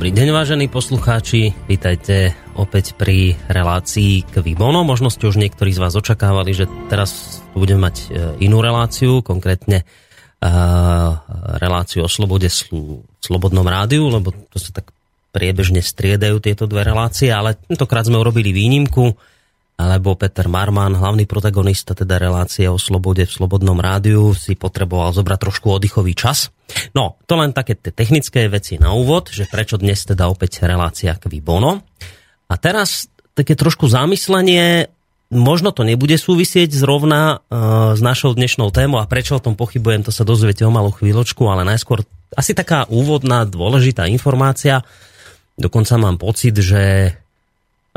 Dobrý deň, vážení poslucháči. Vítajte opäť pri relácii k Vibono. Možno ste už niektorí z vás očakávali, že teraz budeme mať e, inú reláciu, konkrétne uh, reláciu o slobode sl- slobodnom rádiu, lebo to sa tak priebežne striedajú tieto dve relácie, ale tentokrát sme urobili výnimku alebo Peter Marman, hlavný protagonista teda relácie o slobode v Slobodnom rádiu, si potreboval zobrať trošku oddychový čas. No, to len také technické veci na úvod, že prečo dnes teda opäť relácia k Bono. A teraz také trošku zamyslenie, možno to nebude súvisieť zrovna uh, s našou dnešnou témou a prečo o tom pochybujem, to sa dozviete o malú chvíľočku, ale najskôr asi taká úvodná dôležitá informácia. Dokonca mám pocit, že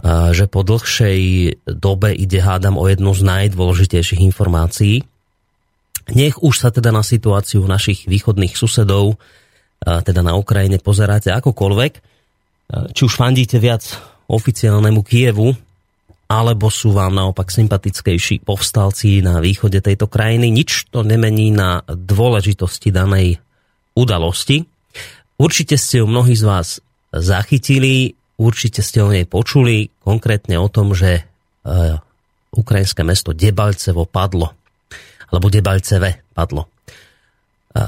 že po dlhšej dobe ide hádam o jednu z najdôležitejších informácií. Nech už sa teda na situáciu našich východných susedov, teda na Ukrajine, pozeráte akokoľvek, či už fandíte viac oficiálnemu Kievu, alebo sú vám naopak sympatickejší povstalci na východe tejto krajiny. Nič to nemení na dôležitosti danej udalosti. Určite ste ju mnohí z vás zachytili, Určite ste o nej počuli, konkrétne o tom, že e, ukrajinské mesto Debalcevo padlo, alebo Debalceve padlo. E,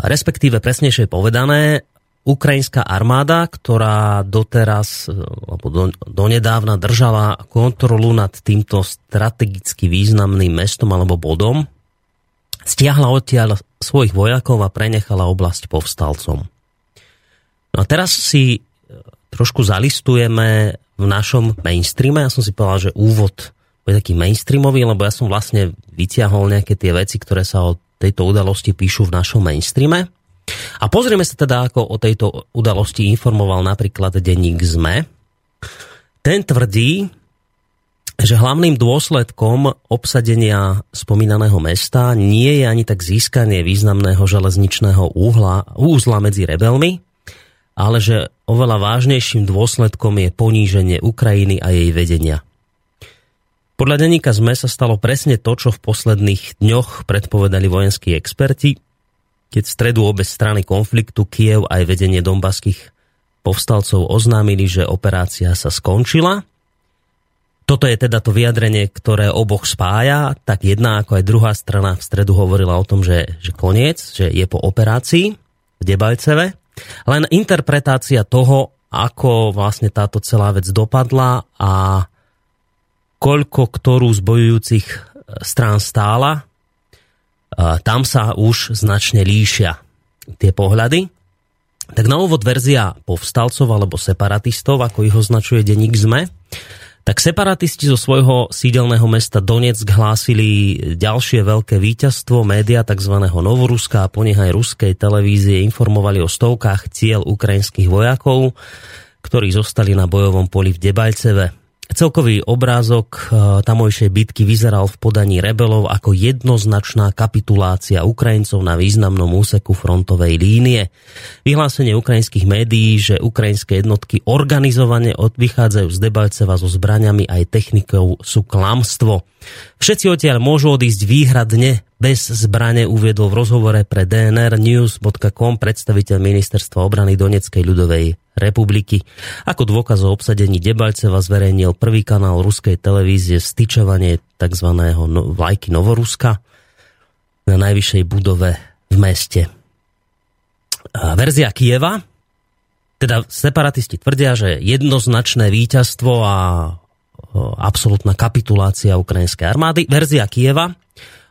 respektíve presnejšie povedané, ukrajinská armáda, ktorá doteraz, e, alebo do, donedávna držala kontrolu nad týmto strategicky významným mestom alebo bodom, stiahla odtiaľ svojich vojakov a prenechala oblasť povstalcom. No a teraz si trošku zalistujeme v našom mainstreame. Ja som si povedal, že úvod bude taký mainstreamový, lebo ja som vlastne vyťahol nejaké tie veci, ktoré sa o tejto udalosti píšu v našom mainstreame. A pozrieme sa teda, ako o tejto udalosti informoval napríklad denník ZME. Ten tvrdí, že hlavným dôsledkom obsadenia spomínaného mesta nie je ani tak získanie významného železničného úhla, úzla medzi rebelmi, ale že oveľa vážnejším dôsledkom je poníženie Ukrajiny a jej vedenia. Podľa denníka ZME sa stalo presne to, čo v posledných dňoch predpovedali vojenskí experti, keď v stredu obe strany konfliktu Kiev aj vedenie dombaských povstalcov oznámili, že operácia sa skončila. Toto je teda to vyjadrenie, ktoré oboch spája, tak jedna ako aj druhá strana v stredu hovorila o tom, že, že koniec, že je po operácii v Debalceve. Len interpretácia toho, ako vlastne táto celá vec dopadla a koľko ktorú z bojujúcich e, strán stála, e, tam sa už značne líšia tie pohľady. Tak na úvod verzia povstalcov alebo separatistov, ako ich označuje denník ZME, tak separatisti zo svojho sídelného mesta Donetsk hlásili ďalšie veľké víťazstvo. Média tzv. Novoruska a po nich aj ruskej televízie informovali o stovkách cieľ ukrajinských vojakov, ktorí zostali na bojovom poli v Debajceve. Celkový obrázok e, tamojšej bitky vyzeral v podaní rebelov ako jednoznačná kapitulácia Ukrajincov na významnom úseku frontovej línie. Vyhlásenie ukrajinských médií, že ukrajinské jednotky organizovane odvychádzajú z Debalceva so zbraňami aj technikou sú klamstvo. Všetci odtiaľ môžu odísť výhradne bez zbrane uviedol v rozhovore pre dnrnews.com predstaviteľ ministerstva obrany Doneckej ľudovej republiky. Ako dôkaz o obsadení Debalceva zverejnil prvý kanál ruskej televízie styčovanie tzv. No, vlajky Novoruska na najvyššej budove v meste. Verzia Kieva, teda separatisti tvrdia, že jednoznačné víťazstvo a absolútna kapitulácia ukrajinskej armády. Verzia Kieva,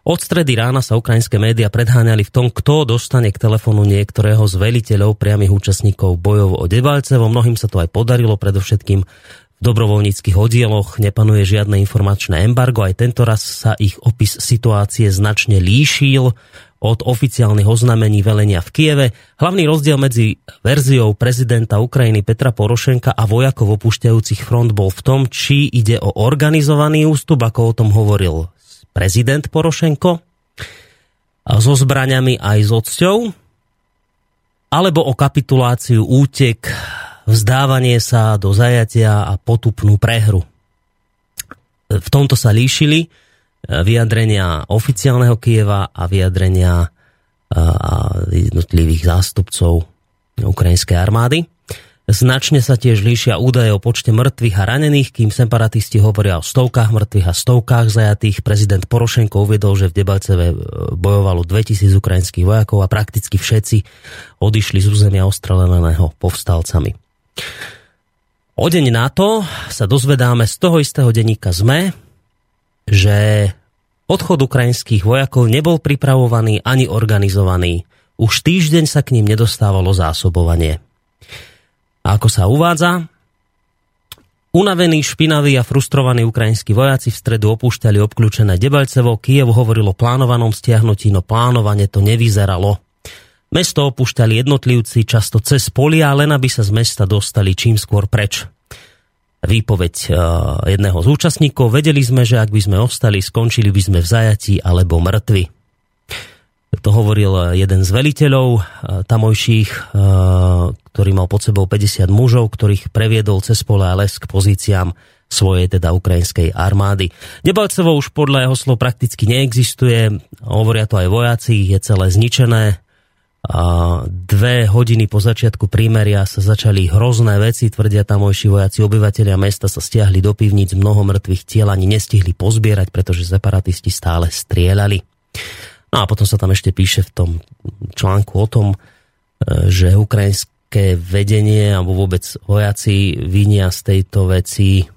od stredy rána sa ukrajinské médiá predháňali v tom, kto dostane k telefónu niektorého z veliteľov priamých účastníkov bojov o Debalcevo. Mnohým sa to aj podarilo, predovšetkým v dobrovoľníckých oddieloch nepanuje žiadne informačné embargo. Aj tento raz sa ich opis situácie značne líšil od oficiálnych oznámení velenia v Kieve. Hlavný rozdiel medzi verziou prezidenta Ukrajiny Petra Porošenka a vojakov opúšťajúcich front bol v tom, či ide o organizovaný ústup, ako o tom hovoril prezident Porošenko so zbraňami aj s odsťou, alebo o kapituláciu, útek, vzdávanie sa do zajatia a potupnú prehru. V tomto sa líšili vyjadrenia oficiálneho Kieva a vyjadrenia e, jednotlivých zástupcov ukrajinskej armády. Značne sa tiež líšia údaje o počte mŕtvych a ranených, kým separatisti hovoria o stovkách mŕtvych a stovkách zajatých. Prezident Porošenko uvedol, že v Debalceve e, bojovalo 2000 ukrajinských vojakov a prakticky všetci odišli z územia ostreleného povstalcami. O deň na to sa dozvedáme z toho istého denníka ZME, že odchod ukrajinských vojakov nebol pripravovaný ani organizovaný. Už týždeň sa k ním nedostávalo zásobovanie. A ako sa uvádza, Unavení, špinaví a frustrovaní ukrajinskí vojaci v stredu opúšťali obklúčené Debalcevo. Kiev hovoril o plánovanom stiahnutí, no plánovanie to nevyzeralo. Mesto opúšťali jednotlivci často cez polia, len aby sa z mesta dostali čím skôr preč. Výpoveď uh, jedného z účastníkov. Vedeli sme, že ak by sme ostali, skončili by sme v zajatí alebo mŕtvi. To hovoril jeden z veliteľov uh, tamojších, uh, ktorý mal pod sebou 50 mužov, ktorých previedol cez pole a les k pozíciám svojej teda ukrajinskej armády. Debalcevo už podľa jeho slov prakticky neexistuje, hovoria to aj vojaci, je celé zničené. Dve hodiny po začiatku prímeria sa začali hrozné veci, tvrdia tamojší vojaci. Obyvatelia mesta sa stiahli do pivníc, mnoho mŕtvych tiel ani nestihli pozbierať, pretože separatisti stále strieľali. No a potom sa tam ešte píše v tom článku o tom, e, že ukrajinské vedenie alebo vôbec vojaci vinia z tejto veci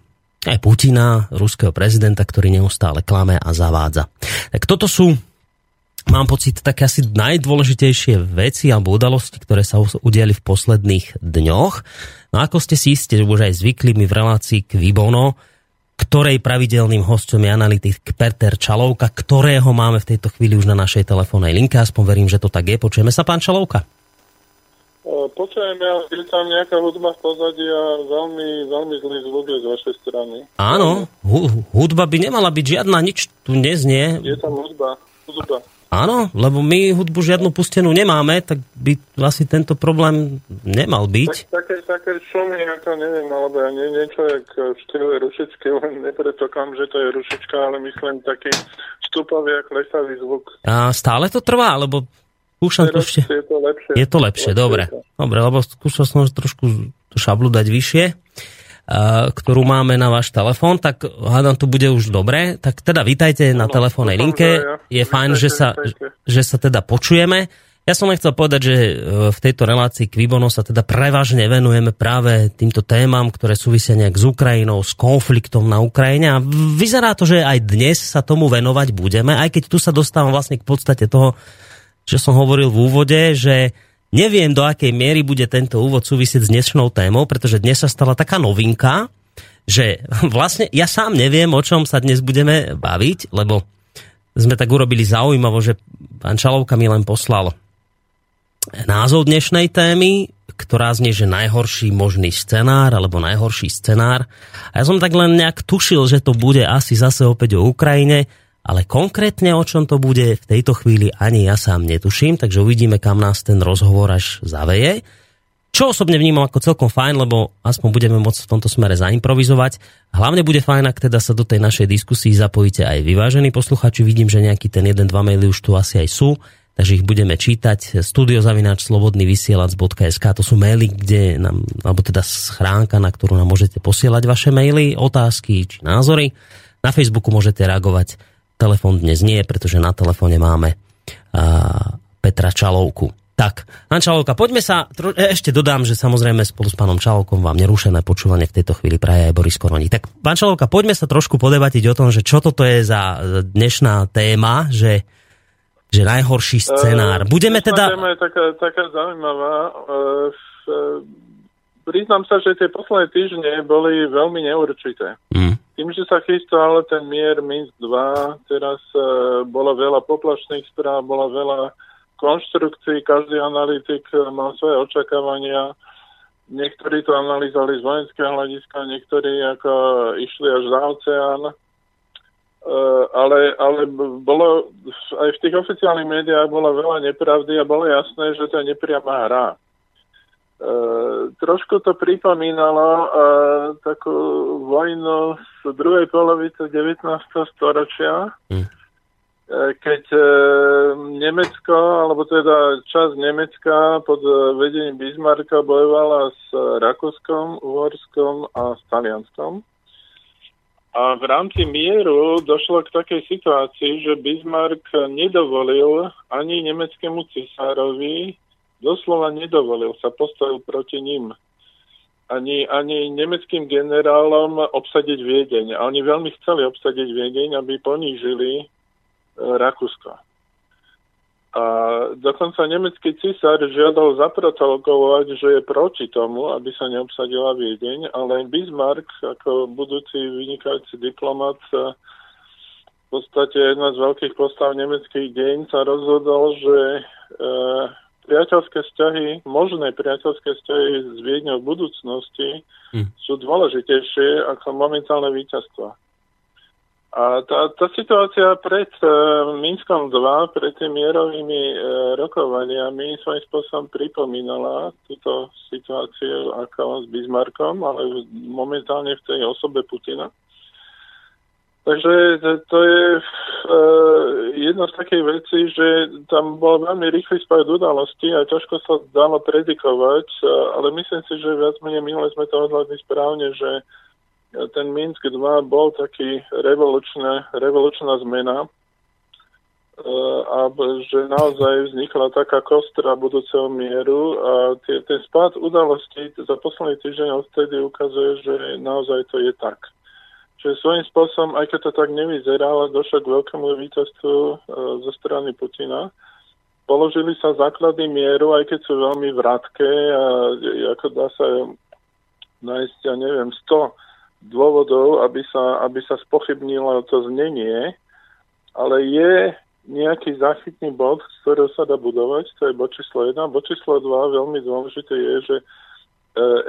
aj Putina, ruského prezidenta, ktorý neustále klame a zavádza. Tak toto sú, mám pocit, také asi najdôležitejšie veci alebo udalosti, ktoré sa udiali v posledných dňoch. No ako ste si iste už aj zvykli mi v relácii k Vibono, ktorej pravidelným hostom je analytik Peter Čalovka, ktorého máme v tejto chvíli už na našej telefónnej linke. Aspoň verím, že to tak je. Počujeme sa, pán Čalovka? Počujeme, ale je tam nejaká hudba v pozadí a veľmi, veľmi zlý zvuk je z vašej strany. Áno, hu- hudba by nemala byť žiadna, nič tu neznie. Je tam hudba, hudba. Áno, lebo my hudbu žiadnu pustenú nemáme, tak by asi tento problém nemal byť. Tak, také, také šumy, ako neviem, alebo ja nie, niečo jak v štýle rušičky, len nepredpokladám, že to je rušička, ale myslím taký vstupový a klesavý zvuk. A stále to trvá, lebo Skúšam to ešte. Je to lepšie. Je to lepšie, lepšie dobre. To. Dobre, lebo skúšal som trošku tú šablu dať vyššie, ktorú máme na váš telefón, tak hádam, to bude už dobre. Tak teda vítajte na no, telefónnej linke. Je fajn, že sa, že sa teda počujeme. Ja som len chcel povedať, že e, v tejto relácii Kvibono sa teda prevažne venujeme práve týmto témam, ktoré súvisia nejak s Ukrajinou, s konfliktom na Ukrajine a vyzerá to, že aj dnes sa tomu venovať budeme, aj keď tu sa dostávam vlastne k podstate toho, že som hovoril v úvode, že neviem do akej miery bude tento úvod súvisieť s dnešnou témou, pretože dnes sa stala taká novinka, že vlastne ja sám neviem, o čom sa dnes budeme baviť, lebo sme tak urobili zaujímavo, že pán Čalovka mi len poslal názov dnešnej témy, ktorá znie, že najhorší možný scenár, alebo najhorší scenár. A ja som tak len nejak tušil, že to bude asi zase opäť o Ukrajine, ale konkrétne o čom to bude v tejto chvíli ani ja sám netuším, takže uvidíme, kam nás ten rozhovor až zaveje. Čo osobne vnímam ako celkom fajn, lebo aspoň budeme môcť v tomto smere zaimprovizovať. Hlavne bude fajn, ak teda sa do tej našej diskusii zapojíte aj vyvážení posluchači. Vidím, že nejaký ten jeden, dva maily už tu asi aj sú, takže ich budeme čítať. Studiozavináč slobodnyvysielac.sk to sú maily, kde nám, alebo teda schránka, na ktorú nám môžete posielať vaše maily, otázky či názory. Na Facebooku môžete reagovať Telefón dnes nie, pretože na telefóne máme uh, Petra Čalovku. Tak, pán Čalovka, poďme sa, tro, e, ešte dodám, že samozrejme spolu s pánom Čalovkom vám nerušené počúvanie v tejto chvíli praje aj Boris Koroni. Tak, pán Čalovka, poďme sa trošku podebatiť o tom, že čo toto je za dnešná téma, že, že najhorší scenár. Budeme teda... Téma je taká, taká zaujímavá. Priznám sa, že tie posledné týždne boli veľmi neurčité. Mm. Tým, že sa chystá ten mier Minsk 2, teraz e, bolo veľa poplašných správ, bola veľa konštrukcií, každý analytik e, mal svoje očakávania. Niektorí to analýzali z vojenského hľadiska, niektorí ako išli až za oceán. E, ale, ale bolo, aj v tých oficiálnych médiách bolo veľa nepravdy a bolo jasné, že to je nepriama hra. E, trošku to pripomínalo e, takú vojnu z druhej polovice 19. storočia, mm. keď e, Nemecko, alebo teda časť Nemecka pod vedením Bismarcka bojovala s Rakúskom, Uhorskom a s Talianskom. A v rámci mieru došlo k takej situácii, že Bismarck nedovolil ani nemeckému cisárovi, doslova nedovolil, sa postavil proti ním. Ani, ani nemeckým generálom obsadiť Viedeň. A oni veľmi chceli obsadiť Viedeň, aby ponížili Rakúsko. A dokonca nemecký císar žiadal zaprotokolovať, že je proti tomu, aby sa neobsadila Viedeň, ale Bismarck ako budúci vynikajúci diplomat v podstate jedna z veľkých postav nemeckých deň sa rozhodol, že e, priateľské vzťahy, možné priateľské vzťahy s Viedňou v budúcnosti hm. sú dôležitejšie ako momentálne víťazstva. A tá, tá situácia pred uh, Minskom 2, pred tými mierovými uh, rokovaniami svojím spôsobom pripomínala túto situáciu ako s Bismarckom, ale momentálne v tej osobe Putina. Takže to je uh, jedna z takých vecí, že tam bol veľmi rýchly spájať udalosti a ťažko sa dalo predikovať, uh, ale myslím si, že viac menej minule sme to odhľadli správne, že ten Minsk 2 bol taký revolučná, revolučná zmena e, a že naozaj vznikla taká kostra budúceho mieru a tie, ten spád udalostí za posledný týždeň odtedy ukazuje, že naozaj to je tak. Čiže svojím spôsobom, aj keď to tak nevyzerá, ale došlo k veľkému víťazstvu e, zo strany Putina. Položili sa základy mieru, aj keď sú veľmi vrátke a ako dá sa nájsť, ja neviem, 100 dôvodov, aby sa, aby sa spochybnilo to znenie, ale je nejaký záchytný bod, z ktorého sa dá budovať, to je bod číslo 1. Bod číslo 2, veľmi dôležité je, že e,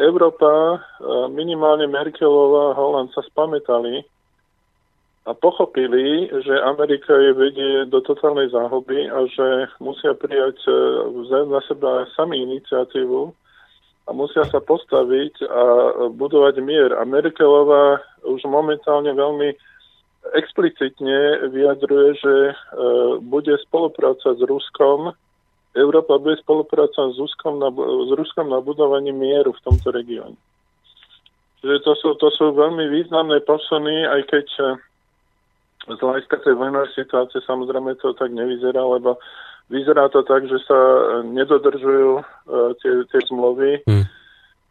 Európa, e, minimálne Merkelová a Holand sa spametali a pochopili, že Amerika je vedie do totálnej záhoby a že musia prijať e, na seba sami iniciatívu, a musia sa postaviť a budovať mier. A Merkelová už momentálne veľmi explicitne vyjadruje, že e, bude spolupráca s Ruskom, Európa bude spolupráca s Ruskom na, s Ruskom na budovaní mieru v tomto regióne. Čiže to sú, to sú veľmi významné posuny, aj keď e, z hľadiska tej vojnovej situácie samozrejme to tak nevyzerá, lebo Vyzerá to tak, že sa nedodržujú uh, tie, tie zmluvy, hmm.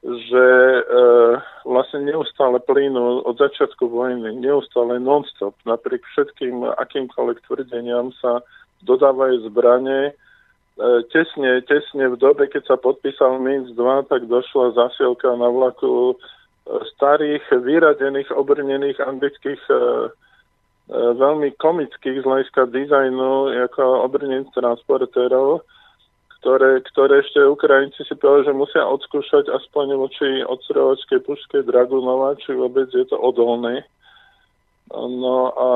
že uh, vlastne neustále plynú od začiatku vojny, neustále non-stop, napriek všetkým akýmkoľvek tvrdeniam sa dodávajú zbranie. Uh, tesne, tesne v dobe, keď sa podpísal Minsk 2, tak došla zasielka na vlaku starých, vyradených, obrnených anglických E, veľmi komických z hľadiska dizajnu ako obrnenc transportérov, ktoré, ktoré ešte Ukrajinci si povedali, že musia odskúšať aspoň voči odstrovačskej puške Dragunova, či vôbec je to odolné. No a...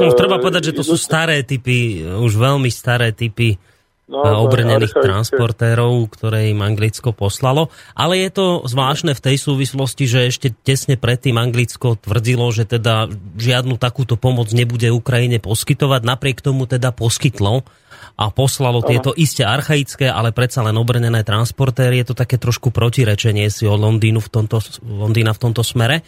No, treba povedať, že to sú staré typy, už veľmi staré typy no, obrnených transportérov, ktoré im Anglicko poslalo. Ale je to zvláštne v tej súvislosti, že ešte tesne predtým Anglicko tvrdilo, že teda žiadnu takúto pomoc nebude Ukrajine poskytovať. Napriek tomu teda poskytlo a poslalo Aha. tieto iste archaické, ale predsa len obrnené transportéry. Je to také trošku protirečenie si o Londýnu v tomto, Londýna v tomto smere.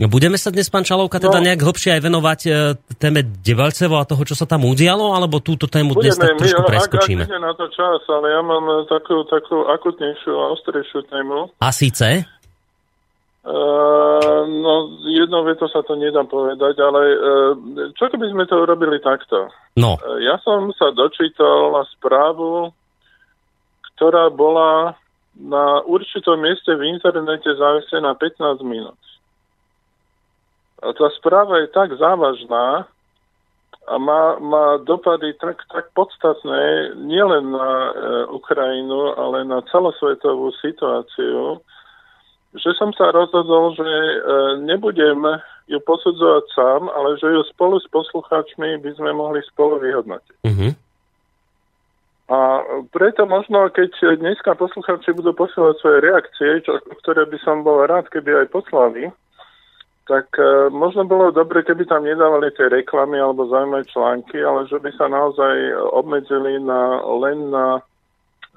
Budeme sa dnes, pán Čalovka, teda no, nejak hlbšie aj venovať e, téme Debalcevo a toho, čo sa tam udialo, alebo túto tému dnes tak trošku preskočíme? Budeme, na to čas, ale ja mám e, takú, takú akutnejšiu a ostrejšiu tému. A síce? Uh, no, jednou vetou sa to nedá povedať, ale uh, čo keby sme to urobili takto? No. Uh, ja som sa dočítal na správu, ktorá bola na určitom mieste v internete závisená 15 minút. Tá správa je tak závažná a má, má dopady tak, tak podstatné nielen na e, Ukrajinu, ale na celosvetovú situáciu, že som sa rozhodol, že e, nebudem ju posudzovať sám, ale že ju spolu s poslucháčmi by sme mohli spolu vyhodnotiť. Mm-hmm. A preto možno, keď dneska poslucháči budú posielať svoje reakcie, čo, ktoré by som bol rád, keby aj poslali, tak uh, možno bolo dobre, keby tam nedávali tie reklamy alebo zaujímavé články, ale že by sa naozaj obmedzili na, len na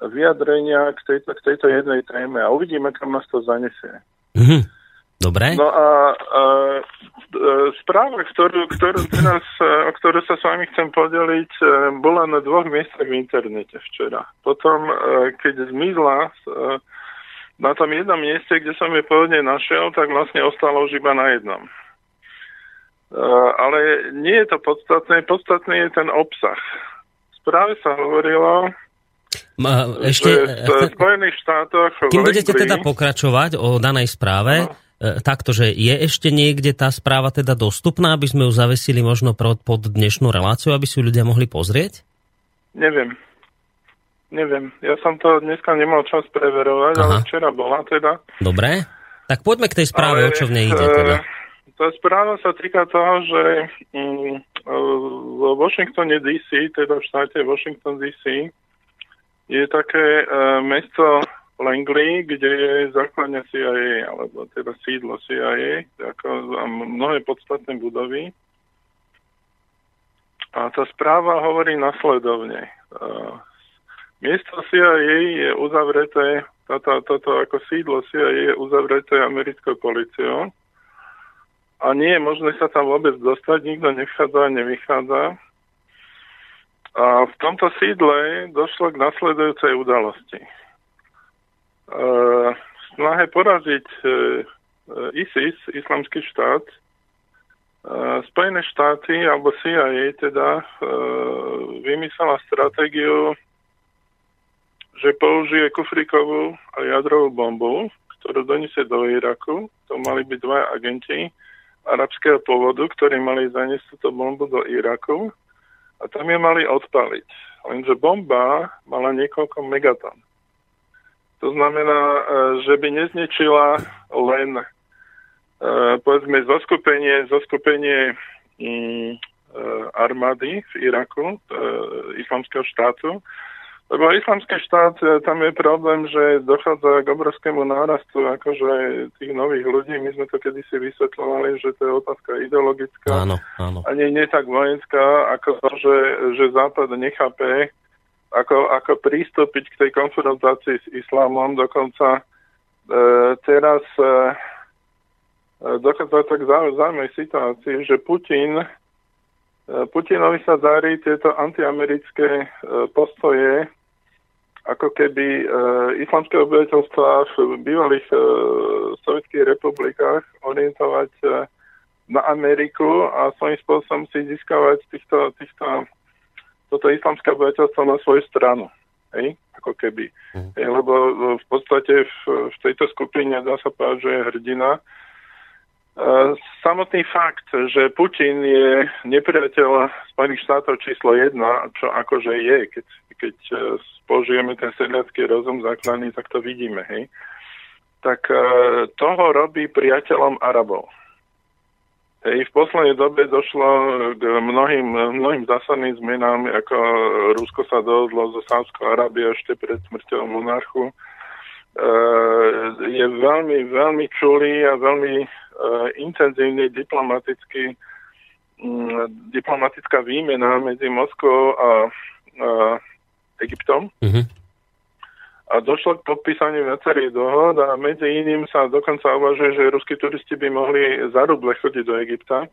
vyjadrenia k tejto, k tejto jednej téme a uvidíme, kam nás to zanesie. Mm-hmm. Dobre. No a, a správa, ktorú, ktorú teraz, o ktorú sa s vami chcem podeliť, e, bola na dvoch miestach v internete včera. Potom, e, keď zmizla e, na tom jednom mieste, kde som ju pôvodne našiel, tak vlastne ostalo už iba na jednom. Ale nie je to podstatné, podstatný je ten obsah. Správe sa hovorilo, ešte, v Spojených štátoch... Kým budete teda pokračovať o danej správe, no E, takto, že je ešte niekde tá správa teda dostupná, aby sme ju zavesili možno pod dnešnú reláciu, aby si ju ľudia mohli pozrieť? Neviem. Neviem. Ja som to dneska nemal čas preverovať, Aha. ale včera bola teda. Dobre. Tak poďme k tej správe, ale, o čo v nej ide teda. Tá správa sa týka toho, že mm, v Washingtone DC, teda v štáte Washington DC, je také uh, mesto Langley, kde je základňa CIA, alebo teda sídlo CIA, ako mnohé podstatné budovy. A tá správa hovorí nasledovne. Miesto CIA je uzavreté, toto, toto ako sídlo CIA je uzavreté americkou policiou a nie je možné sa tam vôbec dostať, nikto nevchádza a nevychádza. A v tomto sídle došlo k nasledujúcej udalosti snahe poraziť e, ISIS, islamský štát, e, Spojené štáty alebo CIA teda e, vymyslela stratégiu, že použije kufrikovú a jadrovú bombu, ktorú doniesie do Iraku. To mali byť dva agenti arabského pôvodu, ktorí mali zaniesť túto bombu do Iraku a tam je mali odpaliť. Lenže bomba mala niekoľko megatón. To znamená, e, že by nezničila len e, povedzme zoskupenie, zoskupenie mm, e, armády v Iraku, islamského štátu, lebo islamský štát, tam je problém, že dochádza k obrovskému nárastu akože tých nových ľudí. My sme to kedysi vysvetľovali, že to je otázka ideologická. Áno, áno. A nie, nie tak vojenská, ako to, že, že Západ nechápe ako, ako prístupiť k tej konfrontácii s islámom. Dokonca e, teraz e, e dochádza tak zaujímavej situácii, že Putin, e, Putinovi sa darí tieto antiamerické e, postoje ako keby e, islamské obyvateľstva v bývalých e, sovietských republikách orientovať e, na Ameriku a svojím spôsobom si získavať týchto, týchto toto islamské obyvateľstvo na svoju stranu. Hej? Ako keby. Mm. Hej, lebo v podstate v, v tejto skupine dá sa povedať, že je hrdina. Samotný fakt, že Putin je nepriateľ Spojených štátov číslo jedna, čo akože je, keď, keď uh, použijeme ten sedliacký rozum základný, tak to vidíme, hej, tak uh, toho robí priateľom Arabov. Hej, v poslednej dobe došlo k mnohým, mnohým zásadným zmenám, ako Rusko sa dohodlo zo Sádskou Arábiou ešte pred smrťou monarchu. E, je veľmi, veľmi čulý a veľmi e, intenzívny diplomatický, m, diplomatická výmena medzi Moskou a, a Egyptom. Mm-hmm a došlo k podpísaniu viacerých dohod a medzi iným sa dokonca uvažuje, že ruskí turisti by mohli za ruble chodiť do Egypta.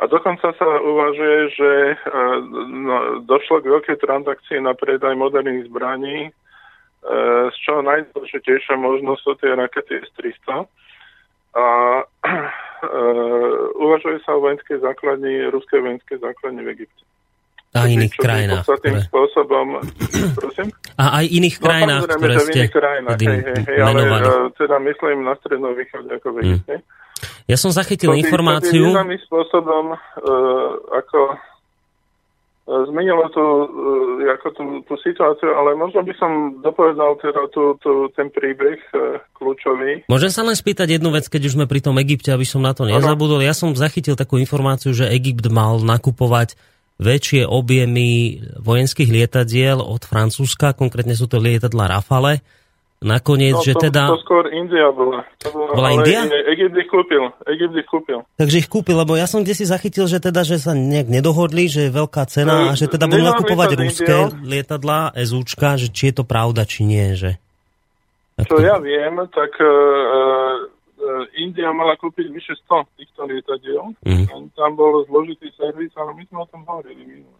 A dokonca sa uvažuje, že e, no, došlo k veľkej transakcii na predaj moderných zbraní, e, z čoho najdôležitejšia možnosť sú tie rakety S-300. A e, uvažuje sa o vojenskej základni, ruskej vojenskej základni v Egypte. A iných krajinách. Ktoré... spôsobom, prosím? A aj iných no, krajinách, no, ktoré ste krajinách, hej, hej, hej, menovali. Ale teda myslím na strednom východe ako v hmm. Egypte. Ja som zachytil to informáciu... To spôsobom, uh, ako zmenilo tú, uh, ako tú, tú situáciu, ale možno by som dopovedal teda tú, tú, ten príbeh uh, kľúčový. Môžem sa len spýtať jednu vec, keď už sme pri tom Egypte, aby som na to nezabudol. Ja som zachytil takú informáciu, že Egypt mal nakupovať väčšie objemy vojenských lietadiel od Francúzska, konkrétne sú to lietadla Rafale, nakoniec, no, že to, teda... To skôr India bola. To bola, bola India? Egypt ich kúpil. Egypt ich kúpil. Takže ich kúpil, lebo ja som kde si zachytil, že teda, že sa nejak nedohodli, že je veľká cena a že teda budú nakupovať ruské lietadlá, SUčka, že či je to pravda, či nie, že... Čo to... ja viem, tak uh, uh, India mala kúpiť vyše 100 týchto lietadiel. Mm. Tam bol zložitý servis, ale my sme o tom hovorili minulé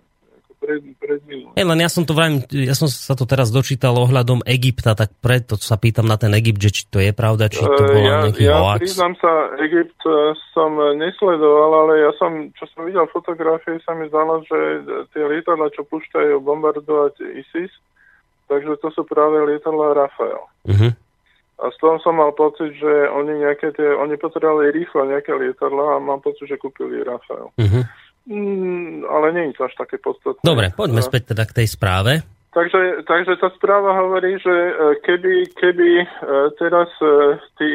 pred, pred hey, len ja som to vrajím, ja som sa to teraz dočítal ohľadom Egypta, tak preto sa pýtam na ten Egypt, že či to je pravda, či to bol ja, nejaký ja hoax. priznám sa, Egypt e, som nesledoval, ale ja som, čo som videl fotografie, sa mi zdalo, že tie lietadla, čo púšťajú bombardovať ISIS, takže to sú práve lietadla Rafael. Uh-huh. A z toho som mal pocit, že oni nejaké tie, oni potrebovali rýchlo nejaké lietadla a mám pocit, že kúpili Rafael. Uh-huh. Mm, ale nie je to až také podstatné. Dobre, poďme späť teda k tej správe. Takže, takže tá správa hovorí, že e, keby, keby e, teraz e, tý,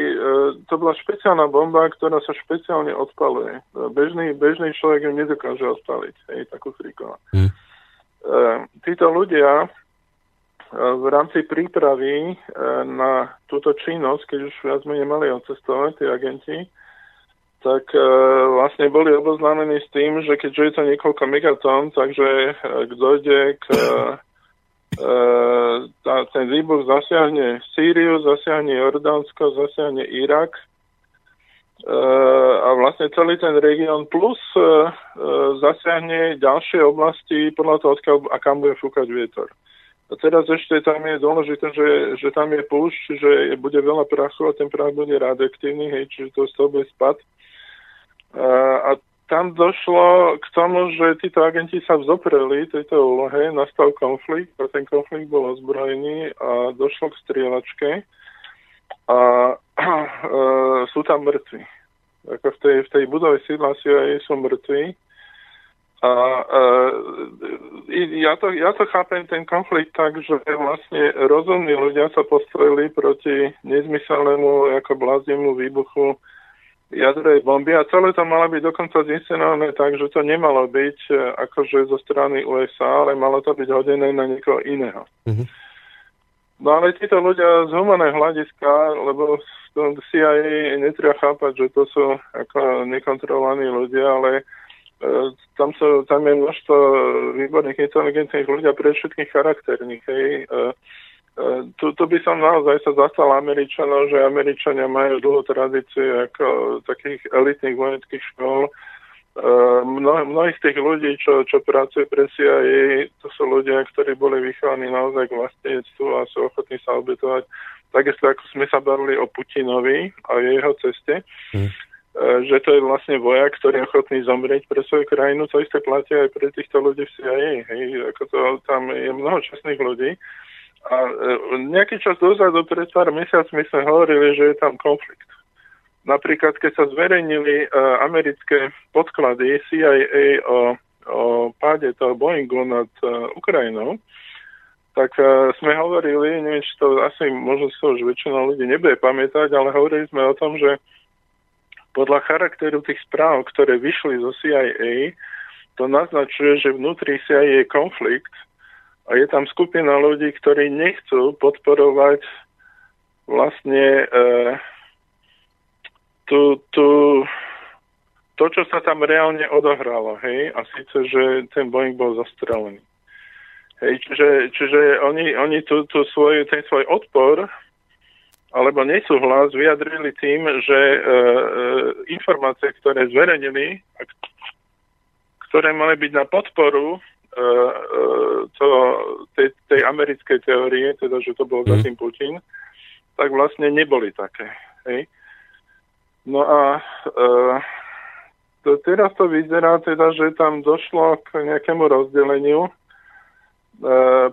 to bola špeciálna bomba, ktorá sa špeciálne odpaluje. Bežný, bežný človek ju nedokáže odpaliť, hej, takú friková. Hmm. Títo ľudia v rámci prípravy na túto činnosť, keď už viac menej mali odcestovať, tí agenti, tak e, vlastne boli oboznámení s tým, že keďže je to niekoľko megatón, takže e, dojde k e, e, tá, ten výbuch zasiahne Sýriu, zasiahne Jordánsko, zasiahne Irak a vlastne celý ten región plus zasiahne ďalšie oblasti podľa toho, odkiaľ a kam bude fúkať vietor. A teraz ešte tam je dôležité, že, že tam je púšť, že bude veľa prachu a ten prach bude radioaktívny, hej, čiže to z toho bude spad. A tam došlo k tomu, že títo agenti sa vzopreli tejto úlohe, nastal konflikt a ten konflikt bol ozbrojený a došlo k strieľačke a e, sú tam mŕtvi. Ako v tej, v tej budove sídla CIA sú mŕtvi. A e, ja, to, ja to chápem, ten konflikt tak, že vlastne rozumní ľudia sa postrojili proti nezmyselnému ako blázniemu výbuchu jadrovej bomby a celé to malo byť dokonca zinscenované tak, že to nemalo byť e, akože zo strany USA, ale malo to byť hodené na niekoho iného. Mm-hmm. No ale títo ľudia z humaného hľadiska, lebo CIA netreba chápať, že to sú ako nekontrolovaní ľudia, ale e, tam, sú, tam je množstvo výborných inteligentných ľudí a pre všetkých charakterných. Hej. E, tu, tu by som naozaj sa zastal Američanov, že Američania majú dlhú tradíciu ako takých elitných vojenských škôl. Mno, mnohí z tých ľudí, čo, čo pracujú pre CIA, to sú ľudia, ktorí boli vychovaní naozaj k vlastníctvu a sú ochotní sa obetovať. Takisto ako sme sa bavili o Putinovi a jeho ceste, mm. že to je vlastne vojak, ktorý je ochotný zomrieť pre svoju krajinu. To isté platí aj pre týchto ľudí v CIA. Hej. Ako to, tam je mnoho čestných ľudí. A e, nejaký čas dozadu, pred pár mesiacmi sme hovorili, že je tam konflikt. Napríklad, keď sa zverejnili uh, americké podklady CIA o, o páde toho Boeingu nad uh, Ukrajinou, tak sme hovorili, neviem, či to asi možno to už väčšina ľudí nebude pamätať, ale hovorili sme o tom, že podľa charakteru tých správ, ktoré vyšli zo CIA, to naznačuje, že vnútri CIA je konflikt a je tam skupina ľudí, ktorí nechcú podporovať vlastne e, tú, tú, to, čo sa tam reálne odohralo, hej, a síce, že ten Boeing bol zastrelený. Hej, čiže, čiže oni, oni tú, tú svoj, ten svoj odpor alebo nesúhlas vyjadrili tým, že e, e, informácie, ktoré zverejnili, ktoré mali byť na podporu to, tej, tej americkej teórie, teda, že to bol mm. za tým Putin, tak vlastne neboli také. Hej? No a e, to, teraz to vyzerá teda, že tam došlo k nejakému rozdeleniu, e,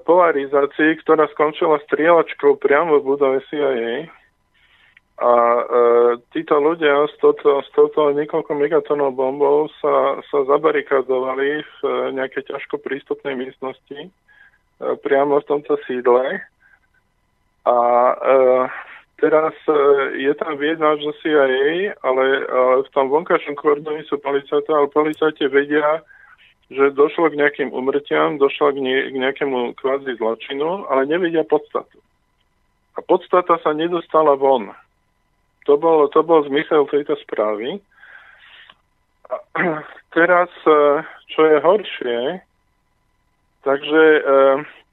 polarizácii, ktorá skončila strieľačkou priamo v budove CIA a e, títo ľudia s touto, s touto niekoľko megatónov bombou sa, sa zabarikadovali v e, nejakej ťažko prístupnej miestnosti e, priamo v tomto sídle. A e, teraz e, je tam vyjednáč zo CIA, ale, ale v tom vonkajšom kordoni sú policajti, ale policajti vedia, že došlo k nejakým umrtiam, došlo k, nie, k nejakému kvázi zločinu, ale nevedia podstatu. a podstata sa nedostala von. To bol, to bol zmysel tejto správy. A teraz, e, čo je horšie, takže e,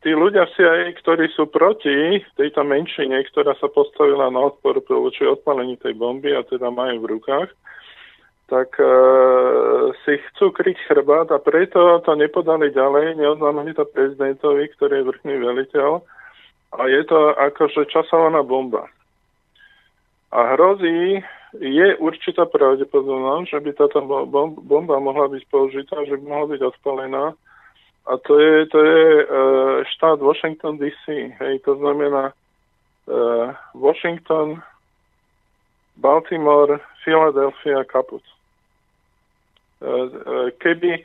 tí ľudia v CIA, ktorí sú proti tejto menšine, ktorá sa postavila na odpor voči odpalení tej bomby a teda majú v rukách, tak e, si chcú kryť chrbát a preto to nepodali ďalej, neoznámili to prezidentovi, ktorý je vrchný veliteľ a je to akože časovaná bomba. A hrozí, je určitá pravdepodobnosť, že by táto bomba mohla byť použitá, že by mohla byť odpalená. A to je, to je e, štát Washington DC. Hej, to znamená e, Washington, Baltimore, Philadelphia, Kaput. E, keby...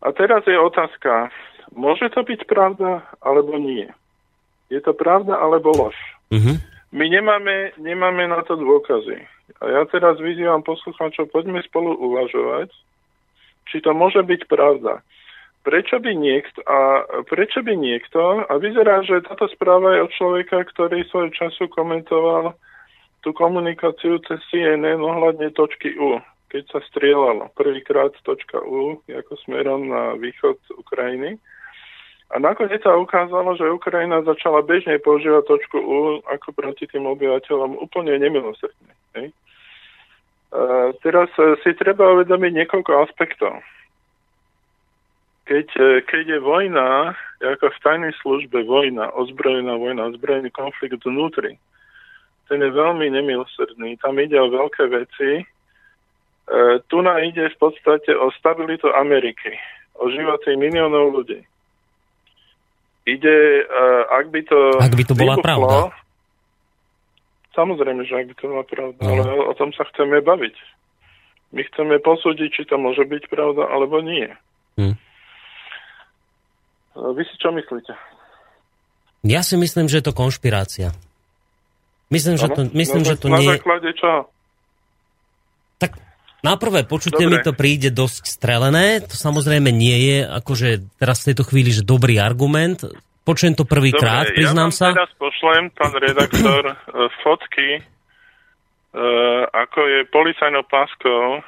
A teraz je otázka, môže to byť pravda, alebo nie? Je to pravda, alebo lož? Mm-hmm. My nemáme, nemáme na to dôkazy. A ja teraz vyzývam poslucháčov, poďme spolu uvažovať, či to môže byť pravda. Prečo by niekto, a prečo by niekto, a vyzerá, že táto správa je od človeka, ktorý svoj času komentoval tú komunikáciu cez CNN ohľadne točky U keď sa strieľalo prvýkrát točka U ako smerom na východ Ukrajiny. A nakoniec sa ukázalo, že Ukrajina začala bežne používať točku U ako proti tým obyvateľom úplne nemilosrdne. A teraz e, si treba uvedomiť niekoľko aspektov. Keď, e, keď je vojna, ako v tajnej službe vojna, ozbrojená vojna, ozbrojený konflikt vnútri, ten je veľmi nemilosrdný. Tam ide o veľké veci, E, tu nám ide v podstate o stabilitu Ameriky, o životy miliónov ľudí. Ide, e, ak by to... Ak by to bola vybuchlo, pravda. Samozrejme, že ak by to bola pravda, no. ale o, o tom sa chceme baviť. My chceme posúdiť, či to môže byť pravda, alebo nie. Hm. E, vy si čo myslíte? Ja si myslím, že je to konšpirácia. Myslím, ano? že to, myslím, na, že to na nie... Na základe čo? Na prvé počutie Dobre. mi to príde dosť strelené, to samozrejme nie je akože teraz v tejto chvíli, že dobrý argument. Počujem to prvýkrát, priznám ja sa. teraz pošlem, pán redaktor, e, fotky, e, ako je policajnou páskou e,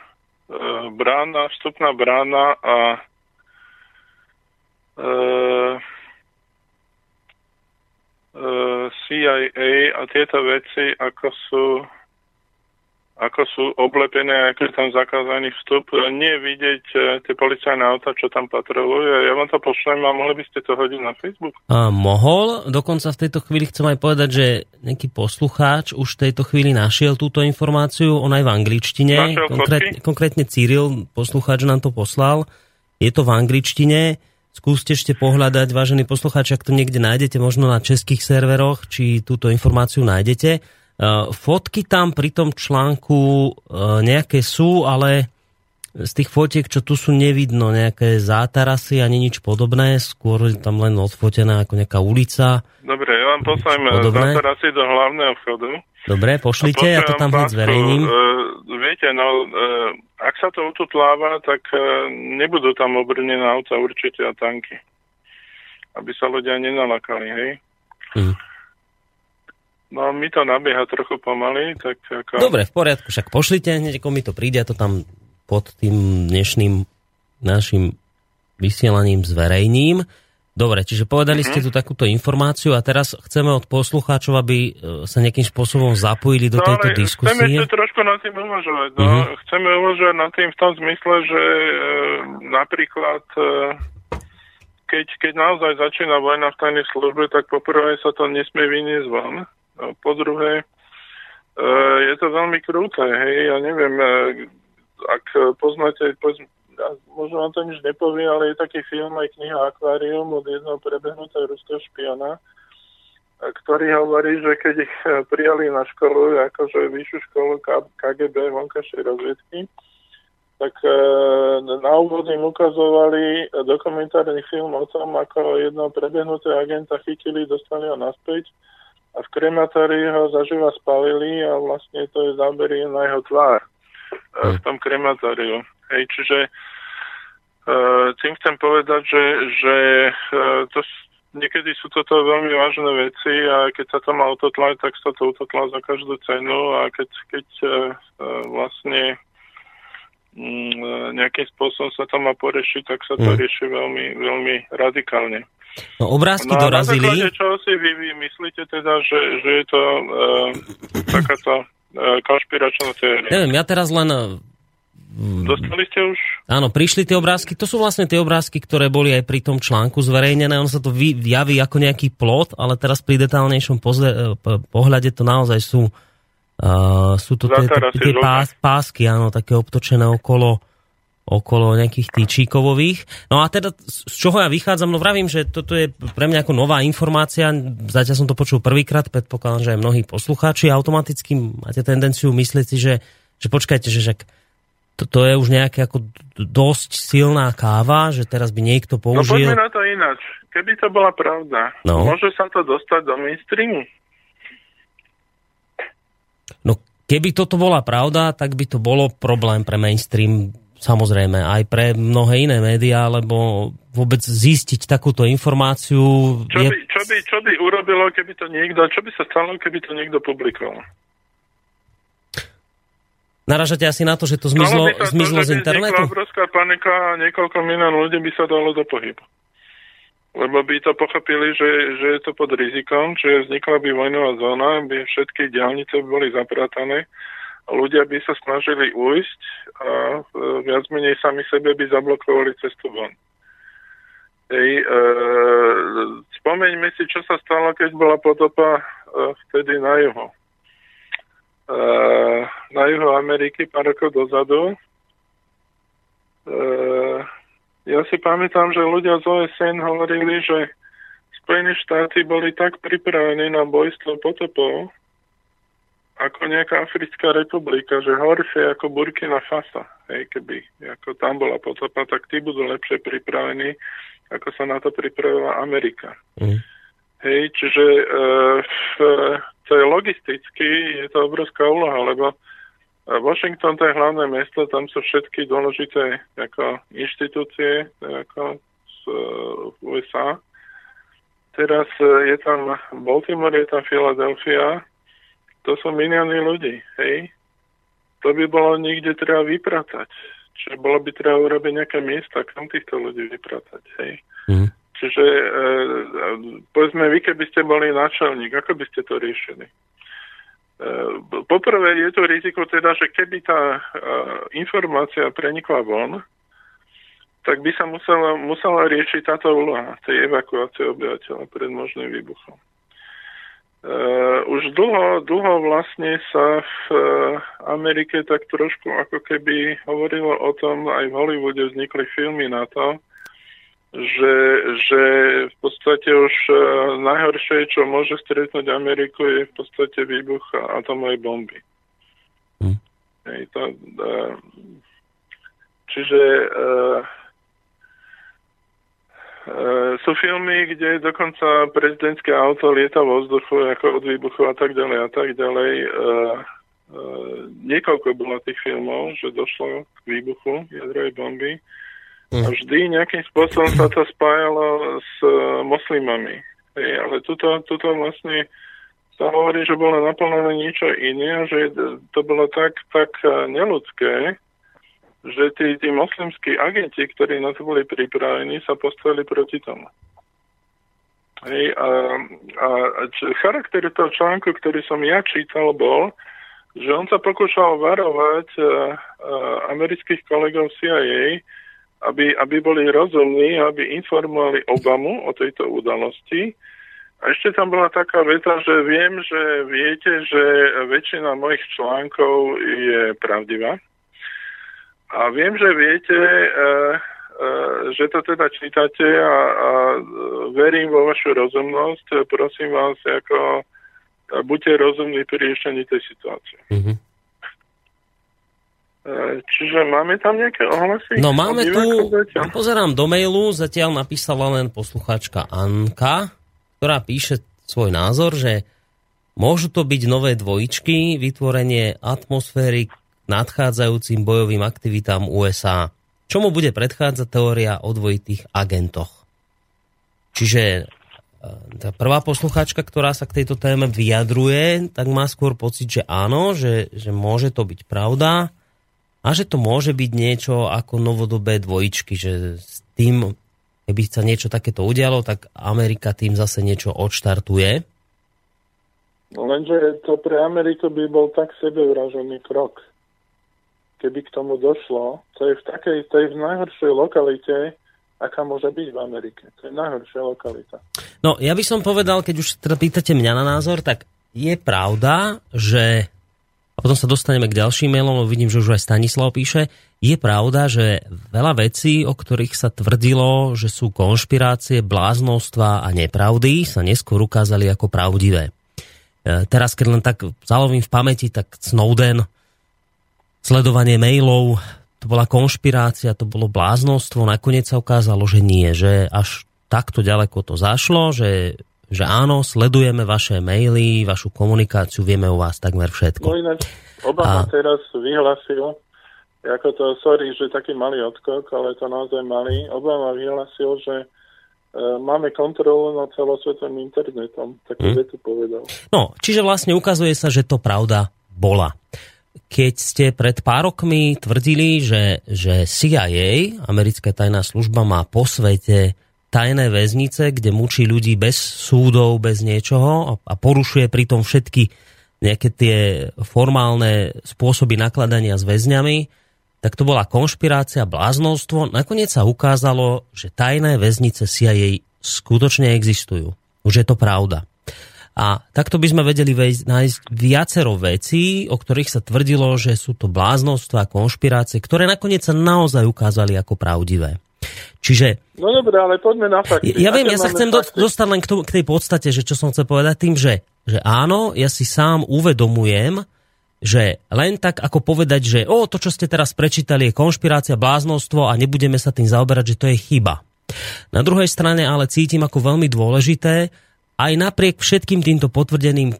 brána, vstupná brána a CIA a tieto veci, ako sú ako sú oblepené, ako je tam zakázaný vstup. Nie vidieť e, tie policajné auta, čo tam patrolujú. Ja vám to pošlem a mohli by ste to hodiť na Facebook? A mohol. Dokonca v tejto chvíli chcem aj povedať, že nejaký poslucháč už v tejto chvíli našiel túto informáciu. On aj v angličtine. Konkrétne, konkrétne Cyril, poslucháč nám to poslal. Je to v angličtine. Skúste ešte pohľadať, vážení poslucháči, ak to niekde nájdete, možno na českých serveroch, či túto informáciu nájdete E, fotky tam pri tom článku e, nejaké sú, ale z tých fotiek, čo tu sú, nevidno nejaké zátarasy ani nič podobné, skôr je tam len odfotená ako nejaká ulica. Dobre, ja vám poslám e, zátarasy do hlavného vchodu. Dobre, pošlite, ja to tam hneď zverejním. Uh, viete, no, uh, ak sa to ututláva, tak uh, nebudú tam obrnené auta určite a tanky. Aby sa ľudia nenalakali, hej? Mm. No, mi to nabieha trochu pomaly, tak ako... Dobre, v poriadku, však pošlite, hneď ako mi to príde, to tam pod tým dnešným našim vysielaním zverejním. Dobre, čiže povedali ste tu takúto informáciu a teraz chceme od poslucháčov, aby e, sa nejakým spôsobom zapojili do no, tejto diskusie. Chceme ešte trošku nad tým uvažovať. No. Mm-hmm. Chceme uvažovať nad tým v tom zmysle, že e, napríklad e, keď, keď naozaj začína vojna v tajnej službe, tak poprvé sa to nesmie vyniesť von po druhé, e, je to veľmi krúte, hej, ja neviem, e, ak poznáte, možno vám to nič nepovie, ale je taký film aj kniha Aquarium od jedného prebehnutého ruského špiona, ktorý hovorí, že keď ich e, prijali na školu, akože vyššiu školu KGB vonkajšej rozviedky, tak na úvod im ukazovali dokumentárny film o tom, ako jedného prebehnutého agenta chytili, dostali ho naspäť a v krematórii ho zaživa spalili a vlastne to je zábery na jeho tvár e, v tom krematóriu. Hej, čiže uh, tým chcem povedať, že, že uh, to, niekedy sú toto veľmi vážne veci a keď sa to má utotlať, tak sa to utotlá za každú cenu a keď, keď vlastne um, nejakým spôsobom sa to má porešiť, tak sa to mm. rieši veľmi, veľmi radikálne. No obrázky no, dorazili. Na čo si vy, vy myslíte teda, že, že je to uh, takáto uh, konšpiračná teória? Neviem, ja teraz len Dostali ste už? Áno, prišli tie obrázky. To sú vlastne tie obrázky, ktoré boli aj pri tom článku zverejnené. On sa to javí ako nejaký plot, ale teraz pri detálnejšom pozle, pohľade to naozaj sú, uh, sú to tie, tie pás, pásky, áno, také obtočené okolo okolo nejakých týčíkovových. No a teda z čoho ja vychádzam? No vravím, že toto je pre mňa ako nová informácia. Zatiaľ som to počul prvýkrát, predpokladám, že aj mnohí poslucháči automaticky máte tendenciu myslieť si, že, že počkajte, že však to, to je už nejaká ako dosť silná káva, že teraz by niekto no, použil... No poďme na to ináč. Keby to bola pravda, no. môže sa to dostať do mainstreamu? No keby toto bola pravda, tak by to bolo problém pre mainstream samozrejme aj pre mnohé iné médiá, lebo vôbec zistiť takúto informáciu... Čo, je... by, čo, by, čo by urobilo, keby to niekto, čo by sa stalo, keby to niekto publikoval? Naražate asi na to, že to zmizlo, to, zmizlo to, z internetu? obrovská panika a niekoľko milión ľudí by sa dalo do pohybu. Lebo by to pochopili, že, že je to pod rizikom, že vznikla by vojnová zóna, by všetky diálnice boli zapratané, ľudia by sa snažili ujsť a e, viac menej sami sebe by zablokovali cestu von. Ej, e, spomeňme si, čo sa stalo, keď bola potopa e, vtedy na juho Eh, na juhu Ameriky pár rokov dozadu. Eh, ja si pamätám, že ľudia z OSN hovorili, že Spojené štáty boli tak pripravení na boj s tou potopou, ako nejaká Africká republika, že horšie ako Burkina Faso. Hej, keby ako tam bola potopa, tak tí budú lepšie pripravení, ako sa na to pripravila Amerika. Mm. Hej, čiže e, v, to je logisticky, je to obrovská úloha, lebo Washington to je hlavné mesto, tam sú všetky dôležité ako inštitúcie ako z v USA. Teraz e, je tam Baltimore, je tam Philadelphia, to sú milióny ľudí, hej. To by bolo niekde treba vypratať. Čiže bolo by treba urobiť nejaké miesta, kam týchto ľudí vypratať, hej. Mm. Čiže e, povedzme, vy keby ste boli náčelník, ako by ste to riešili? E, poprvé je to riziko teda, že keby tá e, informácia prenikla von, tak by sa musela, musela riešiť táto úloha tej evakuácie obyvateľa pred možným výbuchom. Uh, už dlho, dlho vlastne sa v uh, Amerike tak trošku ako keby hovorilo o tom, aj v Hollywoode vznikli filmy na to, že, že v podstate už uh, najhoršie, čo môže stretnúť Ameriku, je v podstate výbuch atomovej bomby. Hm. Hej, to, uh, čiže uh, uh, sú filmy, kde dokonca prezidentské auto lieta vo vzduchu ako od výbuchu a tak ďalej a tak ďalej. Uh, Uh, niekoľko bolo tých filmov, že došlo k výbuchu jadrovej bomby. A vždy nejakým spôsobom sa to spájalo s moslimami. Hej, ale tuto, tuto vlastne sa hovorí, že bolo naplnené niečo iné že to bolo tak, tak neludské, že tí, tí moslimskí agenti, ktorí na to boli pripravení, sa postavili proti tomu. Hej, a, a, a charakter toho článku, ktorý som ja čítal, bol, že on sa pokúšal varovať uh, uh, amerických kolegov CIA, aby, aby boli rozumní, aby informovali Obamu o tejto udalosti. A ešte tam bola taká veta, že viem, že viete, že väčšina mojich článkov je pravdivá. A viem, že viete, e, e, že to teda čítate a, a verím vo vašu rozumnosť. Prosím vás, ako buďte rozumní pri riešení tej situácie. Mm-hmm. Čiže máme tam nejaké ohlasy? No máme tu, pozerám do mailu, zatiaľ napísala len poslucháčka Anka, ktorá píše svoj názor, že môžu to byť nové dvojičky, vytvorenie atmosféry nadchádzajúcim bojovým aktivitám USA. Čomu bude predchádzať teória o dvojitých agentoch? Čiže tá prvá poslucháčka, ktorá sa k tejto téme vyjadruje, tak má skôr pocit, že áno, že, že môže to byť pravda a že to môže byť niečo ako novodobé dvojičky, že s tým, keby sa niečo takéto udialo, tak Amerika tým zase niečo odštartuje. Lenže to pre Ameriku by bol tak sebevražený krok. Keby k tomu došlo, to je v takej, to je v najhoršej lokalite, aká môže byť v Amerike. To je najhoršia lokalita. No, ja by som povedal, keď už teda pýtate mňa na názor, tak je pravda, že a potom sa dostaneme k ďalším mailom, vidím, že už aj Stanislav píše, je pravda, že veľa vecí, o ktorých sa tvrdilo, že sú konšpirácie, bláznostva a nepravdy, sa neskôr ukázali ako pravdivé. E, teraz, keď len tak zalovím v pamäti, tak Snowden, sledovanie mailov, to bola konšpirácia, to bolo bláznostvo, nakoniec sa ukázalo, že nie, že až takto ďaleko to zašlo, že, že áno, sledujeme vaše maily, vašu komunikáciu, vieme o vás takmer všetko. No ináč, Obama a... teraz vyhlasil, ako to, sorry, že taký malý odkok, ale to naozaj malý, Obama vyhlasil, že e, máme kontrolu nad celosvetovým internetom, tak hmm. vetu povedal. No, čiže vlastne ukazuje sa, že to pravda bola keď ste pred pár rokmi tvrdili, že, že CIA, americká tajná služba, má po svete tajné väznice, kde mučí ľudí bez súdov, bez niečoho a, a porušuje pritom všetky nejaké tie formálne spôsoby nakladania s väzňami, tak to bola konšpirácia, bláznostvo. Nakoniec sa ukázalo, že tajné väznice CIA skutočne existujú. Už je to pravda. A takto by sme vedeli nájsť viacero vecí, o ktorých sa tvrdilo, že sú to bláznostva konšpirácie, ktoré nakoniec sa naozaj ukázali ako pravdivé. Čiže... No dobré, ale poďme na fakty. Ja, ja viem, ja sa chcem fakty? dostať len k, tomu, k tej podstate, že čo som chcel povedať tým, že, že áno, ja si sám uvedomujem, že len tak ako povedať, že o, to, čo ste teraz prečítali, je konšpirácia, bláznostvo a nebudeme sa tým zaoberať, že to je chyba. Na druhej strane ale cítim ako veľmi dôležité, aj napriek všetkým týmto potvrdeným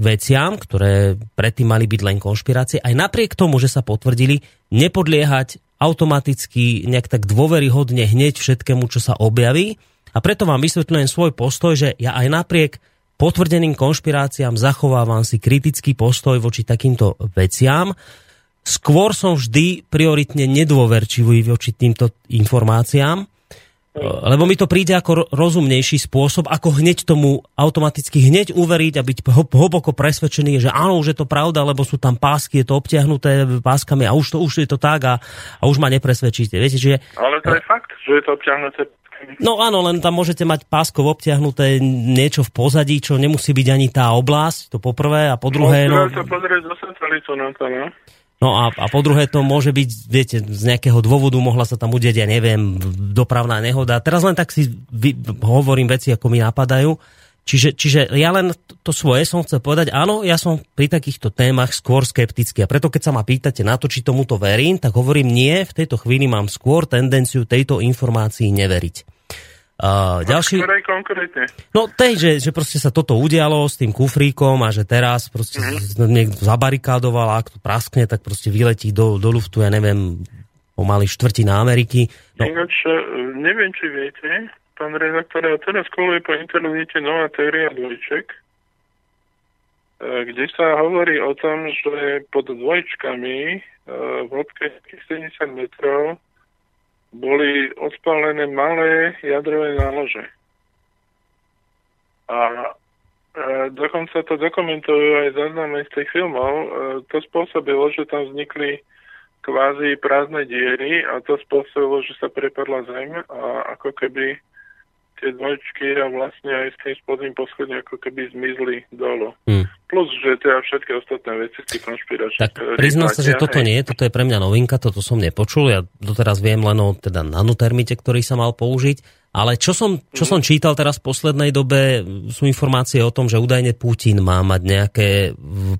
veciam, ktoré predtým mali byť len konšpirácie, aj napriek tomu, že sa potvrdili, nepodliehať automaticky nejak tak dôveryhodne hneď všetkému, čo sa objaví. A preto vám vysvetľujem svoj postoj, že ja aj napriek potvrdeným konšpiráciám zachovávam si kritický postoj voči takýmto veciam. Skôr som vždy prioritne nedôverčivý voči týmto informáciám, lebo mi to príde ako rozumnejší spôsob, ako hneď tomu automaticky hneď uveriť a byť hlboko presvedčený, že áno, už je to pravda, lebo sú tam pásky, je to obtiahnuté páskami a už, to, už je to tak a, a už ma nepresvedčíte. Viete, že... Ale to je fakt, že je to obtiahnuté No áno, len tam môžete mať páskov obtiahnuté niečo v pozadí, čo nemusí byť ani tá oblasť, to poprvé, a po druhé... No, sa pozrieť zo na to, no. No a, a po druhé to môže byť, viete, z nejakého dôvodu mohla sa tam udieť, ja neviem, dopravná nehoda. Teraz len tak si vy, hovorím veci, ako mi napadajú. Čiže, čiže ja len to svoje som chcel povedať, áno, ja som pri takýchto témach skôr skeptický. A preto keď sa ma pýtate na to, či tomuto verím, tak hovorím nie, v tejto chvíli mám skôr tendenciu tejto informácii neveriť. Uh, ďalší... Ktorej konkrétne? No tej, že, že proste sa toto udialo s tým kufríkom a že teraz proste mm-hmm. niekto zabarikádoval a ak to praskne, tak proste vyletí do, do luftu, ja neviem, pomaly štvrtina Ameriky. No. Ináč, e, neviem, či viete, pán redaktor, a teraz koluje po internete nová teória dvojček, e, kde sa hovorí o tom, že pod dvojčkami e, v hĺbke 70 metrov boli odpálené malé jadrové nálože. A e, dokonca to dokumentujú aj záznamy z tých filmov. E, to spôsobilo, že tam vznikli kvázi prázdne diery a to spôsobilo, že sa prepadla zem a ako keby tie dvojčky a vlastne aj s tým spodným poschodím ako keby zmizli dolu. Hmm. Plus, že teda všetky ostatné veci z tých konšpiračných... Tak priznám sa, že toto nie, toto je pre mňa novinka, toto som nepočul, ja doteraz viem len o teda nanotermite, ktorý sa mal použiť, ale čo som, čo hmm. som čítal teraz v poslednej dobe, sú informácie o tom, že údajne Putin má mať nejaké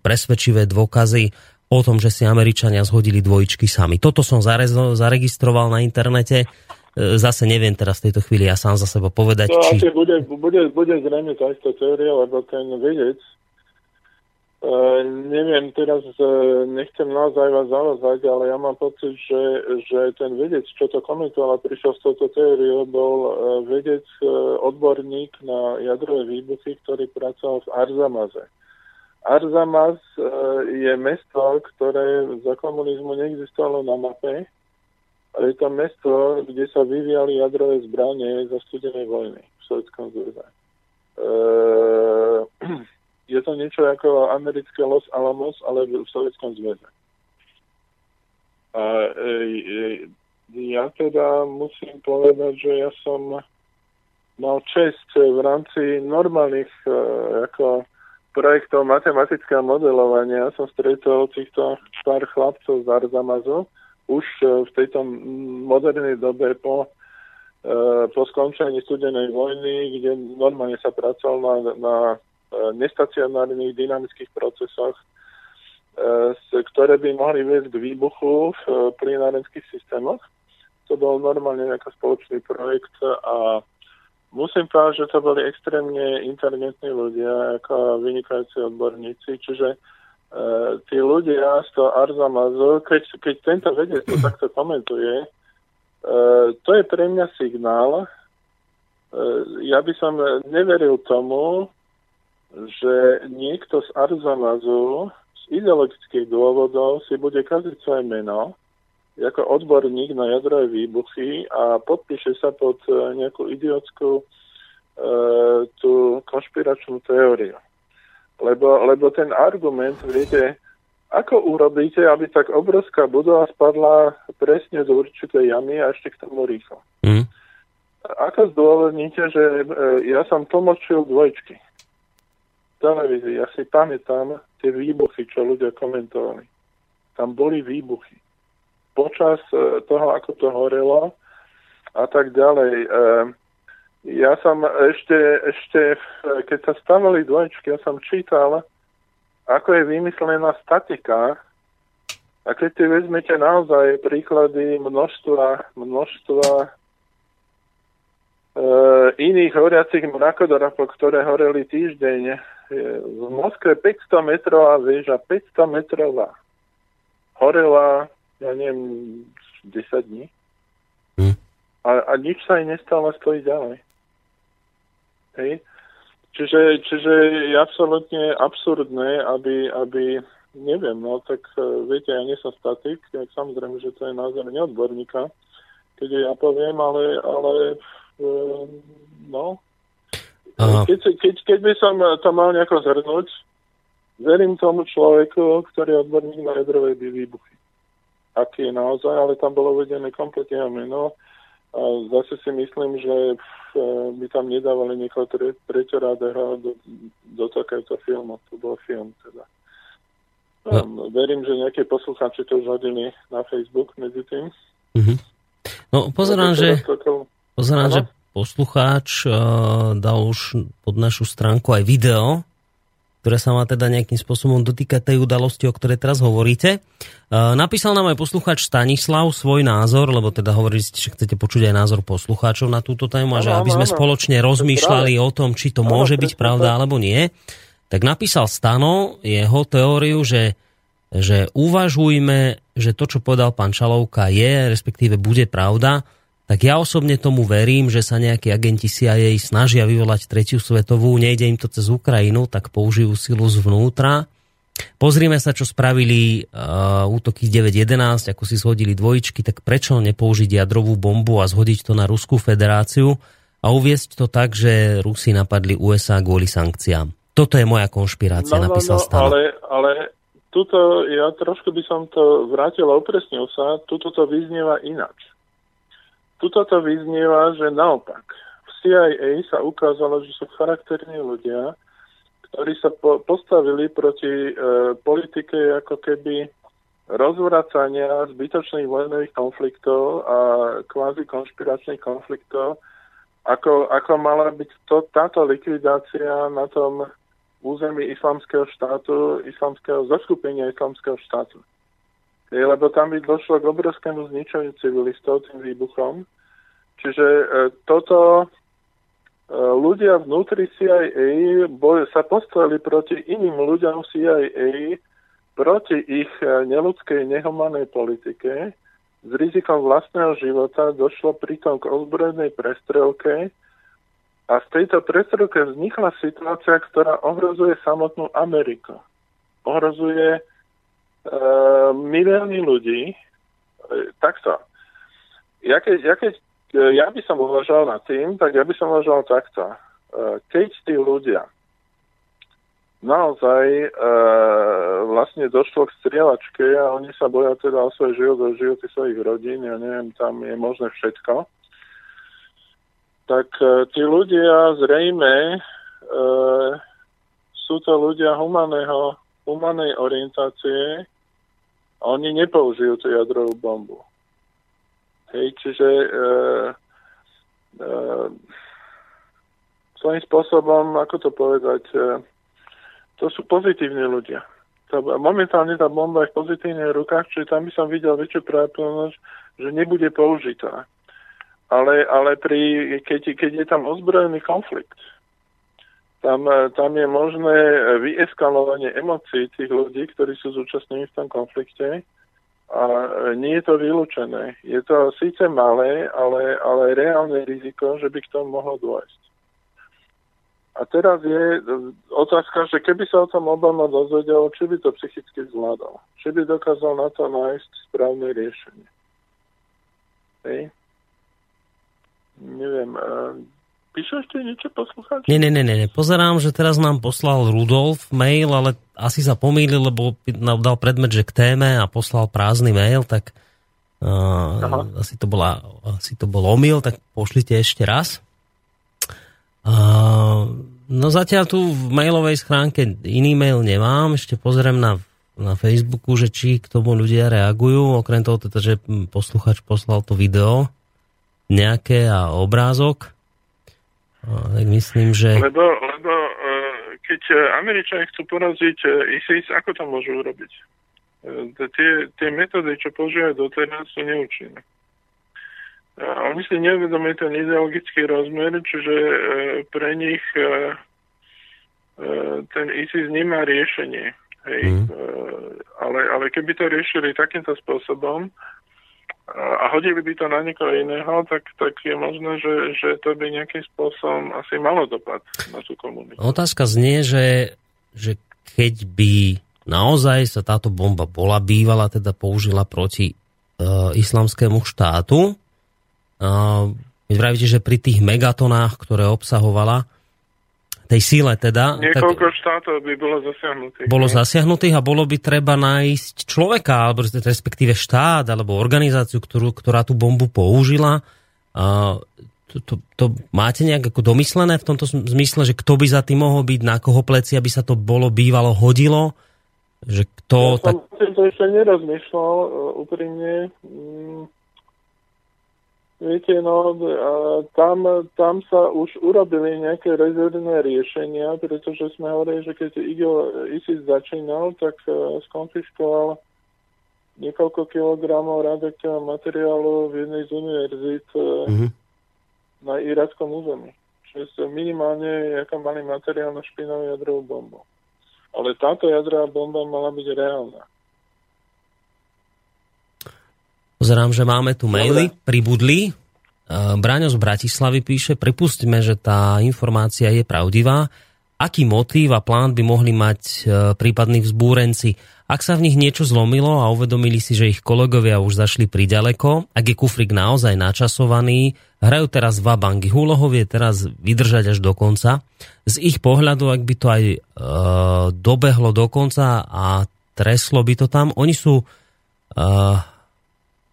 presvedčivé dôkazy o tom, že si Američania zhodili dvojičky sami. Toto som zaregistroval na internete. E, zase neviem teraz v tejto chvíli ja sám za seba povedať. To či... bude, bude, bude zrejme tá istá teória, lebo ten vedec Uh, neviem, teraz uh, nechcem naozaj vás zavazať, ale ja mám pocit, že, že ten vedec, čo to komentoval a prišiel s touto teóriou, bol uh, vedec, uh, odborník na jadrové výbuchy, ktorý pracoval v Arzamaze. Arzamaz uh, je mesto, ktoré za komunizmu neexistovalo na mape, ale je to mesto, kde sa vyvíjali jadrové zbranie za studenej vojny v Sovjetskom zväze. Uh, je to niečo ako americké Los Alamos, ale v Sovjetskom zväze. A e, e, ja teda musím povedať, že ja som mal čest v rámci normálnych e, ako projektov matematického modelovania som stretol týchto pár chlapcov z Arzamazu už e, v tejto modernej dobe po, e, po skončení studenej vojny, kde normálne sa pracoval na, na nestacionárnych dynamických procesoch, e, ktoré by mohli viesť k výbuchu v e, plynárenských systémoch. To bol normálne nejaký spoločný projekt a musím povedať, že to boli extrémne inteligentní ľudia, ako vynikajúci odborníci, čiže tí ľudia z toho Arzamazu, keď, keď tento vedec to takto komentuje, uh, to je pre mňa signál. Uh, ja by som neveril tomu, že niekto z Arzamazu z ideologických dôvodov si bude kaziť svoje meno ako odborník na jadrové výbuchy a podpíše sa pod e, nejakú idiotskú e, tú konšpiračnú teóriu. Lebo, lebo ten argument, viete, ako urobíte, aby tak obrovská budova spadla presne do určitej jamy a ešte k tomu rýchlo? Mm. Ako zdôvodníte, že e, ja som tlmočil dvojčky? televízii, ja si pamätám tie výbuchy, čo ľudia komentovali. Tam boli výbuchy. Počas e, toho, ako to horelo a tak ďalej. E, ja som ešte, ešte keď sa stavali dvojčky, ja som čítal, ako je vymyslená statika a keď si vezmete naozaj príklady množstva, množstva e, iných horiacich mrakodrapov, ktoré horeli týždeň v Moskve 500 metrová väža, 500 metrová, horela, ja neviem, 10 dní. Hm. A, a nič sa jej nestalo, stojí ďalej. Hej. Čiže, čiže je absolútne absurdné, aby, aby neviem, no tak e, viete, ja nie som statik, tak samozrejme, že to je názor neodborníka, keď ja poviem, ale, ale e, no, keď, keď, keď by som to mal nejako zhrnúť, verím tomu človeku, ktorý je odborník na jadrové výbuchy. Aký je naozaj, ale tam bolo uvedené kompletne meno. A zase si myslím, že by tam nedávali niekoho tre, treťorádého do, do takéto filmu. To bol film teda. No. Verím, že nejaké poslucháči to už hodili na Facebook medzi tým. Mm-hmm. No pozerám, že, pozerám že poslucháč uh, dal už pod našu stránku aj video, ktoré sa má teda nejakým spôsobom dotýkať tej udalosti, o ktorej teraz hovoríte. Uh, napísal nám aj poslucháč Stanislav svoj názor, lebo teda hovorili ste, že chcete počuť aj názor poslucháčov na túto tému a že aby sme spoločne rozmýšľali o tom, či to môže byť pravda alebo nie. Tak napísal Stano jeho teóriu, že že uvažujme, že to, čo povedal pán Čalovka je, respektíve bude pravda, tak ja osobne tomu verím, že sa nejakí agenti CIA snažia vyvolať tretiu svetovú, nejde im to cez Ukrajinu, tak použijú silu zvnútra. Pozrime sa, čo spravili uh, útoky 9.11, ako si zhodili dvojičky, tak prečo nepoužiť jadrovú bombu a zhodiť to na Ruskú federáciu a uviesť to tak, že Rusi napadli USA kvôli sankciám. Toto je moja konšpirácia, no, no, napísal no, Ale, ale tuto, ja trošku by som to vrátil a upresnil sa, tuto to vyznieva inač. Tuto to vyznieva, že naopak. V CIA sa ukázalo, že sú charakterní ľudia, ktorí sa po- postavili proti e, politike ako keby rozvracania zbytočných vojnových konfliktov a kvázi konšpiračných konfliktov, ako, ako mala byť to, táto likvidácia na tom území islamského štátu, islamského zaskupenia islamského štátu lebo tam by došlo k obrovskému zničeniu civilistov tým výbuchom. Čiže e, toto, ľudia vnútri CIA sa postavili proti iným ľuďom CIA, proti ich e, neludskej, nehumanej politike. S rizikom vlastného života došlo pritom k ozbrojenej prestrelke a v tejto prestrelke vznikla situácia, ktorá ohrozuje samotnú Ameriku. Ohrozuje e, milióny ľudí. E, takto. Ja keď, ja keď E, ja by som uvažoval nad tým, tak ja by som uvažoval takto. Keď tí ľudia naozaj vlastne došlo k strieľačke a oni sa boja teda o svoj život, o životy svojich rodín, ja neviem, tam je možné všetko, tak e, tí ľudia zrejme e, sú to ľudia humaného, humanej orientácie oni nepoužijú tú jadrovú bombu. Hej, čiže e, e, svojím spôsobom, ako to povedať, e, to sú pozitívni ľudia. Tá, momentálne tá bomba je v pozitívnych rukách, čiže tam by som videl väčšiu pravdepodobnosť, že nebude použitá. Ale, ale pri, keď, keď je tam ozbrojený konflikt, tam, e, tam je možné vyeskalovanie emócií tých ľudí, ktorí sú zúčastnení v tom konflikte a nie je to vylúčené. Je to síce malé, ale, ale reálne riziko, že by k tomu mohlo dôjsť. A teraz je otázka, že keby sa o tom Obama dozvedel, či by to psychicky zvládal. Či by dokázal na to nájsť správne riešenie. Hej. Neviem, Píše ešte niečo poslucháč? Nie, nie, nie, nie. Pozerám, že teraz nám poslal Rudolf mail, ale asi sa pomýlil, lebo nám dal predmet, že k téme a poslal prázdny mail, tak uh, asi, to bola, asi to bol omyl, tak pošlite ešte raz. Uh, no zatiaľ tu v mailovej schránke iný mail nemám, ešte pozriem na, na Facebooku, že či k tomu ľudia reagujú, okrem toho teda, že posluchač poslal to video nejaké a obrázok. Tak myslím, že... Lebo, lebo e, keď e, Američania chcú poraziť e, ISIS, ako to môžu urobiť? Tie, tie metódy, čo používajú doteraz, sú neúčinné. Oni si neuvedomujú ten ideologický rozmer, čiže pre nich ten ISIS nemá riešenie. Hej. Mm. Ale, ale keby to riešili takýmto spôsobom, a hodili by to na niekoho iného, tak, tak je možné, že, že to by nejakým spôsobom asi malo dopad na tú komunitu. Otázka znie, že, že keď by naozaj sa táto bomba bola bývala, teda použila proti uh, islamskému štátu, uh, vy vravíte, že pri tých megatonách, ktoré obsahovala, tej síle teda. Niekoľko tak, štátov by bolo zasiahnutých. Bolo ne? zasiahnutých a bolo by treba nájsť človeka, alebo respektíve štát, alebo organizáciu, ktorú, ktorá tú bombu použila. A to, to, to máte nejak ako domyslené v tomto zmysle, že kto by za tým mohol byť, na koho pleci, aby sa to bolo bývalo hodilo? Že kto... Ja tak... som to ešte nerozmýšľal, e, úprimne. Mm, Viete, no, tam, tam sa už urobili nejaké rezervné riešenia, pretože sme hovorili, že keď ISIS začínal, tak uh, skonfiškoval niekoľko kilogramov radioaktívneho materiálu v jednej z univerzít mm-hmm. na irackom území. Čiže minimálne, aká mali materiál na špinavú jadrovú bombu. Ale táto jadrová bomba mala byť reálna. Pozerám, že máme tu maily, pribudli. E, Bráňo z Bratislavy píše, pripustíme, že tá informácia je pravdivá. Aký motív a plán by mohli mať e, prípadní vzbúrenci? Ak sa v nich niečo zlomilo a uvedomili si, že ich kolegovia už zašli priďaleko, ak je kufrik naozaj načasovaný, hrajú teraz dva banky. Úlohov je teraz vydržať až do konca. Z ich pohľadu, ak by to aj e, dobehlo do konca a treslo by to tam, oni sú e,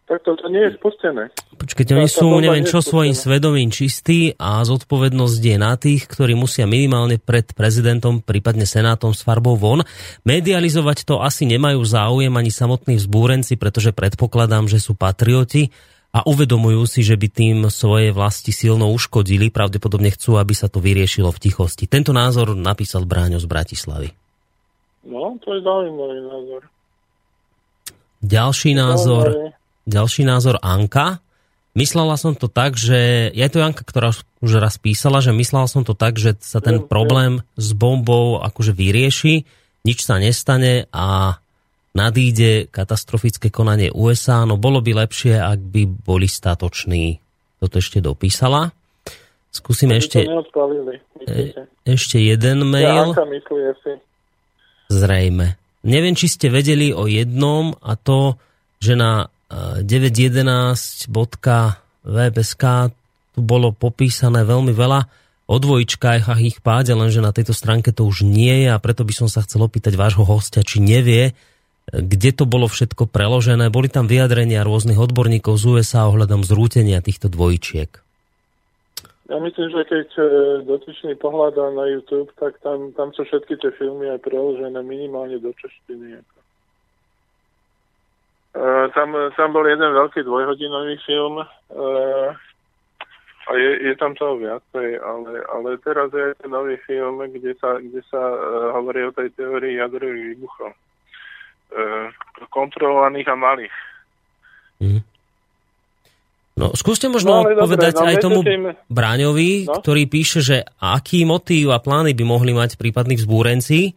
tak to, to nie je spustené. Počkajte, oni sú, neviem čo, svojim svedomím čistí a zodpovednosť je na tých, ktorí musia minimálne pred prezidentom, prípadne senátom s farbou von. Medializovať to asi nemajú záujem ani samotní vzbúrenci, pretože predpokladám, že sú patrioti a uvedomujú si, že by tým svoje vlasti silno uškodili. Pravdepodobne chcú, aby sa to vyriešilo v tichosti. Tento názor napísal Bráňo z Bratislavy. No, to je zaujímavý názor. Ďalší názor... Ďalší názor Anka. Myslela som to tak, že je to Janka, ktorá už raz písala, že myslela som to tak, že sa ten problém s bombou akože vyrieši, nič sa nestane a nadíde katastrofické konanie USA, no bolo by lepšie, ak by boli statoční. Toto ešte dopísala. Skúsime ešte... E, ešte jeden mail. Ja, Zrejme. Neviem, či ste vedeli o jednom a to, že na 911.websk tu bolo popísané veľmi veľa o dvojčkách a ich páde, lenže na tejto stránke to už nie je a preto by som sa chcel opýtať vášho hostia, či nevie, kde to bolo všetko preložené. Boli tam vyjadrenia rôznych odborníkov z USA ohľadom zrútenia týchto dvojčiek. Ja myslím, že keď e, dotyčný pohľadá na YouTube, tak tam, tam sú všetky tie filmy aj preložené minimálne do češtiny. Uh, tam, tam bol jeden veľký dvojhodinový film uh, a je, je tam toho viacej, ale, ale teraz je ten nový film, kde sa, kde sa uh, hovorí o tej teórii jadrových výbuchov. Kontrolovaných a malých. Mm. No, skúste možno no, povedať dobre, no, aj tomu tým... Bráňovi, no? ktorý píše, že aký motív a plány by mohli mať prípadní vzbúrenci,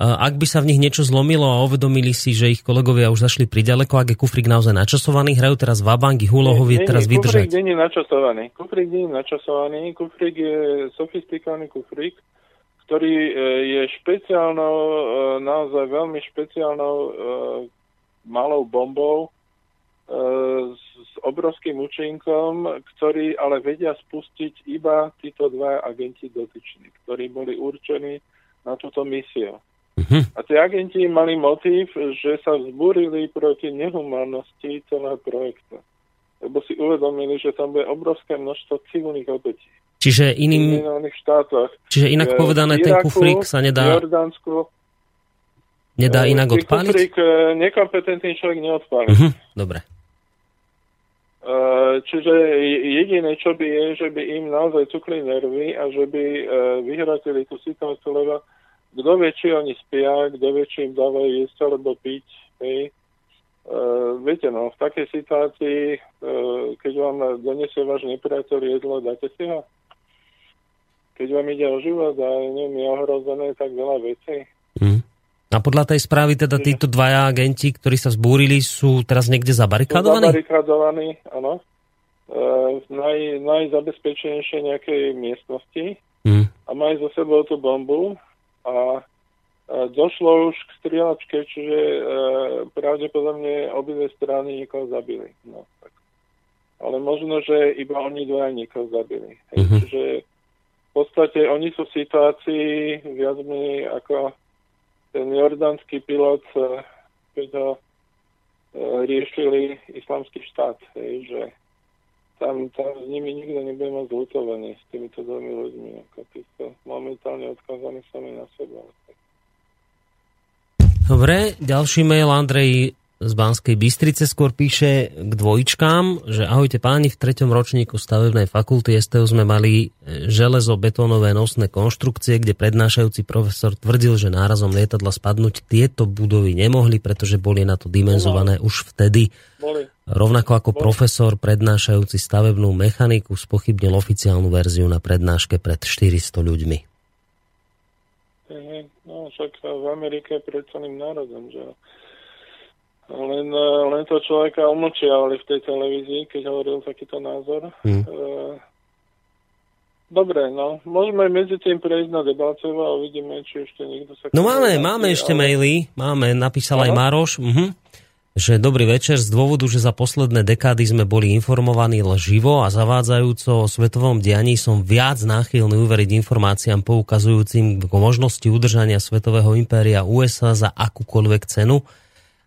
ak by sa v nich niečo zlomilo a uvedomili si, že ich kolegovia už zašli priďaleko, ak je kufrík naozaj načasovaný, hrajú teraz úlohou je teraz nie, vydržať. Kufrík nie je načasovaný. Kufrík nie je načasovaný. Kufrík je sofistikovaný kufrík, ktorý e, je špeciálnou, e, naozaj veľmi špeciálnou malou bombou s obrovským účinkom, ktorý ale vedia spustiť iba títo dva agenti dotyční, ktorí boli určení na túto misiu. Uh-huh. A tí agenti mali motív, že sa vzbúrili proti nehumánnosti celého projektu. Lebo si uvedomili, že tam bude obrovské množstvo civilných obetí. Čiže iným... štátoch. Čiže inak povedané, Iraku, ten kufrík sa nedá... Jordánsku, nedá inak odpáliť? Kufrík e, nekompetentný človek neodpáli. Uh-huh. Dobre. Uh, čiže jediné, čo by je, že by im naozaj cukli nervy a že by vyhratili tú situáciu, lebo kto vie, či oni spia, kto vie, či im dávajú jesť alebo piť. Hej. Uh, viete, no, v takej situácii, uh, keď vám donesie váš nepriateľ jedlo, dáte si ho? Keď vám ide o život a neviem, je ohrozené tak veľa vecí. Mm. A podľa tej správy teda títo dvaja agenti, ktorí sa zbúrili, sú teraz niekde zabarikádovaní? Sú zabarikádovaní, áno. Uh, v naj, najzabezpečenejšej nejakej miestnosti mm. a majú za sebou tú bombu a došlo už k strieľačke, čiže e, pravdepodobne obidve strany niekoho zabili. No, tak. Ale možno, že iba oni dvaja niekoho zabili. Uh-huh. Čiže v podstate oni sú v situácii viac menej ako ten jordánsky pilot, e, keď ho e, riešili islamský štát. Hej, že tam, tam s nimi nikto nebude mať zlutovanie s týmito dvomi ľuďmi. Ako tí sú momentálne odkázaní sami na seba. Dobre, ďalší mail Andrej z Banskej Bystrice skôr píše k dvojičkám, že ahojte páni, v treťom ročníku stavebnej fakulty STU sme mali e, železo-betónové nosné konštrukcie, kde prednášajúci profesor tvrdil, že nárazom lietadla spadnúť tieto budovy nemohli, pretože boli na to dimenzované už vtedy. Boli. Rovnako ako profesor prednášajúci stavebnú mechaniku spochybnil oficiálnu verziu na prednáške pred 400 ľuďmi. No, však v Amerike pred celým národom, že len, len to človeka umlčiavali v tej televízii, keď hovoril takýto názor. Hmm. Dobre, no, môžeme medzi tým prejsť na Debalcevo a uvidíme, či ešte niekto sa... No máme, máme ešte ale... maily, máme, napísal Aha. aj Maroš. Uh-huh že dobrý večer, z dôvodu, že za posledné dekády sme boli informovaní lživo a zavádzajúco o svetovom dianí som viac náchylný uveriť informáciám poukazujúcim k možnosti udržania svetového impéria USA za akúkoľvek cenu,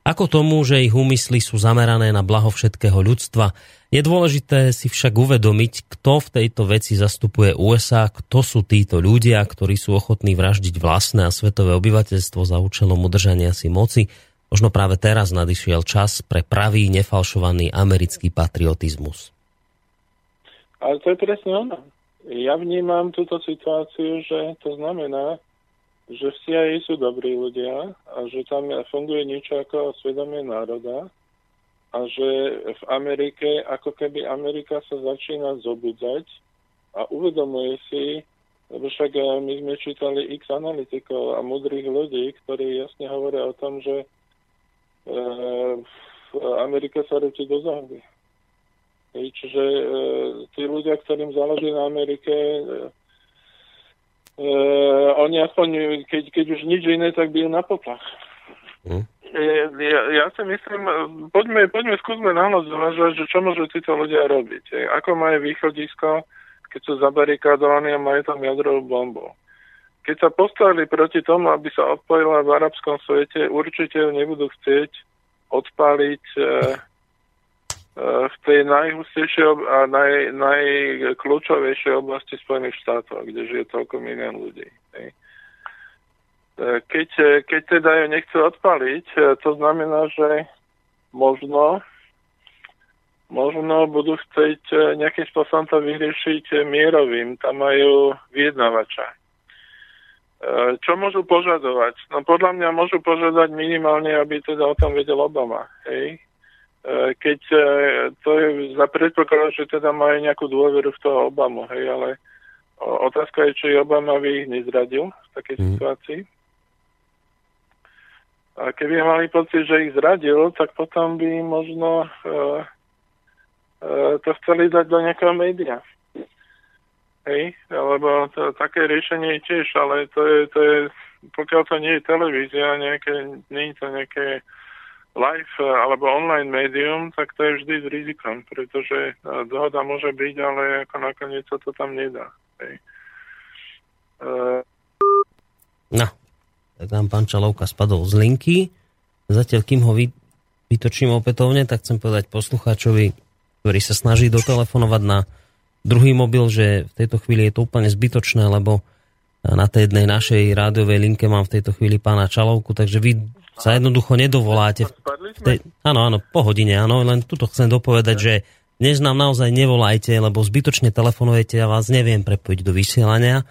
ako tomu, že ich úmysly sú zamerané na blaho všetkého ľudstva. Je dôležité si však uvedomiť, kto v tejto veci zastupuje USA, kto sú títo ľudia, ktorí sú ochotní vraždiť vlastné a svetové obyvateľstvo za účelom udržania si moci, Možno práve teraz nadišiel čas pre pravý, nefalšovaný americký patriotizmus. Ale to je presne ono. Ja vnímam túto situáciu, že to znamená, že v CIA sú dobrí ľudia a že tam funguje niečo ako svedomie národa a že v Amerike, ako keby Amerika sa začína zobudzať a uvedomuje si, lebo však eh, my sme čítali x analytikov a mudrých ľudí, ktorí jasne hovoria o tom, že v Amerike sa rúti do záhody. Čiže e, tí ľudia, ktorým záleží na Amerike, e, oni aspoň, keď, keď už nič iné, tak bijú na poplach. Hm ja, ja si myslím, poďme, poďme skúsme náhľad zvažovať, že čo môžu títo ľudia robiť. Ako majú východisko, keď sú zabarikádovaní a majú tam jadrovú bombu. Keď sa postavili proti tomu, aby sa odpojila v arabskom svete, určite ju nebudú chcieť odpáliť e, e, v tej najhustejšej a naj, najkľúčovejšej oblasti Spojených štátov, kde žije toľko milión ľudí. Hej. Keď, keď teda ju nechcú odpaliť, to znamená, že možno, možno budú chcieť nejakým spôsobom to vyriešiť mierovým. Tam majú vyjednávača. E, čo môžu požadovať? No podľa mňa môžu požadovať minimálne, aby teda o tom vedel Obama. Hej? Keď to je za predpoklad, že teda majú nejakú dôveru v toho Obamu, hej, ale otázka je, či Obama by ich nezradil v takej mm. situácii. A keby mali pocit, že ich zradil, tak potom by možno to chceli dať do nejakého média. Hej, alebo to, také riešenie je tiež, ale to je, to je, pokiaľ to nie je televízia, nejaké, nie je to nejaké live alebo online médium, tak to je vždy s rizikom, pretože dohoda môže byť, ale ako nakoniec sa to tam nedá. Hej. Uh, no, tak nám pán Čalovka spadol z linky. Zatiaľ, kým ho vy, vytočím opätovne, tak chcem povedať poslucháčovi, ktorý sa snaží dotelefonovať na druhý mobil, že v tejto chvíli je to úplne zbytočné, lebo na tej jednej našej rádiovej linke mám v tejto chvíli pána Čalovku, takže vy sa jednoducho nedovoláte. V tej, áno, áno, po hodine, áno, len tuto chcem dopovedať, že dnes nám naozaj nevolajte, lebo zbytočne telefonujete a vás neviem prepojiť do vysielania.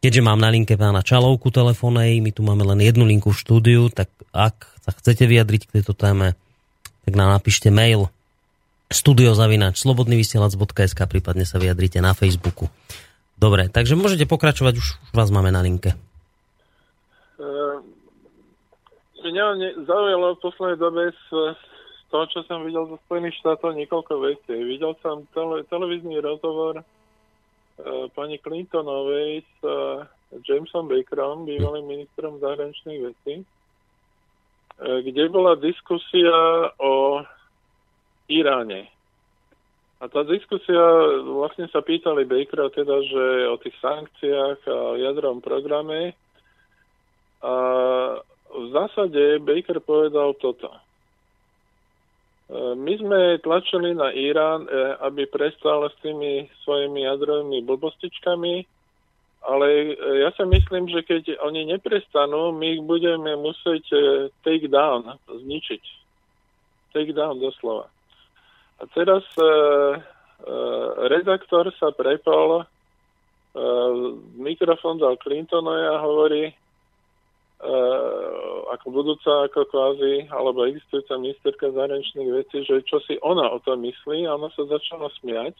Keďže mám na linke pána Čalovku telefónej, my tu máme len jednu linku v štúdiu, tak ak sa chcete vyjadriť k tejto téme, tak nám napíšte mail studiozavinač slobodnyvysielac.sk prípadne sa vyjadrite na Facebooku. Dobre, takže môžete pokračovať, už, vás máme na linke. Uh, mňa zaujalo v poslednej dobe z, toho, čo som videl zo Spojených štátov, niekoľko vecí. Videl som tele, televízny rozhovor Eh, pani Clintonovej s eh, Jamesom Bakerom, bývalým ministrom zahraničných vecí, eh, kde bola diskusia o Iráne. A tá diskusia, vlastne sa pýtali Bakera teda, že o tých sankciách a jadrovom programe. A v zásade Baker povedal toto my sme tlačili na Irán, e, aby prestal s tými svojimi jadrovými blbostičkami, ale e, ja si myslím, že keď oni neprestanú, my ich budeme musieť e, take down, zničiť. Take down doslova. A teraz redaktor sa prepol, mikrofón dal Clintonovi a hovorí, uh, ako budúca, ako kvázi, alebo existujúca ministerka zahraničných vecí, že čo si ona o tom myslí a ona sa začala smiať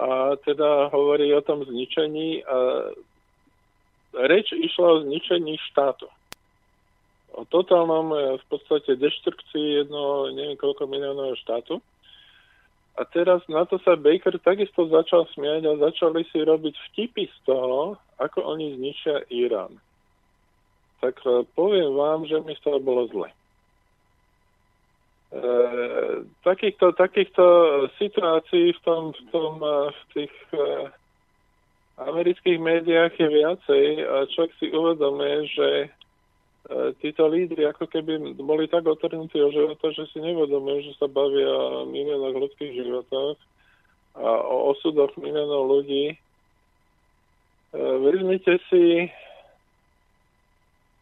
a teda hovorí o tom zničení a reč išla o zničení štátu. O totálnom e, v podstate deštrukcii jednoho neviem koľko miliónového štátu. A teraz na to sa Baker takisto začal smiať a začali si robiť vtipy z toho, ako oni zničia Irán tak e, poviem vám, že mi z toho bolo zle. E, takýchto, takýchto situácií v, tom, v, tom, e, v tých e, amerických médiách je viacej a človek si uvedomuje, že títo lídry ako keby boli tak otrhnutí o života, že si nevedomujú, že sa bavia o miliónoch ľudských životoch a o osudoch miliónov ľudí. E, vezmite si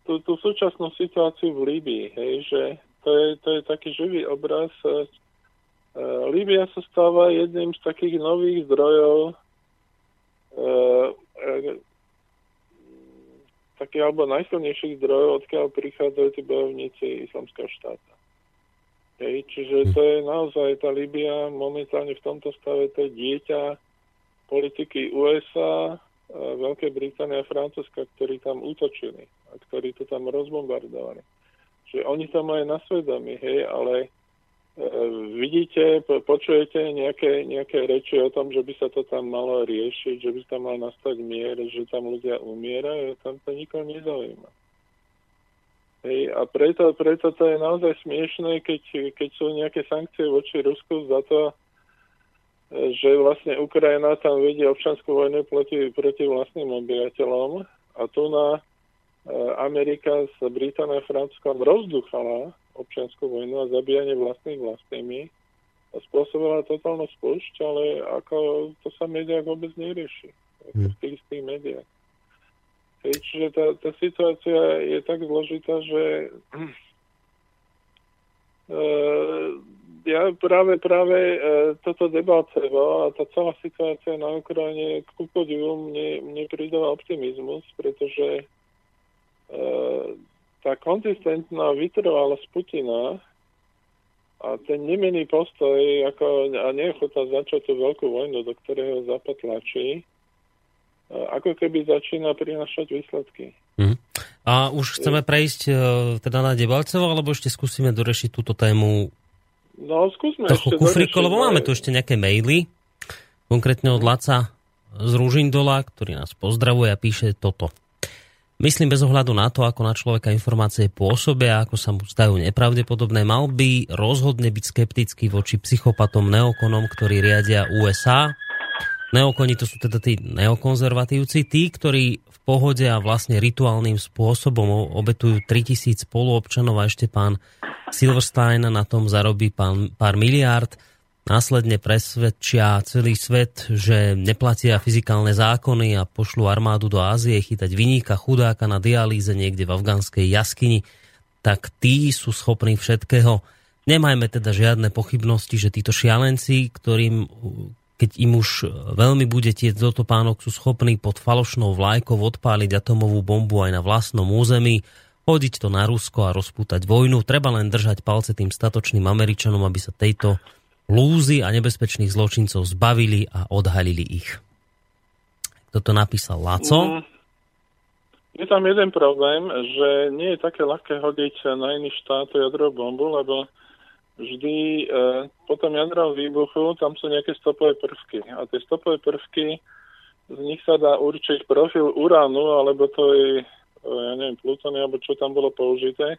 tú, tú súčasnú situáciu v Líbii, hej, že to je, to je taký živý obraz. E, Líbia sa stáva jedným z takých nových zdrojov e, e, takých alebo najsilnejších zdrojov, odkiaľ prichádzajú tí bojovníci islamského štáta. Hej, čiže to je naozaj tá Libia momentálne v tomto stave, to je dieťa politiky USA, Veľkej Británie a Francúzska, ktorí tam útočili a ktorí to tam rozbombardovali. Čiže oni to majú na svedomí, hej, ale vidíte, po, počujete nejaké, nejaké reči o tom, že by sa to tam malo riešiť, že by tam mal nastať mier, že tam ľudia umierajú, tam to nikoho nezaujíma. Hej, a preto, preto to je naozaj smiešné, keď, keď sú nejaké sankcie voči Rusku za to, že vlastne Ukrajina tam vedie občanskú vojnu proti, proti vlastným obyvateľom a tu na e, Amerika s Britániou a Francúzskom rozduchala občanskú vojnu a zabíjanie vlastných vlastnými a spôsobila totálnu spúšť, ale ako to sa v médiách vôbec nerieši. V tých istých médiách. Hej, čiže tá, tá situácia je tak zložitá, že e, ja práve, práve e, toto debalcevo a tá celá situácia na Ukrajine k podivu mne, mne pridáva optimizmus, pretože e, tá konzistentná vytrvalosť Putina a ten nemený postoj ako, a neochota začať tú veľkú vojnu, do ktorého Západ tlačí, ako keby začína prinašať výsledky. Mm. A už chceme prejsť e, teda na Debalcevo, alebo ešte skúsime dorešiť túto tému No, skúsme Trochu ešte kufriku, lebo máme tu ešte nejaké maily, konkrétne od Laca z Ružindola, ktorý nás pozdravuje a píše toto. Myslím bez ohľadu na to, ako na človeka informácie pôsobia, ako sa mu zdajú nepravdepodobné, mal by rozhodne byť skeptický voči psychopatom neokonom, ktorí riadia USA. Neokoni to sú teda tí neokonzervatívci, tí, ktorí v pohode a vlastne rituálnym spôsobom obetujú 3000 spoluobčanov a ešte pán Silverstein na tom zarobí pán, pár miliárd, následne presvedčia celý svet, že neplatia fyzikálne zákony a pošlu armádu do Ázie chytať vyníka chudáka na dialýze niekde v afgánskej jaskyni, tak tí sú schopní všetkého. Nemajme teda žiadne pochybnosti, že títo šialenci, ktorým keď im už veľmi bude tiec do topánok, sú schopní pod falošnou vlajkou odpáliť atomovú bombu aj na vlastnom území, hodiť to na Rusko a rozpútať vojnu. Treba len držať palce tým statočným Američanom, aby sa tejto lúzy a nebezpečných zločincov zbavili a odhalili ich. Toto napísal Laco. Mm. Je tam jeden problém, že nie je také ľahké hodiť na iný štát jadrovú bombu, lebo vždy e, po tom jadrovom výbuchu tam sú nejaké stopové prvky. A tie stopové prvky, z nich sa dá určiť profil uránu, alebo to je ja neviem, plutóny, alebo čo tam bolo použité. E,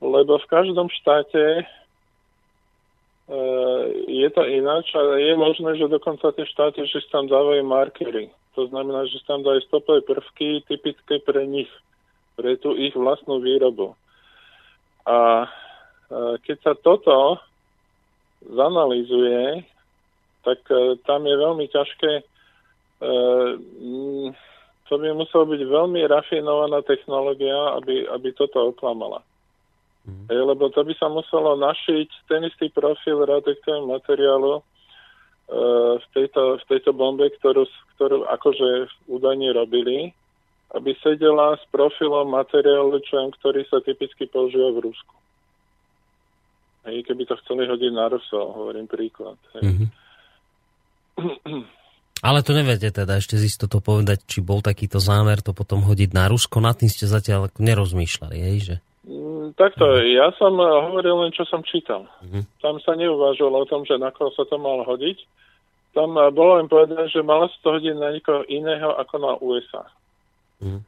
lebo v každom štáte e, je to ináč a je možné, že dokonca tie štáty, že tam dávajú markery. To znamená, že tam dajú stopové prvky typické pre nich, pre tú ich vlastnú výrobu. A e, keď sa toto zanalizuje, tak e, tam je veľmi ťažké to by musela byť veľmi rafinovaná technológia, aby, aby toto oklamala. Mm. E, lebo to by sa muselo našiť ten istý profil radioaktívneho materiálu e, v, tejto, v tejto bombe, ktorú, ktorú akože údajne robili, aby sedela s profilom materiálu, čo, ktorý sa typicky používa v Rusku. Hej, keby to chceli hodiť na Ruso, hovorím príklad. Hej. Mm-hmm. Ale to neviete teda ešte z istotou povedať, či bol takýto zámer to potom hodiť na Rusko. Na tým ste zatiaľ nerozmýšľali, hej, že? Takto, ja som eh, hovoril len, čo som čítal. Mm. Tam sa neuvažovalo o tom, že na koho sa to mal hodiť. Tam eh, bolo len povedané, že malo sa to hodiť na nikoho iného ako na USA. Mm.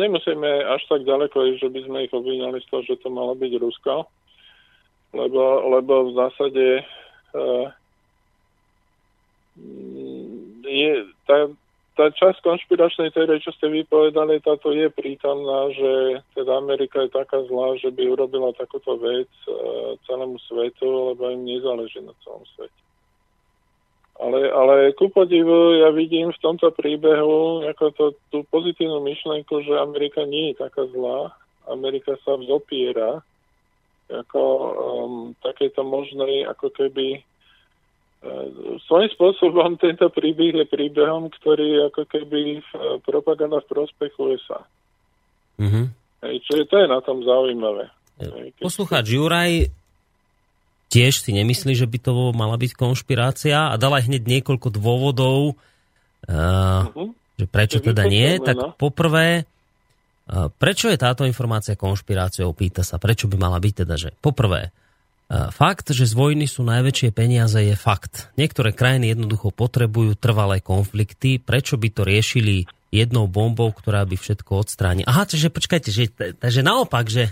Nemusíme až tak ďaleko, že by sme ich obvinali z toho, že to malo byť Rusko, lebo, lebo v zásade uh, je, tá, tá časť konšpiračnej teórie, čo ste vypovedali, táto je prítomná, že teda Amerika je taká zlá, že by urobila takúto vec uh, celému svetu, lebo im nezáleží na celom svete. Ale, ale ku podivu ja vidím v tomto príbehu ako to, tú pozitívnu myšlenku, že Amerika nie je taká zlá. Amerika sa vzopiera ako um, takéto možnej ako keby svojím spôsobom tento príbeh je príbehom, ktorý je ako keby propaganda v prospech USA. Mm-hmm. Hej, čiže to je na tom zaujímavé. Poslucháč Juraj tiež si nemyslí, že by to mala byť konšpirácia a dal aj hneď niekoľko dôvodov, uh, uh-huh. že prečo teda nie. Tak no. poprvé, uh, prečo je táto informácia konšpiráciou, pýta sa, prečo by mala byť teda, že poprvé, fakt, že z vojny sú najväčšie peniaze je fakt. Niektoré krajiny jednoducho potrebujú trvalé konflikty, prečo by to riešili jednou bombou, ktorá by všetko odstránila. Aha, čiže počkajte, že, takže naopak, že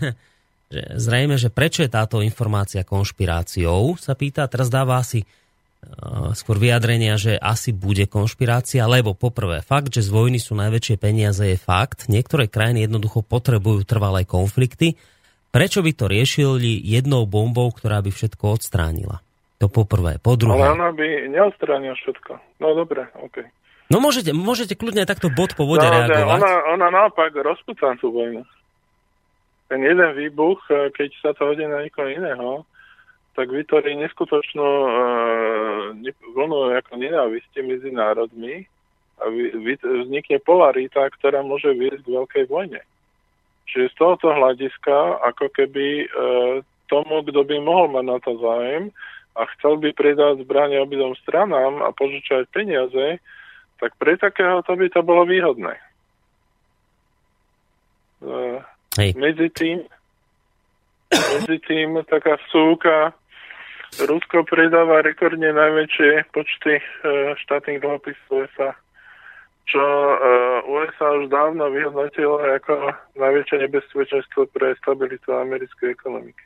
že zrejme, že prečo je táto informácia konšpiráciou, sa pýta, teraz dáva asi uh, skôr vyjadrenia, že asi bude konšpirácia, lebo poprvé, fakt, že z vojny sú najväčšie peniaze je fakt. Niektoré krajiny jednoducho potrebujú trvalé konflikty. Prečo by to riešili jednou bombou, ktorá by všetko odstránila? To poprvé. Po druhé. Ale ona by neodstránila všetko. No dobre, OK. No môžete, môžete kľudne takto bod po vode no, reagovať. Ona, ona naopak rozputá tú vojnu ten jeden výbuch, e, keď sa to hodí na niekoho iného, tak vytvorí neskutočnú uh, vlnu ako nenávisti medzi národmi a vy, vy, vznikne polarita, ktorá môže viesť k veľkej vojne. Čiže z tohoto hľadiska, ako keby uh, tomu, kto by mohol mať na to zájem a chcel by predať zbranie obidom stranám a požičať peniaze, tak pre takého to by to bolo výhodné. Uh, Hej. Medzi tým, medzi tým taká vsúka, Rusko predáva rekordne najväčšie počty e, štátnych dlhopisov USA, čo e, USA už dávno vyhodnotilo ako najväčšie nebezpečenstvo pre stabilitu americkej ekonomiky.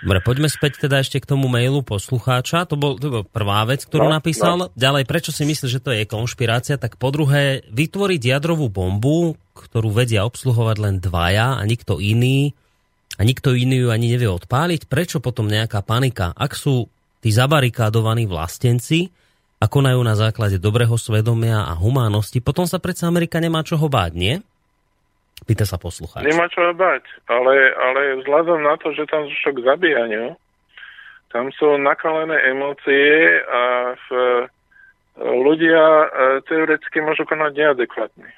Dobre, poďme späť teda ešte k tomu mailu poslucháča. To bol, to bol prvá vec, ktorú no, napísal. No. Ďalej, prečo si myslíš, že to je konšpirácia? Tak po druhé, vytvoriť jadrovú bombu, ktorú vedia obsluhovať len dvaja a nikto iný, a nikto iný ju ani nevie odpáliť. Prečo potom nejaká panika? Ak sú tí zabarikádovaní vlastenci a konajú na základe dobrého svedomia a humánosti, potom sa predsa Amerika nemá čoho báť, nie? Pýta sa poslucháč. Nemá čo bať, ale, ale vzhľadom na to, že tam došlo k zabíjaniu, tam sú nakalené emócie a v, ľudia e, teoreticky môžu konať neadekvátne.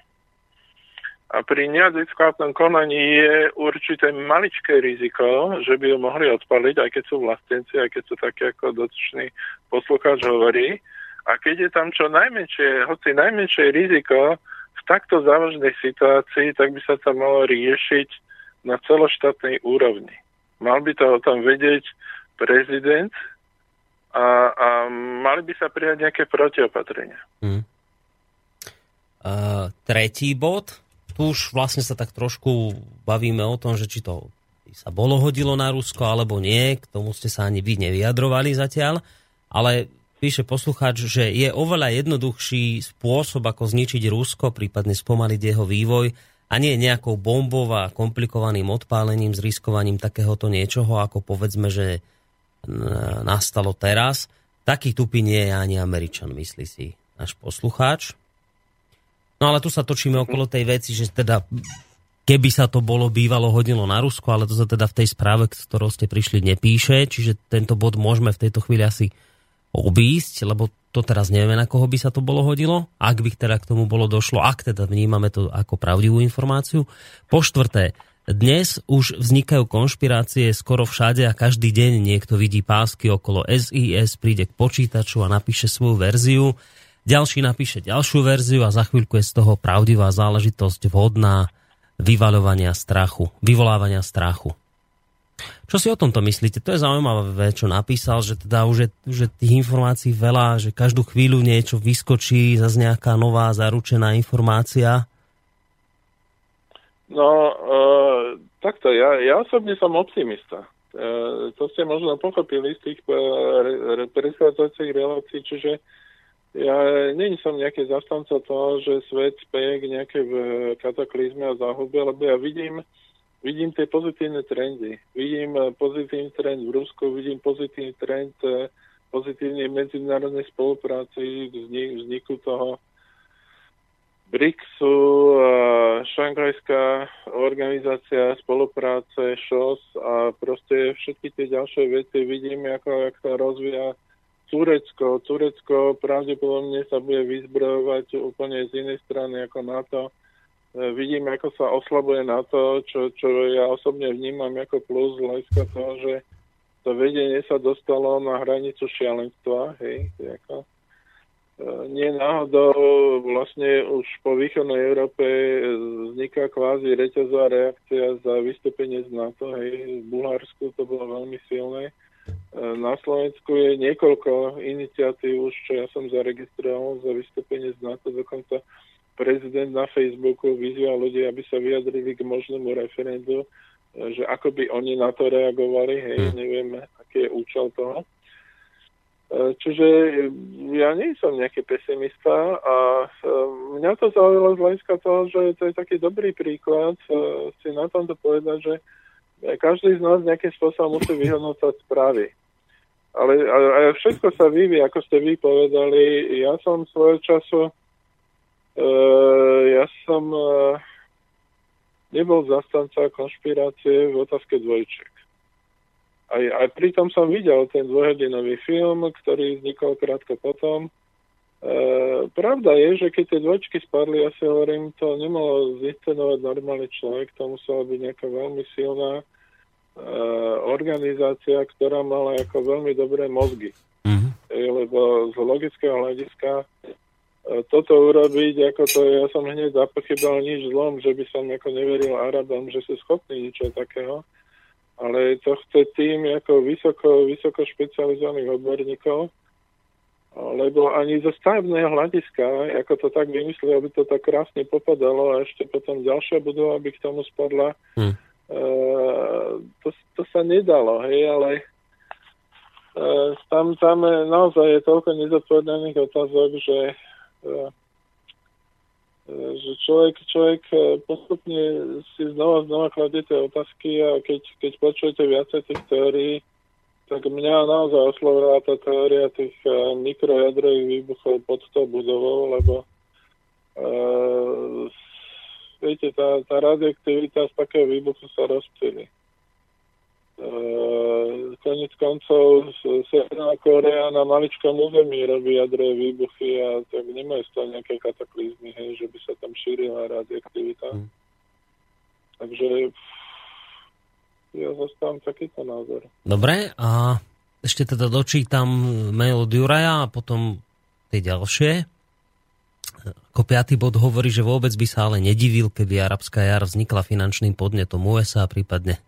A pri neadekvátnom konaní je určité maličké riziko, že by ju mohli odpaliť, aj keď sú vlastenci, aj keď sú také ako dotyčný poslucháč hovorí. A keď je tam čo najmenšie, hoci najmenšie riziko, v takto závažnej situácii, tak by sa to malo riešiť na celoštátnej úrovni. Mal by to o tom vedieť prezident a, a mali by sa prijať nejaké protiopatrenia. Hmm. Uh, tretí bod. Tu už vlastne sa tak trošku bavíme o tom, že či to sa bolo hodilo na Rusko alebo nie. K tomu ste sa ani vy nevyjadrovali zatiaľ. Ale píše poslucháč, že je oveľa jednoduchší spôsob, ako zničiť Rusko, prípadne spomaliť jeho vývoj, a nie nejakou bombou a komplikovaným odpálením, s riskovaním takéhoto niečoho, ako povedzme, že nastalo teraz. Taký tupý nie je ani Američan, myslí si náš poslucháč. No ale tu sa točíme okolo tej veci, že teda keby sa to bolo bývalo hodilo na Rusko, ale to sa teda v tej správe, ktorou ste prišli, nepíše, čiže tento bod môžeme v tejto chvíli asi obísť, lebo to teraz nevieme, na koho by sa to bolo hodilo, ak by teda k tomu bolo došlo, ak teda vnímame to ako pravdivú informáciu. Po štvrté, dnes už vznikajú konšpirácie skoro všade a každý deň niekto vidí pásky okolo SIS, príde k počítaču a napíše svoju verziu, ďalší napíše ďalšiu verziu a za chvíľku je z toho pravdivá záležitosť vhodná vyvaľovania strachu, vyvolávania strachu. Čo si o tomto myslíte? To je zaujímavé, čo napísal, že teda už je, že tých informácií veľa, že každú chvíľu niečo vyskočí, zase nejaká nová zaručená informácia. No, e, takto, ja, ja osobne som optimista. E, to ste možno pochopili z tých e, predchádzajúcich relácií, čiže ja není som nejaký zastanca toho, že svet speje k nejakej kataklizme a záhube, lebo ja vidím, vidím tie pozitívne trendy. Vidím eh, pozitívny trend v Rusku, vidím pozitívny trend eh, pozitívnej medzinárodnej spolupráci, vznik, vzniku toho BRICSu, eh, Šanghajská organizácia spolupráce, ŠOS a proste všetky tie ďalšie veci vidím, ako, ako sa rozvíja Turecko. Turecko pravdepodobne sa bude vyzbrojovať úplne z inej strany ako NATO vidím, ako sa oslabuje na to, čo, čo ja osobne vnímam ako plus hľadiska toho, že to vedenie sa dostalo na hranicu šialenstva, hej, ako, e, nie náhodou vlastne už po východnej Európe vzniká kvázi reťazová reakcia za vystúpenie z NATO, hej, v Bulharsku to bolo veľmi silné. E, na Slovensku je niekoľko iniciatív už, čo ja som zaregistroval za vystúpenie z NATO, dokonca prezident na Facebooku vyzýva ľudí, aby sa vyjadrili k možnému referendu že ako by oni na to reagovali, hej, hmm. nevieme, aký je účel toho. E, čiže ja nie som nejaký pesimista a e, mňa to zaujalo z hľadiska toho, že to je taký dobrý príklad e, si na tomto povedať, že každý z nás nejakým spôsobom musí vyhodnocať správy. Ale, ale všetko sa vyvíjí, ako ste vy povedali. Ja som svojho času, ja som nebol zastanca konšpirácie v otázke dvojček. Aj, aj pritom som videl ten dvojhodinový film, ktorý vznikol krátko potom. E, pravda je, že keď tie dvojčky spadli, ja si hovorím, to nemalo zinscenovať normálny človek, to musela byť nejaká veľmi silná e, organizácia, ktorá mala ako veľmi dobré mozgy. Mm-hmm. E, lebo z logického hľadiska E, toto urobiť, ako to ja som hneď zapochybal nič zlom, že by som ako neveril Arabom, že sú schopní niečo takého. Ale to chce tým ako vysoko, vysoko špecializovaných odborníkov, lebo ani zo stavebného hľadiska, ako to tak vymysleli, aby to tak krásne popadalo a ešte potom ďalšia budova by k tomu spadla, hmm. e, to, to sa nedalo, hej, ale e, tam, tam naozaj je toľko nezodpovedaných otázok, že E, že človek, človek e, postupne si znova znova kladie tie otázky a keď, keď počujete viacej tých teórií, tak mňa naozaj oslovila tá teória tých e, mikrojadrových výbuchov pod tou budovou, lebo uh, viete, tá, tá radioaktivita z takého výbuchu sa rozptýli. Uh, konec koncov Severná Korea na maličkom území robí jadrové výbuchy a tak nemajú z toho nejaké kataklizmy, hej, že by sa tam šírila radioaktivita. Hmm. Takže ja zastávam takýto názor. Dobre, a ešte teda dočítam mail od Juraja a potom tie ďalšie. Ako piatý bod hovorí, že vôbec by sa ale nedivil, keby arabská jar vznikla finančným podnetom USA, prípadne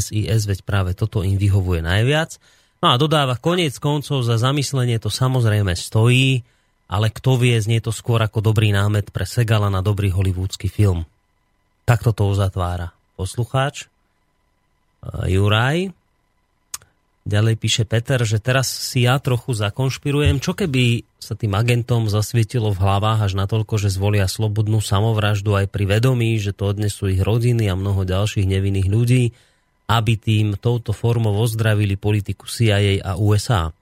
SIS, veď práve toto im vyhovuje najviac. No a dodáva, koniec koncov za zamyslenie to samozrejme stojí, ale kto vie, znie to skôr ako dobrý námet pre Segala na dobrý hollywoodsky film. Takto to uzatvára poslucháč. Juraj. Ďalej píše Peter, že teraz si ja trochu zakonšpirujem, čo keby sa tým agentom zasvietilo v hlavách až natoľko, že zvolia slobodnú samovraždu aj pri vedomí, že to odnesú ich rodiny a mnoho ďalších nevinných ľudí aby tým touto formou ozdravili politiku CIA a USA.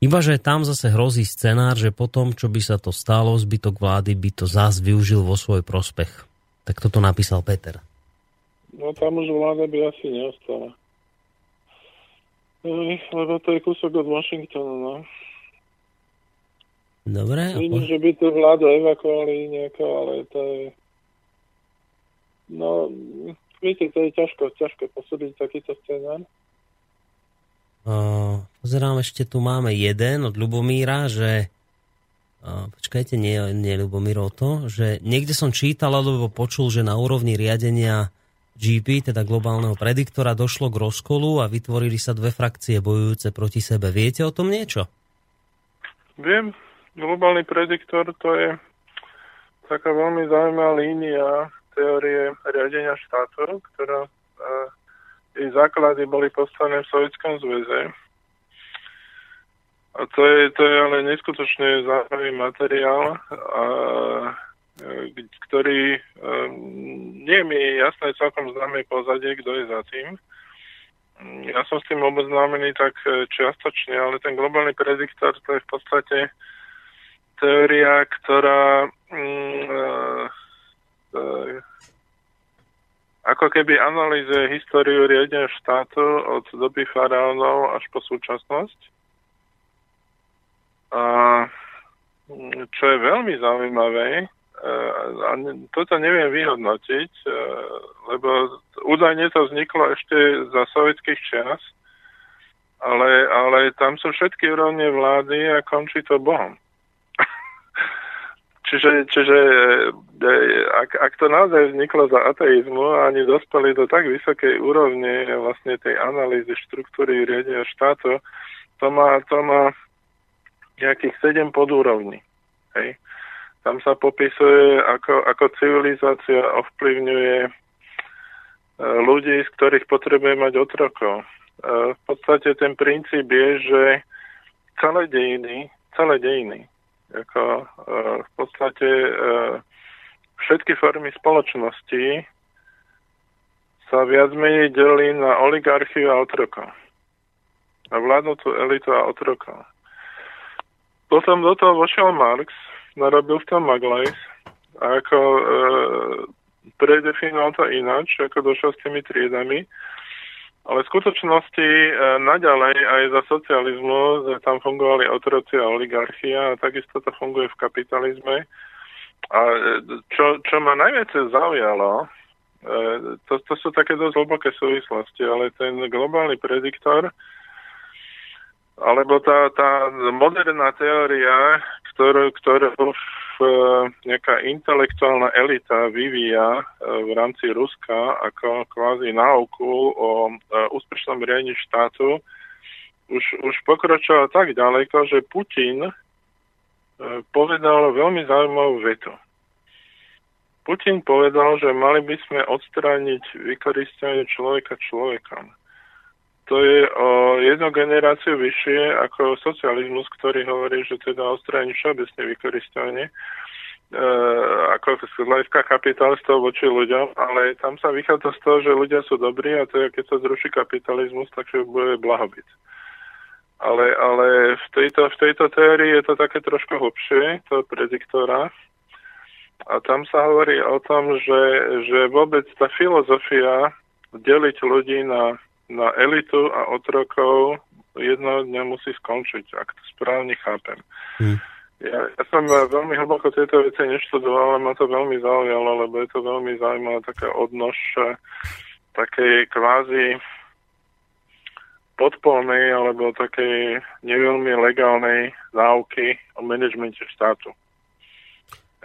Ibaže tam zase hrozí scenár, že potom, čo by sa to stalo, zbytok vlády by to zás využil vo svoj prospech. Tak toto napísal Peter. No tam už vláda by asi neostala. No, lebo to je kúsok od Washingtonu, no. Dobre. Vidím, po... že by tú vládu evakuovali nejako, ale to je... No, Viete, to je ťažko, ťažko posúdiť takýto scenár. Uh, pozerám, ešte tu máme jeden od Lubomíra, že uh, počkajte, nie, nie Lubomírov to, že niekde som čítal alebo počul, že na úrovni riadenia GP, teda globálneho prediktora, došlo k rozkolu a vytvorili sa dve frakcie bojujúce proti sebe. Viete o tom niečo? Viem. Globálny prediktor to je taká veľmi zaujímavá línia teórie riadenia štátu, ktorá jej základy boli postavené v Sovjetskom zväze. A to je, to je ale neskutočne zaujímavý materiál, a, e, ktorý um, nie mi jasné celkom známe pozadie, kto je za tým. Ja som s tým oboznámený tak čiastočne, ale ten globálny prediktor to je v podstate teória, ktorá uh, ako keby analýzuje históriu riadenia štátu od doby faraónov až po súčasnosť. A čo je veľmi zaujímavé, a toto neviem vyhodnotiť, lebo údajne to vzniklo ešte za sovietských čas, ale, ale tam sú všetky úrovne vlády a končí to Bohom. Čiže čiže ak, ak to naozaj vzniklo za ateizmu a ani dospeli do tak vysokej úrovne vlastne tej analýzy štruktúry riadenia štátu, to má, to má nejakých sedem podúrovní. Hej. Tam sa popisuje, ako, ako civilizácia ovplyvňuje e, ľudí, z ktorých potrebuje mať otrokov. E, v podstate ten princíp je, že celé dejiny, celé dejiny, ako e, v podstate všetky formy spoločnosti sa viac menej delí na oligarchiu a otrokov. Na vládnutú elitu a otrokov. Potom do toho vošiel Marx, narobil v tom Maglajs a ako e, predefinoval to ináč, ako došiel s tými triedami. Ale v skutočnosti e, naďalej aj za socializmu tam fungovali otroci a oligarchia a takisto to funguje v kapitalizme. A e, čo, čo ma najviac zaujalo, e, to, to sú také dosť hlboké súvislosti, ale ten globálny prediktor, alebo tá, tá moderná teória, ktorú, ktorú v, nejaká intelektuálna elita vyvíja e, v rámci Ruska ako kvázi náuku o e, úspešnom riadení štátu, už, už pokročila tak ďaleko, že Putin povedal veľmi zaujímavú vetu. Putin povedal, že mali by sme odstrániť vykoristenie človeka človekom to je o jednu generáciu vyššie ako socializmus, ktorý hovorí, že teda odstráni všeobecne vykoristovanie e, ako z hľadiska kapitalistov voči ľuďom, ale tam sa vychádza z toho, že ľudia sú dobrí a je, keď sa zruší kapitalizmus, takže bude blahobyt. Ale, ale v, tejto, v tejto teórii je to také trošku hlbšie, to prediktora. A tam sa hovorí o tom, že, že vôbec tá filozofia deliť ľudí na na elitu a otrokov jedného dňa musí skončiť, ak to správne chápem. Hmm. Ja, ja som veľmi hlboko tieto veci neštudoval, ale ma to veľmi zaujalo, lebo je to veľmi zaujímavá taká odnož takej kvázi podpolnej alebo takej neveľmi legálnej náuky o manažmente štátu.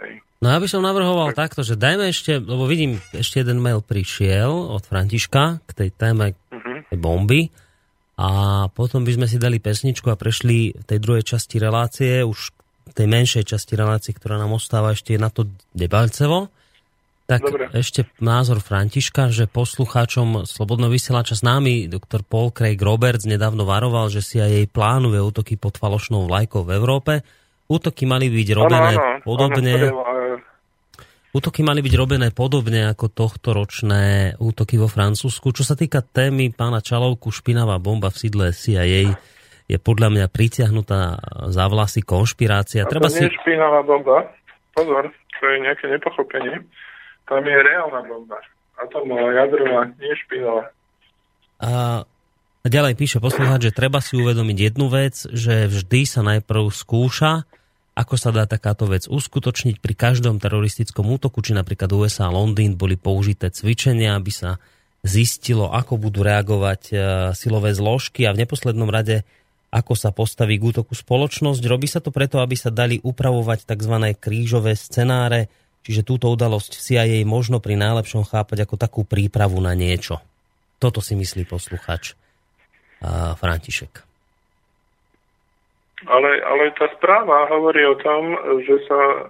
Hej. No ja by som navrhoval tak. takto, že dajme ešte, lebo vidím, ešte jeden mail prišiel od Františka k tej téme bomby a potom by sme si dali pesničku a prešli v tej druhej časti relácie, už tej menšej časti relácie, ktorá nám ostáva ešte na to Debalcevo. Tak Dobre. ešte názor Františka, že poslucháčom Slobodno vysielača s námi doktor Paul Craig Roberts nedávno varoval, že si aj jej plánuje útoky pod falošnou vlajkou v Európe. Útoky mali byť robené ano, ano, podobne... Ano, Útoky mali byť robené podobne ako tohto ročné útoky vo Francúzsku. Čo sa týka témy pána Čalovku, špinavá bomba v sídle CIA je podľa mňa pritiahnutá za vlasy konšpirácia. A Treba to si... nie je špinavá bomba. Pozor, to je nejaké nepochopenie. Tam je reálna bomba. Atomová, jadrová, nie špinavá. A ďalej píše poslucháč, že treba si uvedomiť jednu vec, že vždy sa najprv skúša, ako sa dá takáto vec uskutočniť pri každom teroristickom útoku, či napríklad USA a Londýn boli použité cvičenia, aby sa zistilo, ako budú reagovať e, silové zložky a v neposlednom rade, ako sa postaví k útoku spoločnosť. Robí sa to preto, aby sa dali upravovať tzv. krížové scenáre, čiže túto udalosť v CIA možno pri najlepšom chápať ako takú prípravu na niečo. Toto si myslí posluchač František. Ale, ale tá správa hovorí o tom, že sa e,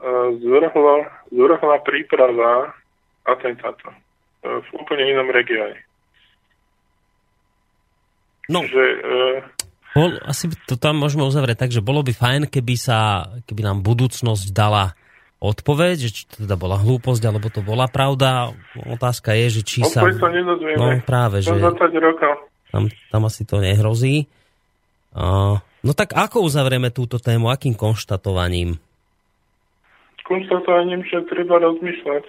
zvrhla, zvrhla príprava atentátu e, v úplne inom regióne. No. Že, uh, bol, asi to tam môžeme uzavrieť tak, že bolo by fajn, keby sa, keby nám budúcnosť dala odpoveď, že či to teda bola hlúposť, alebo to bola pravda. Otázka je, že či sa... sa No práve, že... Tam, tam asi to nehrozí. Uh, No tak ako uzavrieme túto tému? Akým konštatovaním? Konštatovaním, že treba rozmýšľať.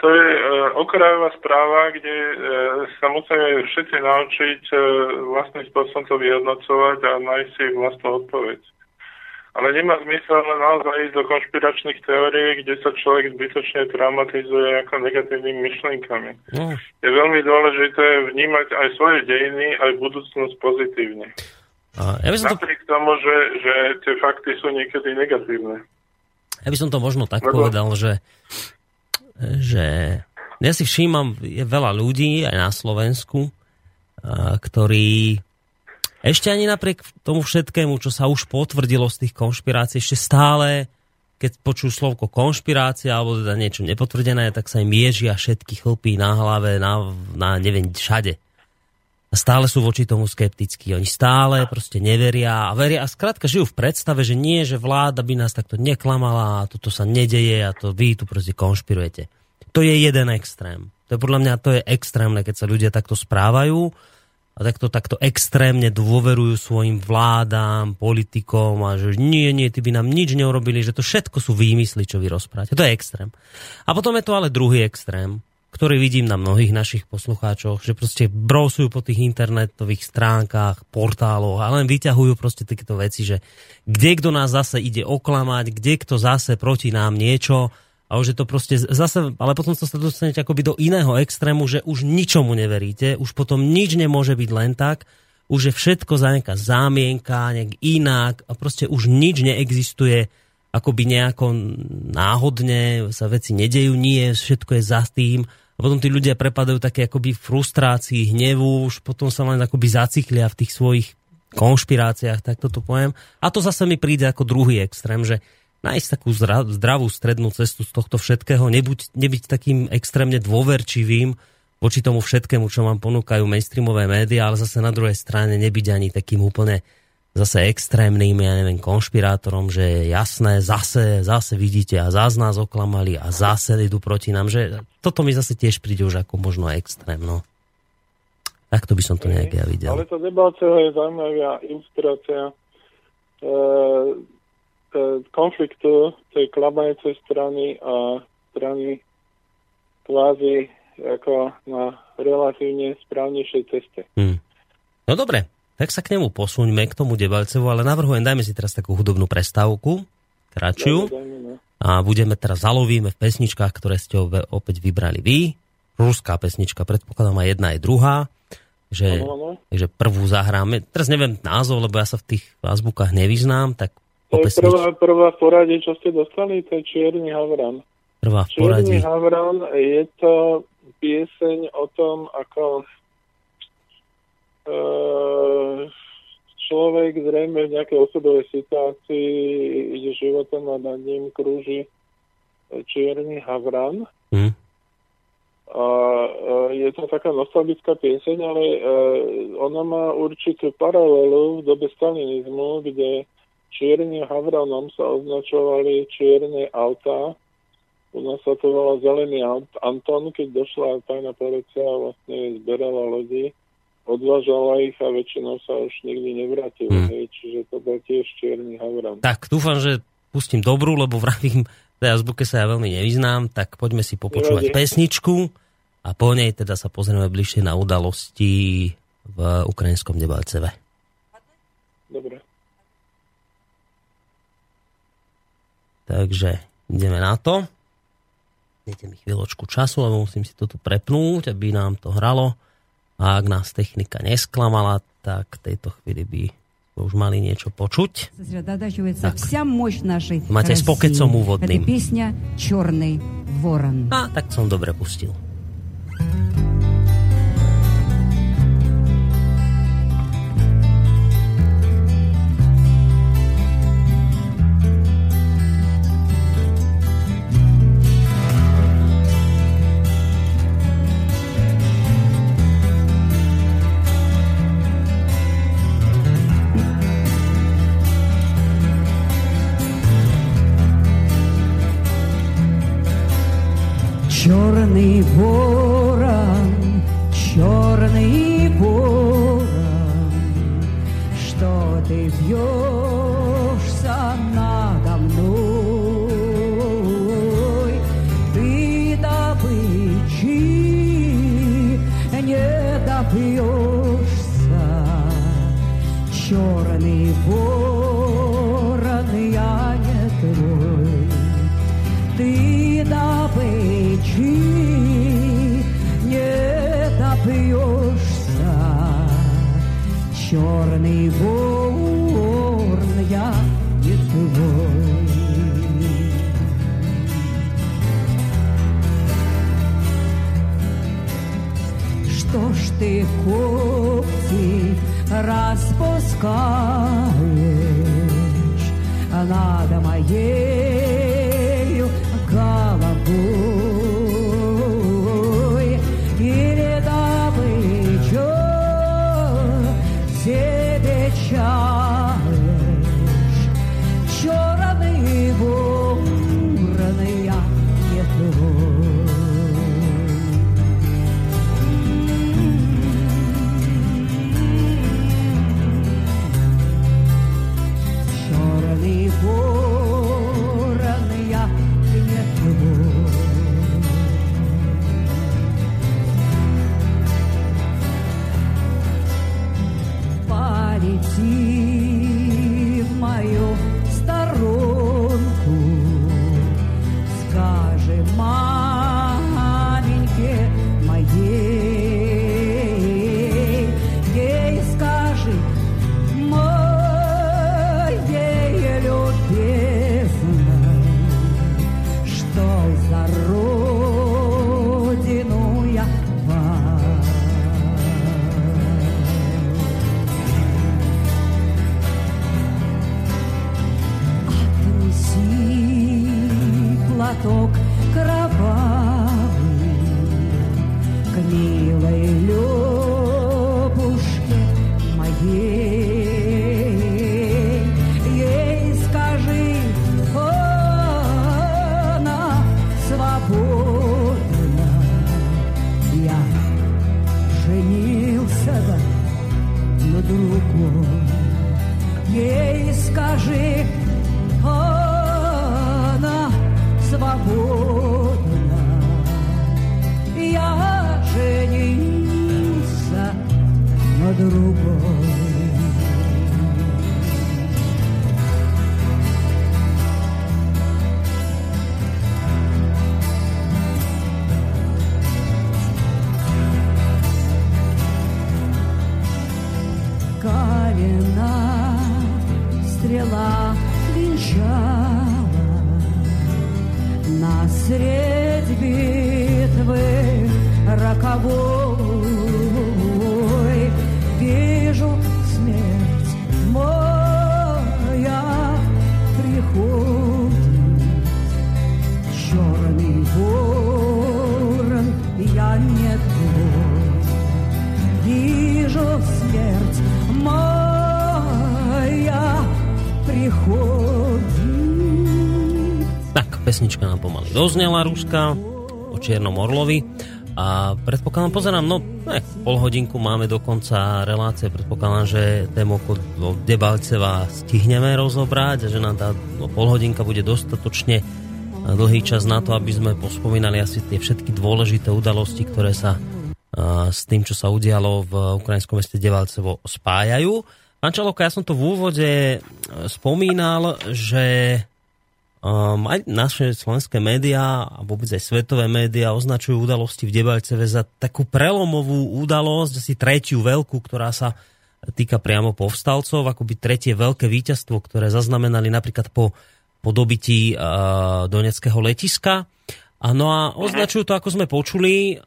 To je e, okrajová správa, kde e, sa musíme všetci naučiť e, vlastným spôsobom to vyhodnocovať a nájsť si vlastnú odpoveď. Ale nemá zmysel naozaj ísť do konšpiračných teórií, kde sa človek zbytočne traumatizuje ako negatívnymi myšlienkami. No. Je veľmi dôležité vnímať aj svoje dejiny, aj budúcnosť pozitívne. Ja by som Napriek to... tomu, že, že tie fakty sú niekedy negatívne. Ja by som to možno tak Lebo... povedal, že, že ja si všímam, je veľa ľudí aj na Slovensku, ktorí ešte ani napriek tomu všetkému, čo sa už potvrdilo z tých konšpirácií, ešte stále, keď počujú slovko konšpirácia alebo teda niečo nepotvrdené, tak sa im ježia všetky chlpy na hlave, na, na neviem, všade. A stále sú voči tomu skeptickí. Oni stále proste neveria a veria a skrátka žijú v predstave, že nie, že vláda by nás takto neklamala a toto sa nedeje a to vy tu proste konšpirujete. To je jeden extrém. To je podľa mňa to je extrémne, keď sa ľudia takto správajú a takto, takto extrémne dôverujú svojim vládám, politikom a že nie, nie, ty by nám nič neurobili, že to všetko sú výmysly, čo vy rozprávate. To je extrém. A potom je to ale druhý extrém, ktorý vidím na mnohých našich poslucháčoch, že proste brosujú po tých internetových stránkach, portáloch a len vyťahujú proste takéto veci, že kde kto nás zase ide oklamať, kde kto zase proti nám niečo a už je to proste zase, ale potom sa dostanete akoby do iného extrému, že už ničomu neveríte, už potom nič nemôže byť len tak, už je všetko za nejaká zámienka, nejak inak a proste už nič neexistuje akoby nejako náhodne, sa veci nedejú, nie, všetko je za tým potom tí ľudia prepadajú také akoby frustrácii, hnevu, už potom sa len akoby zaciklia v tých svojich konšpiráciách, tak toto poviem. A to zase mi príde ako druhý extrém, že nájsť takú zdravú strednú cestu z tohto všetkého, nebuď, nebyť takým extrémne dôverčivým voči tomu všetkému, čo vám ponúkajú mainstreamové médiá, ale zase na druhej strane nebyť ani takým úplne zase extrémnym, ja neviem, konšpirátorom, že jasné, zase, zase vidíte a zase nás oklamali a zase idú proti nám, že toto mi zase tiež príde už ako možno extrém, no. Takto by som to nejak ja videl. Ale to debáceho je zaujímavá inspirácia. E, E, konfliktu tej klabajúcej strany a strany kvázi ako na relatívne správnejšej ceste. Hmm. No dobre, tak sa k nemu posuňme, k tomu Debalcevu, ale navrhujem, dajme si teraz takú hudobnú prestávku, kratšiu. No. A budeme teraz zalovíme v pesničkách, ktoré ste opäť vybrali vy. Ruská pesnička, predpokladám aj jedna, aj druhá. Že. Takže prvú zahráme. Teraz neviem názov, lebo ja sa v tých azbukách nevyznám, tak to je prvá, prvá v poradí, čo ste dostali, to je Čierny Havran. Prvá v poradí. Čierny Havran je to pieseň o tom, ako človek zrejme v nejakej osudovej situácii ide životom a nad ním krúži Čierny Havran. Hmm. A e, je to taká nostalgická pieseň, ale e, ona má určitú paralelu v dobe stalinizmu, kde čiernym havranom sa označovali čierne autá. U nás sa to volá Zelený Anton, keď došla tajná policia a vlastne zberala lodi, odvážala ich a väčšinou sa už nikdy nevrátili. Hmm. Hej, čiže to bol tiež čierny havran. Tak, dúfam, že pustím dobrú, lebo vravím, tej azbuke sa ja veľmi nevyznám, tak poďme si popočúvať Nevadí. pesničku a po nej teda sa pozrieme bližšie na udalosti v ukrajinskom Debalceve. Dobre. Takže ideme na to. Dajte mi chvíľočku času, lebo musím si to tu prepnúť, aby nám to hralo. A ak nás technika nesklamala, tak v tejto chvíli by už mali niečo počuť. Tak. Máte s pokecom úvodným. A tak som dobre pustil. роковой Вижу смерть моя приходит. Черный ворон, я не твой. Вижу смерть моя приходит. Tak, pesnička nám pomaly dozněla ruská o Orlovi. A predpokladám, pozerám, no ne, pol hodinku máme do konca relácie, predpokladám, že tému o Debalceva stihneme rozobrať a že nám tá no, pol hodinka bude dostatočne dlhý čas na to, aby sme pospomínali asi tie všetky dôležité udalosti, ktoré sa a, s tým, čo sa udialo v ukrajinskom meste Debalcevo spájajú. Pán Čaloko, ja som to v úvode spomínal, že Um, aj naše slovenské médiá a vôbec aj svetové médiá označujú udalosti v Debalceve za takú prelomovú udalosť, asi tretiu veľkú, ktorá sa týka priamo povstalcov, akoby tretie veľké víťazstvo, ktoré zaznamenali napríklad po, po dobití uh, Doneckého letiska. A no a označujú to, ako sme počuli,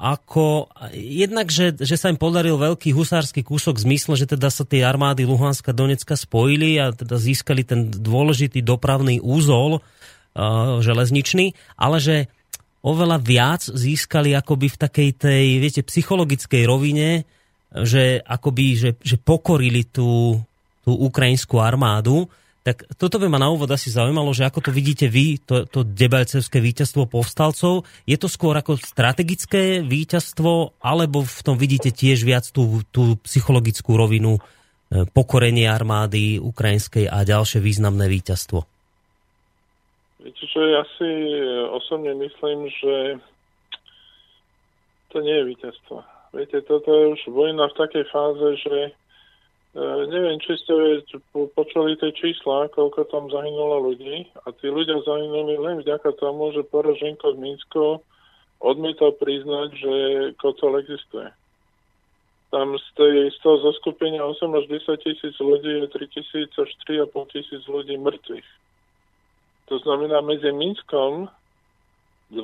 ako jednak, že, že sa im podaril veľký husársky kúsok v zmysle, že teda sa tie armády Luhanska Donecka spojili a teda získali ten dôležitý dopravný úzol železničný, ale že oveľa viac získali akoby v takej tej, viete, psychologickej rovine, že akoby, že, že pokorili tú, tú ukrajinskú armádu tak toto by ma na úvod asi zaujímalo, že ako to vidíte vy, to, to debelcevské víťazstvo povstalcov. Je to skôr ako strategické víťazstvo, alebo v tom vidíte tiež viac tú, tú psychologickú rovinu e, pokorenie armády ukrajinskej a ďalšie významné víťazstvo? Viete čo, ja si osobne myslím, že to nie je víťazstvo. Viete, toto je už vojna v takej fáze, že neviem, či ste počuli tie čísla, koľko tam zahynulo ľudí a tí ľudia zahynuli len vďaka tomu, že Poroženko v Minsku odmietal priznať, že kotol existuje. Tam z, tej, z toho zoskupenia 8 až 10 tisíc ľudí je 3 tisíc až 3,5 tisíc ľudí mŕtvych. To znamená, medzi Minskom 2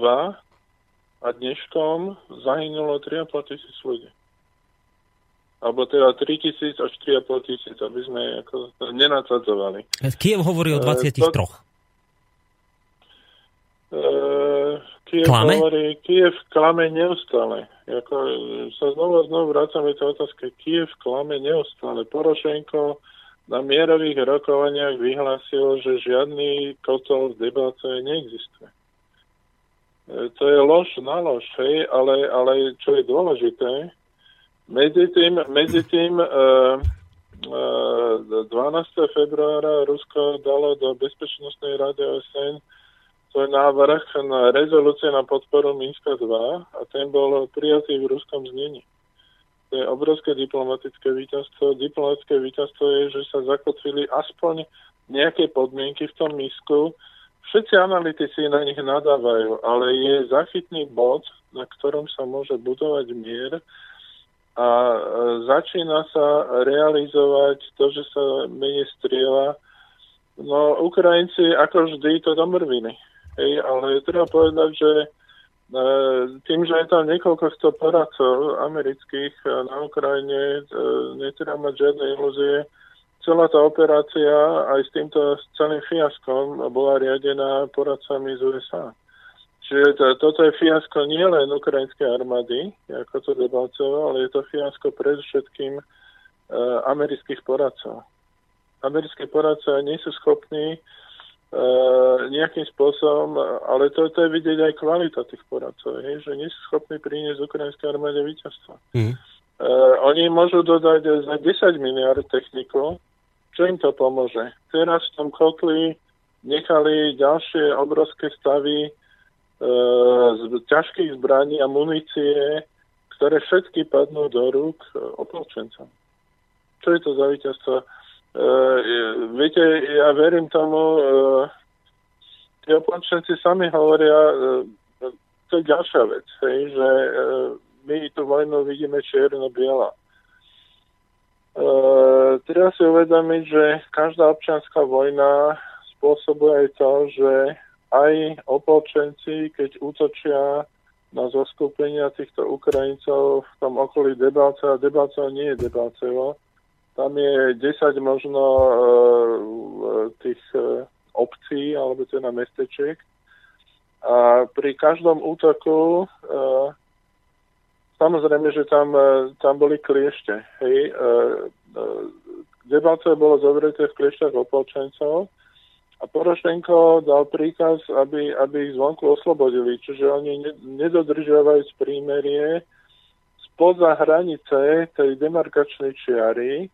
a dneškom zahynulo 3,5 tisíc ľudí alebo teda 3 tisíc až 4,5 tisíc, aby sme ako nenacadzovali. Kiev hovorí o 23. Uh, to, uh, Kiev klame? hovorí, Kiev klame neustále. Ako, sa znovu a znovu vracame tej otázke. Kiev klame neustále. Porošenko na mierových rokovaniach vyhlásil, že žiadny kotol v debáce neexistuje. E, to je lož na lož, hej, ale, ale čo je dôležité, medzi tým, medzi tým uh, uh, 12. februára Rusko dalo do Bezpečnostnej rady OSN svoj návrh na rezolúcie na podporu Minska 2 a ten bol prijatý v ruskom znení. To je obrovské diplomatické víťazstvo. Diplomatické víťazstvo je, že sa zakotvili aspoň nejaké podmienky v tom Minsku. Všetci analytici na nich nadávajú, ale je zachytný bod, na ktorom sa môže budovať mier a e, začína sa realizovať to, že sa menej strieľa. No, Ukrajinci ako vždy to domrvili. Hej, ale treba povedať, že e, tým, že je tam niekoľko sto poradcov amerických e, na Ukrajine, netreba mať žiadne ilúzie. Celá tá operácia aj s týmto celým fiaskom bola riadená poradcami z USA. Čiže to, toto je fiasko nie len ukrajinskej armády, ako to debalcoval, ale je to fiasko predovšetkým uh, amerických poradcov. Americké poradcovia nie sú schopní uh, nejakým spôsobom, ale to, to je vidieť aj kvalita tých poradcov, hej, že nie sú schopní priniesť ukrajinskej armáde víťazstvo. Mm. Uh, oni môžu dodať za 10 miliard technikov, čo im to pomôže. Teraz v tom kotli nechali ďalšie obrovské stavy z ťažkých zbraní a munície, ktoré všetky padnú do rúk e, opolčencom. Čo je to za víťazstvo? E, viete, ja verím tomu, e, tí opolčenci sami hovoria, to je ďalšia vec, hej, že my tú vojnu vidíme čierno-biela. Treba si uvedomiť, že každá občianská vojna spôsobuje aj to, že aj opolčenci, keď útočia na zoskupenia týchto Ukrajincov v tom okolí Debalceva. Debalceva nie je Debalcevo. Tam je 10 možno e, tých e, obcí, alebo teda mestečiek. A pri každom útoku e, samozrejme, že tam, e, tam boli kliešte. Hej, e, e, Debalcevo bolo zovreté v kliešťach opolčencov a Porošenko dal príkaz, aby, aby ich zvonku oslobodili, čiže oni nedodržiavajú prímerie spoza hranice tej demarkačnej čiary.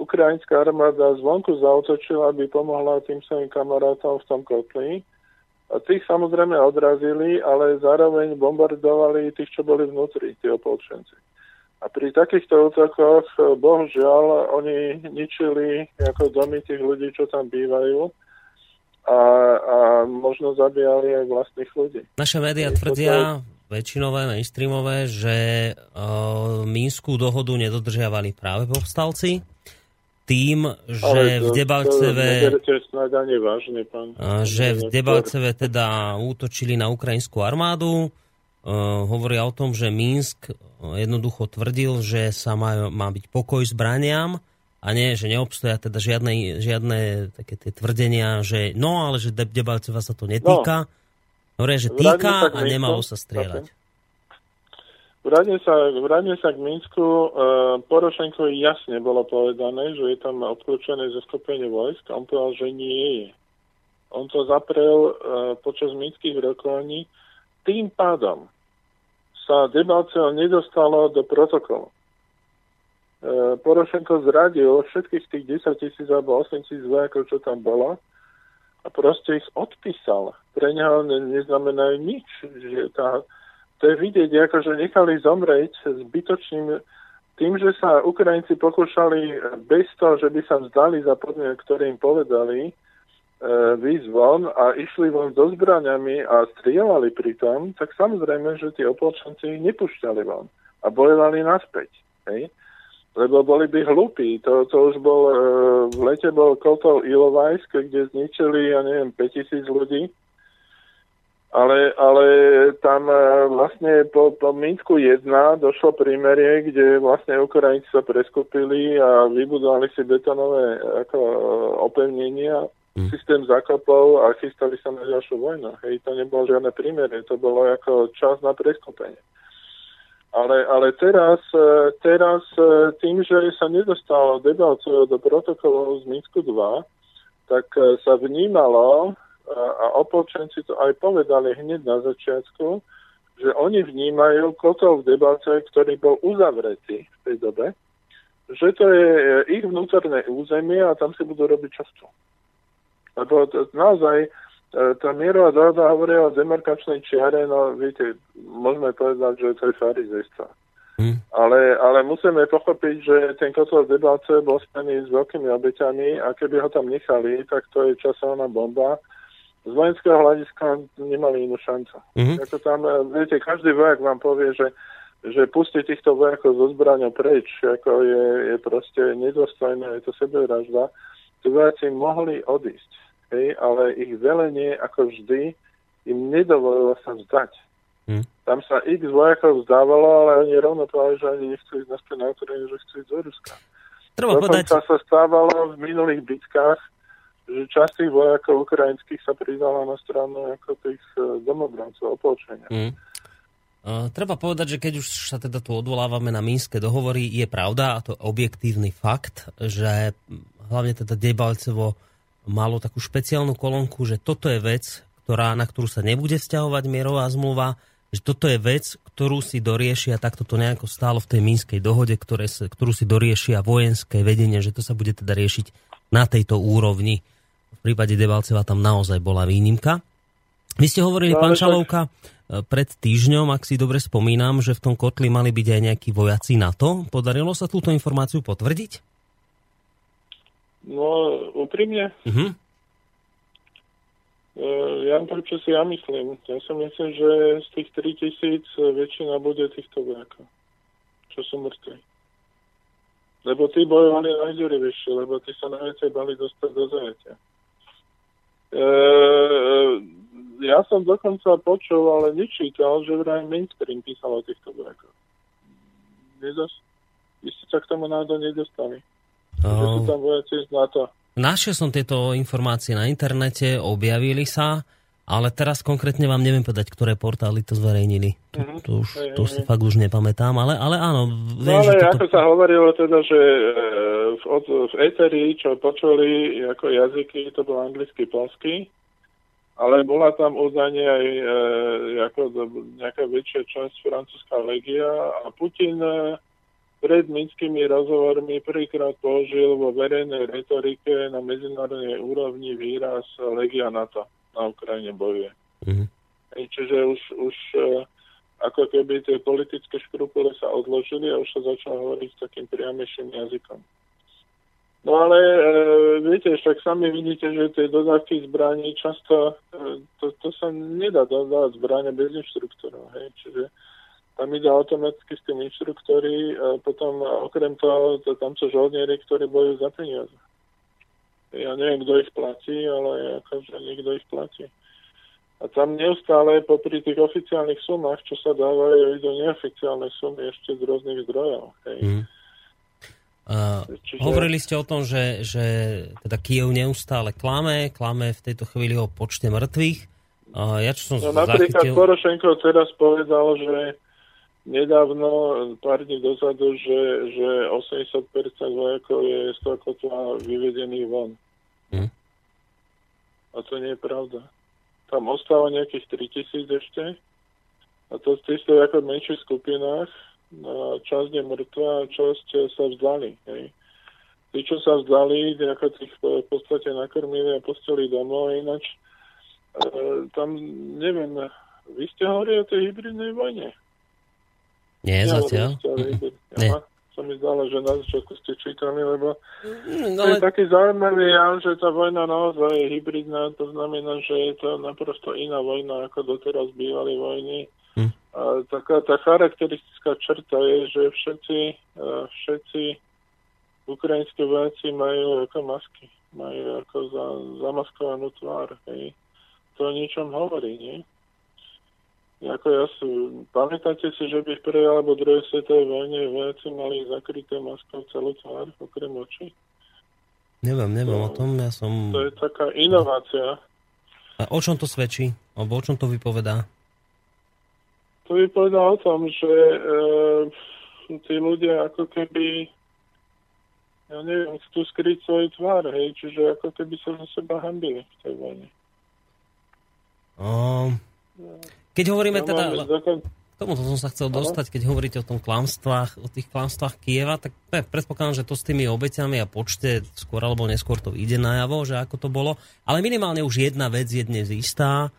Ukrajinská armáda zvonku zautočila, aby pomohla tým svojim kamarátom v tom kotli. A tých samozrejme odrazili, ale zároveň bombardovali tých, čo boli vnútri, tí opolčenci. A pri takýchto útokoch, bohužiaľ, oni ničili ako domy tých ľudí, čo tam bývajú a, a možno zabíjali aj vlastných ľudí. Naše médiá tvrdia, väčšinové, mainstreamové, že uh, Minskú dohodu nedodržiavali práve povstalci tým, že to, v Debalceve vážne, pán. že v Debalceve teda útočili na ukrajinskú armádu. Uh, hovoria o tom, že Minsk jednoducho tvrdil, že sa má, má byť pokoj zbraniam a nie, že neobstoja teda žiadne, žiadne také tie tvrdenia, že no, ale že Debalceva sa to netýka. No, že týka a nemalo sa strieľať. Vráťme sa, vráťme sa k Minsku. Uh, Porošenkovi jasne bolo povedané, že je tam obklúčené zoskupenie vojsk. On povedal, že nie je. On to zaprel uh, počas minských rokovaní. Tým pádom sa Debalceva nedostalo do protokolu. E, Porošenko zradil všetkých tých 10 tisíc alebo 8 tisíc vojakov, čo tam bolo a proste ich odpísal. Pre neho ne, neznamenajú nič. Že tá, to je vidieť, ako že nechali zomrieť zbytočným tým, že sa Ukrajinci pokúšali bez toho, že by sa vzdali za podmienok, ktoré im povedali, e, výjsť von a išli von so zbraniami a strieľali pri tom, tak samozrejme, že tí opolčenci ich nepúšťali von a bojovali naspäť. Hej? Lebo boli by hlúpi. To, to už bol, e, v lete bol Kotol Ilovajsk, kde zničili, ja neviem, 5000 ľudí ale, ale tam e, vlastne po, po Minsku 1 došlo prímerie, kde vlastne Ukrajinci sa preskupili a vybudovali si betonové ako, e, opevnenia, mm. systém zákopov a chystali sa na ďalšiu vojnu. Hej, to nebolo žiadne prímerie, to bolo ako čas na preskupenie. Ale, ale teraz, e, teraz tým, že sa nedostalo Debalcov do protokolov z Minsku 2, tak sa vnímalo, a opolčenci to aj povedali hneď na začiatku, že oni vnímajú kotol v debate, ktorý bol uzavretý v tej dobe, že to je e, ich vnútorné územie a tam si budú robiť čo chcú. Lebo naozaj e, tá mierová dohoda hovorí o demarkačnej čiare, no viete, môžeme povedať, že to je farizejstvo. Hmm. Ale, ale musíme pochopiť, že ten kotol v debate bol spojený s veľkými obeťami a keby ho tam nechali, tak to je časovná bomba z vojenského hľadiska nemali inú šancu. Mm-hmm. Ako tam, e, viete, každý vojak vám povie, že, že pustiť týchto vojakov zo zbraňou preč, ako je, je proste nedostojné, je to sebevražda. Tí vojaci mohli odísť, hej, ale ich velenie, ako vždy, im nedovolilo sa vzdať. Mm. Tam sa x vojakov vzdávalo, ale oni rovno povedali, že ani nechcú ísť naspäť na Ukrajinu, že chcú ísť do Ruska. Treba povedať... sa stávalo v minulých bitkách, že časť tých vojakov ukrajinských sa pridala na stranu ako tých e, domobrancov opolčenia. Mm. Uh, treba povedať, že keď už sa teda tu odvolávame na Mínske dohovory, je pravda, a to objektívny fakt, že hlavne teda Debalcevo malo takú špeciálnu kolónku, že toto je vec, ktorá, na ktorú sa nebude vzťahovať mierová zmluva, že toto je vec, ktorú si doriešia, takto to nejako stálo v tej Mínskej dohode, ktoré ktorú si doriešia vojenské vedenie, že to sa bude teda riešiť na tejto úrovni v prípade Debalceva tam naozaj bola výnimka. Vy ste hovorili, no, pán Čalovka, e, pred týždňom, ak si dobre spomínam, že v tom kotli mali byť aj nejakí vojaci NATO. Podarilo sa túto informáciu potvrdiť? No, úprimne? Uh-huh. Ja to, čo si ja myslím. Ja si myslím, že z tých 3000 väčšina bude týchto vojakov, čo sú mŕtvi. Lebo tí bojovali najďurivejšie, lebo tí sa najviacej bali dostať do zajatia. E, ja som dokonca počul, ale nečítal, že vraj mainstream písal o týchto vojakoch. Nedos- vy ste sa k tomu náhodou nedostali. Že sú tam vojaci z NATO. Našiel som tieto informácie na internete, objavili sa, ale teraz konkrétne vám neviem povedať, ktoré portály to zverejnili. To, mm-hmm. to, už, to si fakt už nepamätám, ale, ale áno. Viem, no ale že toto... ako sa hovorilo teda, že v, od, v Eteri, čo počuli ako jazyky, to bol anglicky, polský, ale bola tam údajne aj e, ako nejaká väčšia časť francúzska legia a Putin e, pred minskými rozhovormi prvýkrát použil vo verejnej retorike na medzinárodnej úrovni výraz legia NATO na Ukrajine bojuje. Mm-hmm. Čiže už, už e, ako keby tie politické škrupule sa odložili a už sa začalo hovoriť s takým priamejším jazykom. No ale e, viete, však sami vidíte, že tie dodávky zbraní často, e, to, to sa nedá dodávať zbranie bez inštruktorov. Hej? Čiže tam ide automaticky s tým a potom okrem toho, to, tam sú žoldnieri, ktorí bojujú za peniaze. Ja neviem, kto ich platí, ale akože niekto ich platí. A tam neustále popri tých oficiálnych sumách, čo sa dávajú, idú neoficiálne sumy ešte z rôznych zdrojov. Hej. Mm. Uh, Čiže... Hovorili ste o tom, že, že teda Kiev neustále klame, klame v tejto chvíli o počte mŕtvych. Uh, ja čo som no, napríklad zachytil... Porošenko teraz povedal, že nedávno, pár dní dozadu, že, že 80% vojakov je z toho kotla vyvedených von. Hmm. A to nie je pravda. Tam ostáva nejakých 3000 ešte. A to sú ako v menších skupinách časť je mŕtva a časť sa vzdali. Hej. Tí, čo sa vzdali, ako tých v podstate nakrmili a posteli domov, ináč e, tam, neviem, vy ste hovorili o tej hybridnej vojne. Nie, ja, zatiaľ. Nie. sa mi zdalo, že na začiatku ste čítali, lebo no, ale... to je taký zaujímavý jav, že tá vojna naozaj je hybridná, to znamená, že je to naprosto iná vojna, ako doteraz bývali vojny. Hm. A taká tá charakteristická črta je, že všetci, všetci ukrajinské vojaci majú ako masky, majú ako za, zamaskovanú tvár. Hej. To o ničom hovorí, nie? Ako ja sú, pamätáte si, že by v prvej alebo druhej svetovej vojne vojaci mali zakryté maskou celú tvár, okrem očí? Neviem, neviem no, o tom, ja som... To je taká inovácia. A o čom to svedčí? Alebo o čom to vypovedá? To vypovedá o tom, že e, tí ľudia ako keby ja neviem, chcú skryť svoj tvár, hej, čiže ako keby sa za seba hambili v tej vojne. Um, keď hovoríme ja teda... K tomu som sa chcel dostať, keď hovoríte o tom klamstvách, o tých klamstvách Kieva, tak ne, predpokladám, že to s tými obeťami a počte skôr alebo neskôr to ide najavo, že ako to bolo. Ale minimálne už jedna vec je dnes istá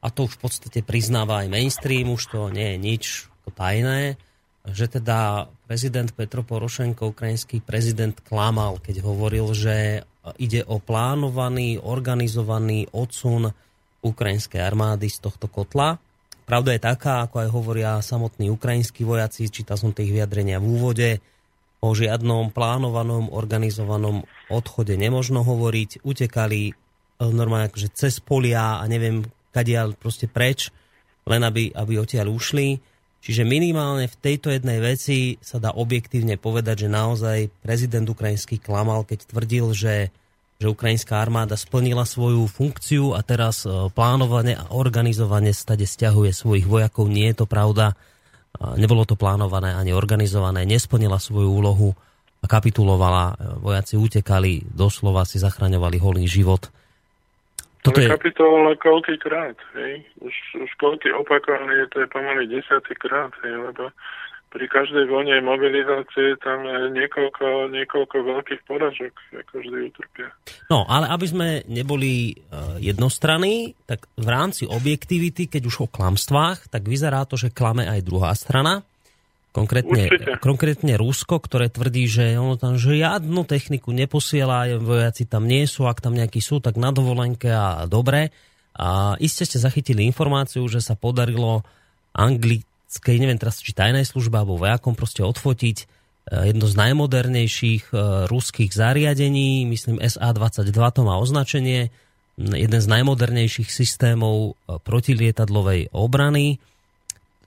a to už v podstate priznáva aj mainstream, už to nie je nič tajné, že teda prezident Petro Porošenko, ukrajinský prezident, klamal, keď hovoril, že ide o plánovaný, organizovaný odsun ukrajinskej armády z tohto kotla. Pravda je taká, ako aj hovoria samotní ukrajinskí vojaci, čítal som tých vyjadrenia v úvode, o žiadnom plánovanom, organizovanom odchode nemožno hovoriť. Utekali e, normálne akože cez polia a neviem, kadiaľ proste preč, len aby, aby odtiaľ ušli. Čiže minimálne v tejto jednej veci sa dá objektívne povedať, že naozaj prezident ukrajinský klamal, keď tvrdil, že že ukrajinská armáda splnila svoju funkciu a teraz e, plánovane a organizovane stade stiahuje svojich vojakov. Nie je to pravda. Nebolo to plánované ani organizované. Nesplnila svoju úlohu a kapitulovala. E, vojaci utekali, doslova si zachraňovali holý život. Toto je... kapitulovala koľkýkrát, hej? Už, už koľký opakovaný, to je pomaly desatýkrát, hej, lebo pri každej vlne mobilizácie tam je niekoľko, niekoľko veľkých poražok, ako vždy utrpia. No, ale aby sme neboli uh, jednostranní, tak v rámci objektivity, keď už o klamstvách, tak vyzerá to, že klame aj druhá strana. Konkrétne, konkrétne Rusko, ktoré tvrdí, že ono tam žiadnu techniku neposiela, vojaci tam nie sú, ak tam nejakí sú, tak na dovolenke a dobre. A iste ste zachytili informáciu, že sa podarilo Angli- keď neviem teraz, či tajnej služba alebo vojakom proste odfotiť e, jedno z najmodernejších e, ruských zariadení, myslím SA-22 to má označenie, jeden z najmodernejších systémov e, protilietadlovej obrany.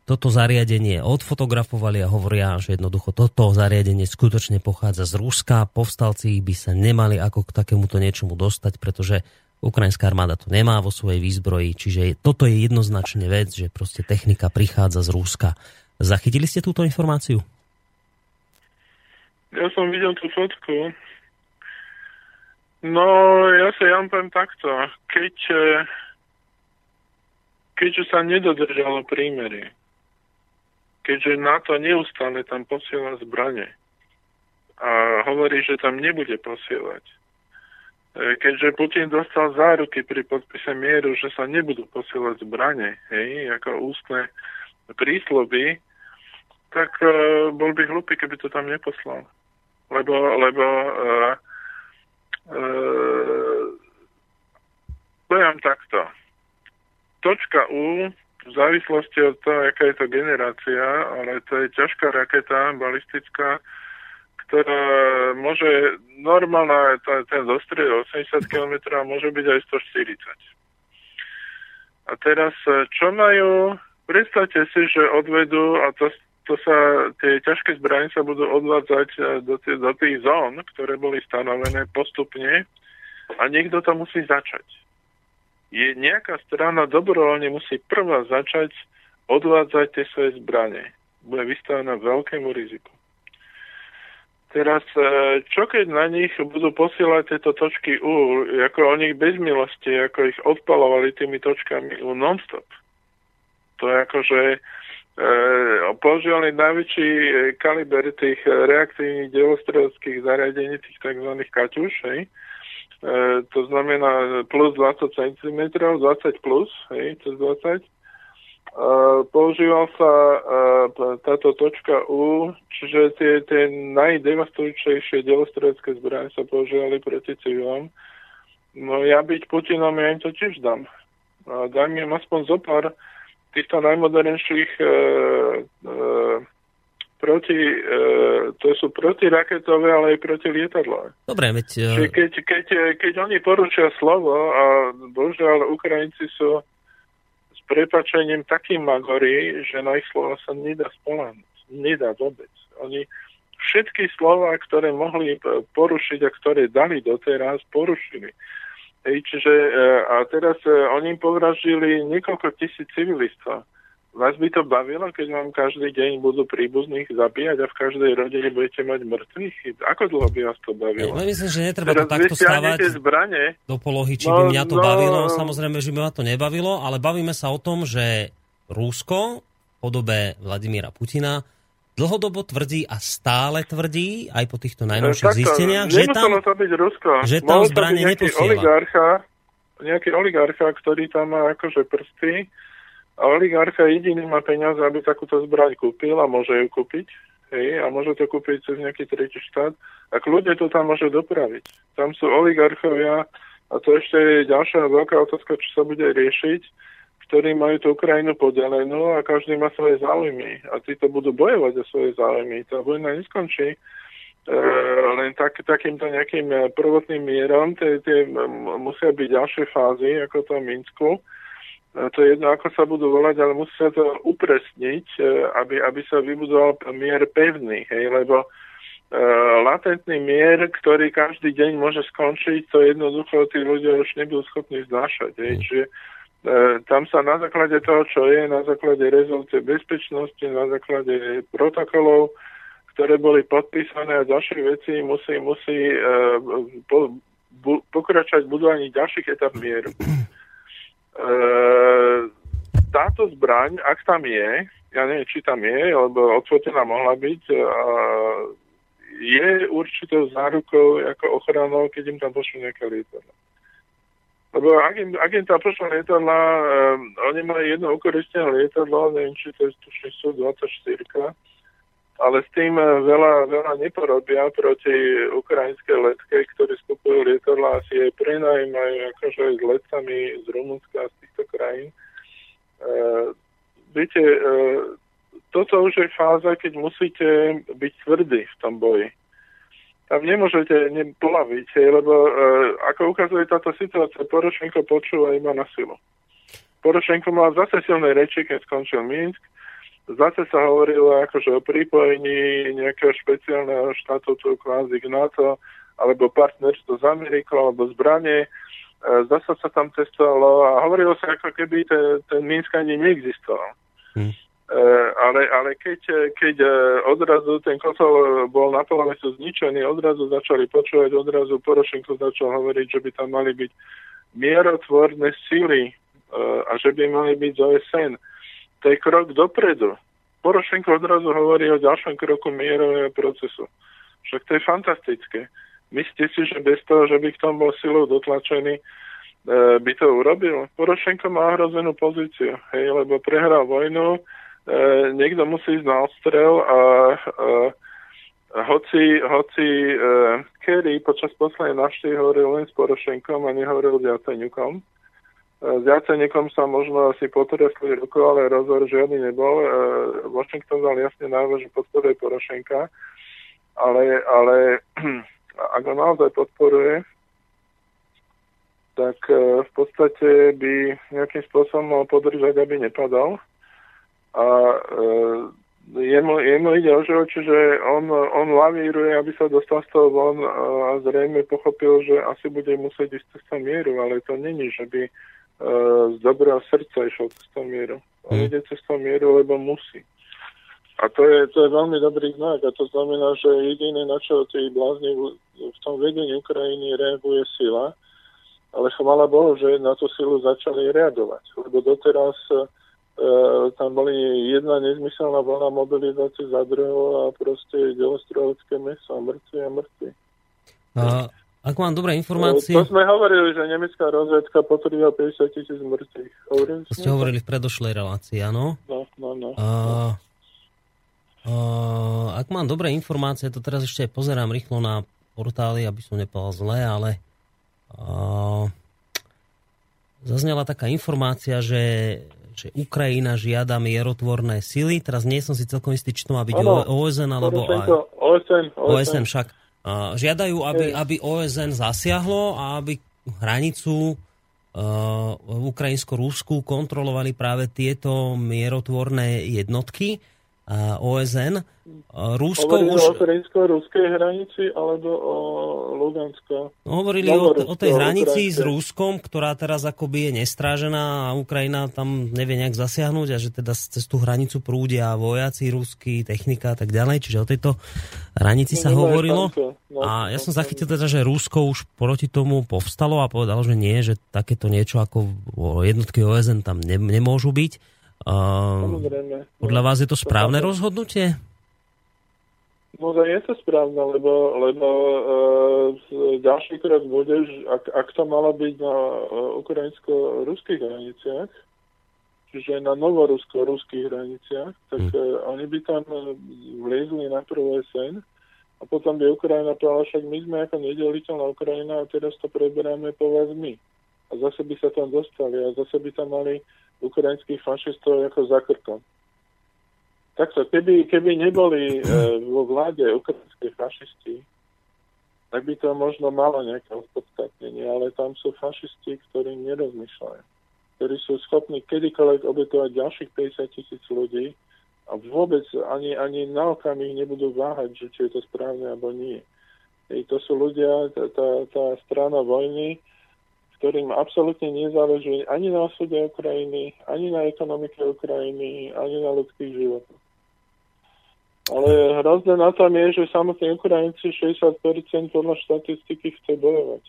Toto zariadenie odfotografovali a hovoria, že jednoducho toto zariadenie skutočne pochádza z Ruska. Povstalci by sa nemali ako k takémuto niečomu dostať, pretože Ukrajinská armáda to nemá vo svojej výzbroji, čiže toto je jednoznačne vec, že proste technika prichádza z Ruska. Zachytili ste túto informáciu? Ja som videl tú fotku. No, ja sa ja poviem takto. Keď, eh, keďže sa nedodržalo prímerie, keďže NATO neustále tam posiela zbranie a hovorí, že tam nebude posielať, E, keďže Putin dostal záruky pri podpise mieru, že sa nebudú posielať zbranie, hej, ako ústne prísloby, tak uh, bol by hlupý, keby to tam neposlal. Lebo, lebo uh, poviem takto. Točka U v závislosti od toho, aká je to generácia, ale to je ťažká raketa balistická, ktorá môže, normálna, ten zostrel 80 km a môže byť aj 140. A teraz, e, čo majú, predstavte si, že odvedú, a to, to sa, tie ťažké zbranie sa budú odvádzať e, do, tých, do tých zón, ktoré boli stanovené postupne a niekto to musí začať. Je nejaká strana dobrovoľne musí prvá začať odvádzať tie svoje zbranie. Bude vystavená veľkému riziku. Teraz, e, čo keď na nich budú posielať tieto točky U, ako oni bez milosti, ako ich odpalovali tými točkami U non-stop. To je ako, že e, používali najväčší e, kaliber tých reaktívnych delostrelovských zariadení, tých tzv. kaťuš, hej. E, to znamená plus 20 cm, 20 plus, hej, cez 20. Uh, používal sa uh, táto točka U, čiže tie, tie najdevastujúcejšie delostredecké zbranie sa používali proti civilom. No ja byť Putinom, ja im to tiež dám. Dám im aspoň zopár týchto najmodernejších uh, uh, proti, uh, to sú protiraketové, ale aj proti lietadlové. Dobre, veď... Uh... Keď, keď, keď oni poručia slovo a božiaľ Ukrajinci sú prepačením takým magorí, že na ich slova sa nedá spolahnuť. Nedá vôbec. Oni všetky slova, ktoré mohli porušiť a ktoré dali doteraz, porušili. Ej, čiže, e, a teraz e, oni povraždili niekoľko tisíc civilistov. Vás by to bavilo, keď vám každý deň budú príbuzných zabíjať a v každej rodine budete mať mŕtvych? Ako dlho by vás to bavilo? Ja, myslím, že netreba Teraz to takto stávať zbrane. do polohy, či no, by mňa to no, bavilo. Samozrejme, že by ma to nebavilo, ale bavíme sa o tom, že Rusko v podobe Vladimíra Putina dlhodobo tvrdí a stále tvrdí, aj po týchto najnovších zisteniach, že tam, to byť Rusko. že tam zbranie neposiela. Oligarcha, nejaký oligarcha, ktorý tam má akože prsty, a oligarcha jediný má peniaze, aby takúto zbraň kúpil a môže ju kúpiť. Hej, a môže to kúpiť cez nejaký tretí štát. A kľudne to tam môže dopraviť. Tam sú oligarchovia, a to ešte je ďalšia veľká otázka, čo sa bude riešiť, ktorí majú tú Ukrajinu podelenú a každý má svoje záujmy. A títo budú bojovať za svoje záujmy. Tá vojna neskončí e, len tak, takýmto nejakým prvotným mierom. Tie, tie musia byť ďalšie fázy, ako to v Minsku to je jedno, ako sa budú volať, ale musí sa to upresniť, e, aby, aby sa vybudoval mier pevný, hej, lebo uh, latentný mier, ktorý každý deň môže skončiť, to jednoducho tí ľudia už nebudú schopní znášať. Hej. Mm. Čiže uh, tam sa na základe toho, čo je, na základe rezolúcie bezpečnosti, na základe protokolov, ktoré boli podpísané a ďalšie veci musí, musí uh, po, bu, pokračovať budovaní ďalších etap mieru. Táto zbraň, ak tam je, ja neviem, či tam je, lebo odfotená mohla byť, je určitou zárukou ako ochranou, keď im tam pošlo nejaké lietadla. Lebo ak im, ak im tam pošlo lietadla, oni majú jedno ukoristené lietadlo, neviem, či to je tušne 124 ale s tým veľa, veľa neporobia proti ukrajinskej letke, ktorí skupujú lietadla asi aj prenajímajú akože s letcami z Rumunska a z týchto krajín. E, viete, e, toto už je fáza, keď musíte byť tvrdí v tom boji. Tam nemôžete polaviť, lebo e, ako ukazuje táto situácia, Porošenko počúva iba na silu. Porošenko mal zase silné reči, keď skončil Minsk, Zase sa hovorilo akože o pripojení nejakého špeciálneho štátu kvázi k NATO, alebo partnerstvo s Amerikou, alebo zbranie. E, zase sa tam testovalo a hovorilo sa ako keby ten, ten Minsk ani neexistoval. Hmm. ale, ale keď, keď e, odrazu ten kotol bol na polovicu zničený, odrazu začali počúvať, odrazu Porošenko začal hovoriť, že by tam mali byť mierotvorné síly a že by mali byť z OSN to je krok dopredu. Porošenko odrazu hovorí o ďalšom kroku mierového procesu. Však to je fantastické. Myslíte si, že bez toho, že by k tomu bol silou dotlačený, e, by to urobil? Porošenko má ohrozenú pozíciu, hej, lebo prehral vojnu, e, niekto musí ísť na ostrel a e, hoci, hoci e, Kerry počas poslednej návštevy hovoril len s Porošenkom a nehovoril s Jaceňukom, s Jaceníkom sa možno asi potresli ruku, ale rozhor žiadny nebol. Washington dal jasne najavo, že podporuje Porošenka, ale, ale ak ho naozaj podporuje, tak e, v podstate by nejakým spôsobom mal podržať, aby nepadal. A e, jemu, jemu ide o život, čiže on, on lavíruje, aby sa dostal z toho von a zrejme pochopil, že asi bude musieť ísť cestou mieru, ale to není, že by z dobrého srdca išiel cestou mieru. On hmm. ide cestou mieru, lebo musí. A to je, to je veľmi dobrý znak. A to znamená, že jediné, na čo tí blázni v tom vedení Ukrajiny reaguje sila, ale chvála Bohu, že na tú silu začali reagovať. Lebo doteraz e, tam boli jedna nezmyselná vlna mobilizácie za druhou a proste delostrovské meso mŕtvi a mŕtvi. A ak mám dobré informácie... To sme hovorili, že nemecká rozvedka potvrdila 50 tisíc mŕtvych. Hovorili to ste hovorili v predošlej relácii, áno? No, no, no. A, a, ak mám dobré informácie, to teraz ešte pozerám rýchlo na portály, aby som nepovedal zle, ale a, zaznela taká informácia, že, že Ukrajina žiada mierotvorné sily. Teraz nie som si celkom istý, či to má byť ano, OSN alebo aj... OSN, OSN. OSN však žiadajú, aby, aby OSN zasiahlo a aby hranicu v ukrajinsko-rúsku kontrolovali práve tieto mierotvorné jednotky OSN. Rúsko Hovorili už... o ukrajinsko-ruskej hranici alebo o Lugansko? Hovorili o, o tej hranici s Rúskom, ktorá teraz akoby je nestrážená a Ukrajina tam nevie nejak zasiahnuť a že teda cez tú hranicu prúdia vojaci, ruský, technika a tak ďalej. Čiže o tejto hranici sa no, hovorilo. No, a ja som zachytil teda, že Rúsko už proti tomu povstalo a povedalo, že nie, že takéto niečo ako jednotky OSN tam ne, nemôžu byť Samozrejme. Podľa vás je to správne rozhodnutie? No, je to správne, lebo, lebo uh, ďalší krát bude, ak, ak to malo byť na uh, ukrajinsko-ruských hraniciach, čiže na novorusko-ruských hraniciach, tak hmm. uh, oni by tam vliezli na prvú sen a potom by Ukrajina povedala, však my sme ako nedeliteľná Ukrajina a teraz to preberáme po vás my. A zase by sa tam dostali a zase by tam mali ukrajinských fašistov ako za krkom. Takto, keby, keby neboli e, vo vláde ukrajinské fašisti, tak by to možno malo nejaké opodstatnenie, ale tam sú fašisti, ktorí nerozmýšľajú, ktorí sú schopní kedykoľvek obetovať ďalších 50 tisíc ľudí a vôbec ani, ani na okamih nebudú váhať, že či je to správne alebo nie. I to sú ľudia, tá, tá, tá strana vojny, ktorým absolútne nezáleží ani na osude Ukrajiny, ani na ekonomike Ukrajiny, ani na ľudských životoch. Ale hrozné na tom je, že samotní Ukrajinci 60% podľa štatistiky chce bojovať.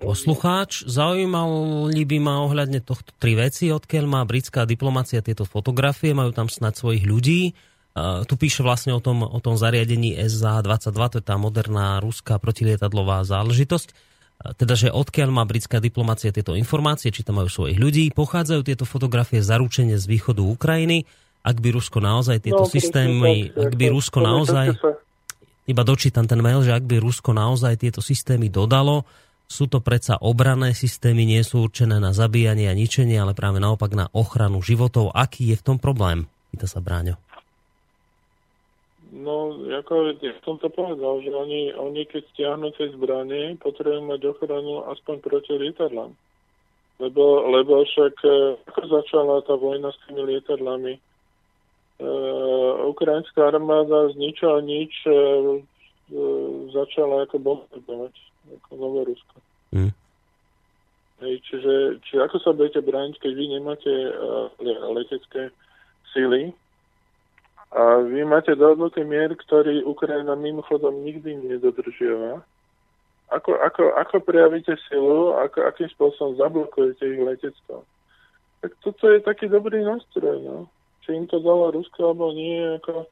Poslucháč, zaujímali by ma ohľadne tohto tri veci, odkiaľ má britská diplomácia tieto fotografie, majú tam snad svojich ľudí. Uh, tu píše vlastne o tom, o tom zariadení SA-22, to je tá moderná ruská protilietadlová záležitosť teda, že odkiaľ má britská diplomácia tieto informácie, či tam majú svojich ľudí, pochádzajú tieto fotografie zaručenie z východu Ukrajiny, ak by Rusko naozaj tieto no, systémy, ak by Rusko naozaj, iba dočítam ten mail, že ak by Rusko naozaj tieto systémy dodalo, sú to predsa obrané systémy, nie sú určené na zabíjanie a ničenie, ale práve naopak na ochranu životov. Aký je v tom problém? Pýta sa Bráňo. No, ako ja som to povedal, že oni, oni keď stiahnu tie zbranie, potrebujú mať ochranu aspoň proti lietadlám. Lebo, lebo však e, ako začala tá vojna s tými lietadlami? E, ukrajinská armáda z ničoho nič e, e, začala ako bombardovať, ako Novorusko. Mm. Hej, čiže, čiže ako sa budete brániť, keď vy nemáte uh, letecké síly, a vy máte dohodnutý mier, ktorý Ukrajina mimochodom nikdy nedodržiava. Ako, ako, ako prejavíte silu, ako, akým spôsobom zablokujete ich letectvo? Tak toto je taký dobrý nástroj, no. Či im to dalo Rusko, alebo nie, ako...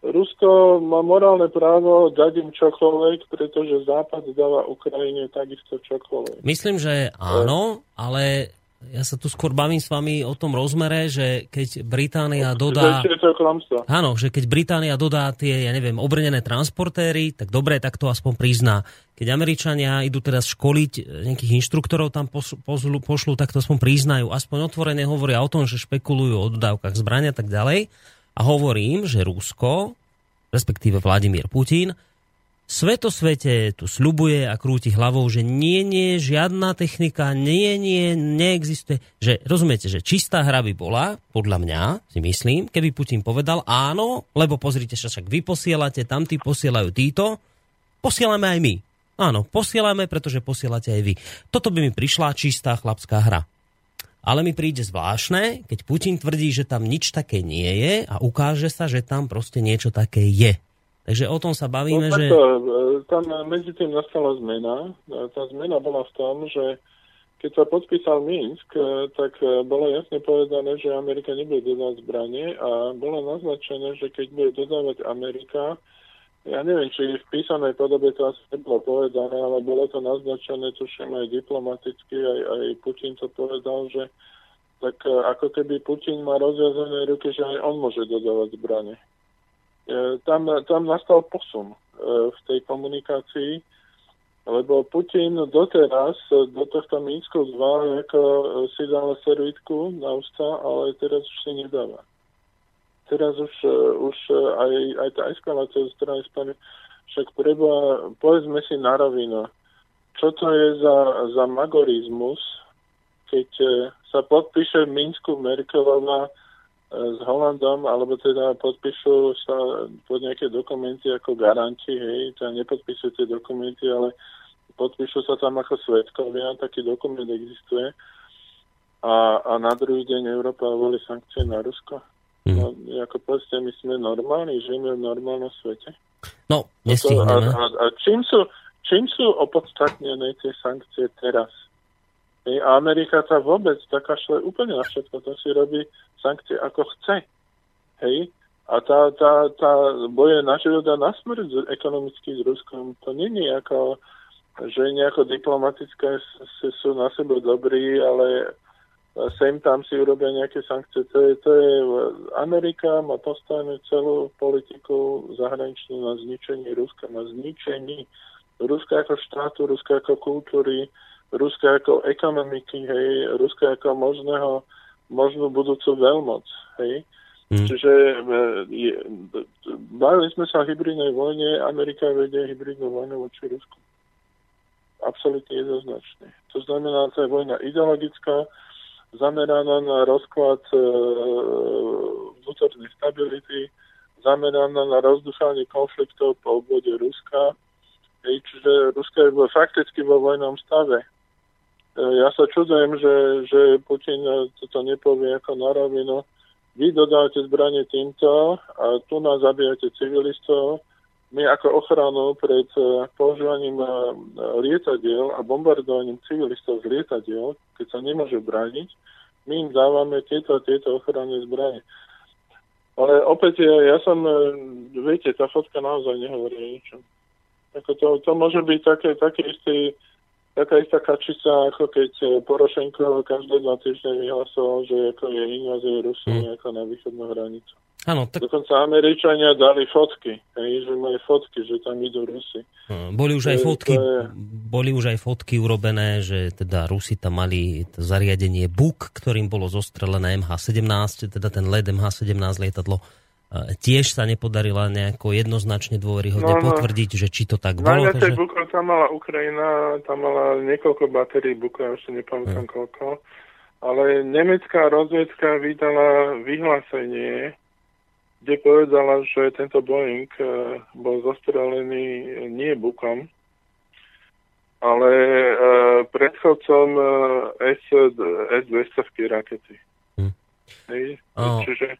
Rusko má morálne právo dať im čokoľvek, pretože Západ dáva Ukrajine takisto čokoľvek. Myslím, že áno, ale ja sa tu skôr bavím s vami o tom rozmere, že keď Británia dodá... Áno, že keď Británia dodá tie, ja neviem, obrnené transportéry, tak dobre, tak to aspoň prizná. Keď Američania idú teraz školiť e, nejakých inštruktorov tam pošlu, pošlu, tak to aspoň priznajú. Aspoň otvorene hovoria o tom, že špekulujú o dodávkach zbrania a tak ďalej. A hovorím, že Rusko, respektíve Vladimír Putin, svetosvete tu sľubuje a krúti hlavou, že nie, nie, žiadna technika, nie, nie, neexistuje. Že, rozumiete, že čistá hra by bola, podľa mňa, si myslím, keby Putin povedal áno, lebo pozrite však vy posielate, tamtí posielajú títo, posielame aj my. Áno, posielame, pretože posielate aj vy. Toto by mi prišla čistá chlapská hra. Ale mi príde zvláštne, keď Putin tvrdí, že tam nič také nie je a ukáže sa, že tam proste niečo také je. Takže o tom sa bavíme, no, že... E, tam medzi tým nastala zmena. E, tá zmena bola v tom, že keď sa podpísal Minsk, e, tak bolo jasne povedané, že Amerika nebude dodávať zbranie a bolo naznačené, že keď bude dodávať Amerika, ja neviem, či v písanej podobe to asi nebolo povedané, ale bolo to naznačené, tuším aj diplomaticky, aj, aj Putin to povedal, že tak ako keby Putin má rozviazané ruky, že aj on môže dodávať zbranie. E, tam, tam nastal posun e, v tej komunikácii, lebo Putin doteraz do tohto Minsku 2 ako si dal servitku na ústa, ale teraz už si nedáva. Teraz už, e, už e, aj, aj tá eskalácia zo strany Spojených však treba, povedzme si na rovinu, čo to je za, za magorizmus, keď e, sa podpíše v Minsku Merkelová s Holandom, alebo teda podpíšu sa pod nejaké dokumenty ako garanti, hej, teda nepodpíšu tie dokumenty, ale podpíšu sa tam ako svetkovia, taký dokument existuje. A, a na druhý deň Európa volí sankcie na Rusko. Mm. No, ako povedzte, my sme normálni, žijeme v normálnom svete. No, nestihneme. A, a, a čím, sú, čím sú opodstatnené tie sankcie teraz? A Amerika sa vôbec taká šle úplne na všetko, to si robí sankcie ako chce. Hej? A tá, tá, tá boje na život a na smrť ekonomicky s Ruskom, to není ako, že nejako diplomatické sú na sebe dobrí, ale sem tam si urobia nejaké sankcie. To je, to je Amerika má postavenú celú politiku zahraničnú na zničení Ruska, na zničení Ruska ako štátu, Ruska ako kultúry, Ruska ako ekonomiky, hej, Ruska ako možného, možnú budúcu veľmoc, hej. Mm. Čiže e, je, bavili sme sa o hybridnej vojne, Amerika vedie hybridnú vojnu voči Rusku. Absolutne jednoznačne. To znamená, to je vojna ideologická, zameraná na rozklad e, vnútornej stability, zameraná na rozdušanie konfliktov po obvode Ruska. Hej, čiže Rusko je fakticky vo vojnom stave. E, ja sa čudujem, že, že Putin toto nepovie ako na rovinu. Vy dodávate zbranie týmto a tu nás zabijate civilistov. My ako ochranu pred e, používaním e, lietadiel a bombardovaním civilistov z lietadiel, keď sa nemôže brániť, my im dávame tieto tieto ochranné zbranie. Ale opäť ja, ja som, e, viete, tá fotka naozaj nehovorí o ničom. Ako to, to môže byť také, také istý, taká istá kačica, ako keď e, Porošenko každé dva týždne vyhlasoval, že ako je invázia Rusu mm. na východnú hranicu. Áno, tak... Dokonca Američania dali fotky, hej, že majú fotky, že tam idú Rusy. Hm, boli už aj fotky, je... boli už aj fotky urobené, že teda Rusi tam mali to zariadenie BUK, ktorým bolo zostrelené MH17, teda ten LED MH17 lietadlo. Tiež sa nepodarila nejako jednoznačne dôveryhodne no, no, potvrdiť, že či to tak bolo. Na takže... Buko tam mala Ukrajina, tam mala niekoľko batérií Buko, ja ešte nepamätám hm. koľko. Ale nemecká rozvedka vydala vyhlásenie, kde povedala, že tento Boeing eh, bol zostrelený nie bukom, ale uh, predchodcom uh, S, S-200 rakety. Hm. Hej, oh. čiže...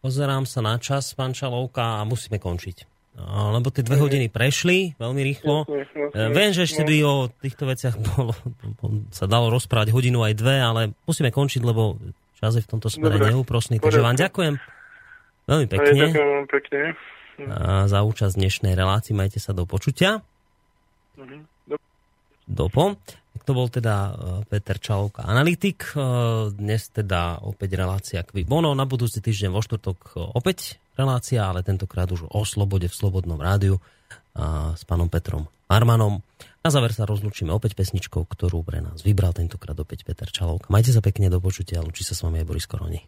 Pozerám sa na čas, pán Čalovka, a musíme končiť. No, lebo tie dve hodiny prešli veľmi rýchlo. Jasne, Viem, že ešte by o týchto veciach bolo, sa dalo rozprávať hodinu aj dve, ale musíme končiť, lebo čas je v tomto smere neúprosný. Takže vám ďakujem. Veľmi pekne. Ďakujem pekne. A za účasť dnešnej relácii. Majte sa do počutia. Mhm. Dopo. To bol teda e, Peter Čalovka, analytik. E, dnes teda opäť relácia Kvi Bono. Na budúci týždeň vo štvrtok e, opäť relácia, ale tentokrát už o slobode v Slobodnom rádiu s pánom Petrom Armanom. Na záver sa rozlúčime opäť pesničkou, ktorú pre nás vybral tentokrát opäť Peter Čalovka. Majte sa pekne do počutia lúči sa s vami aj Boris Koroni.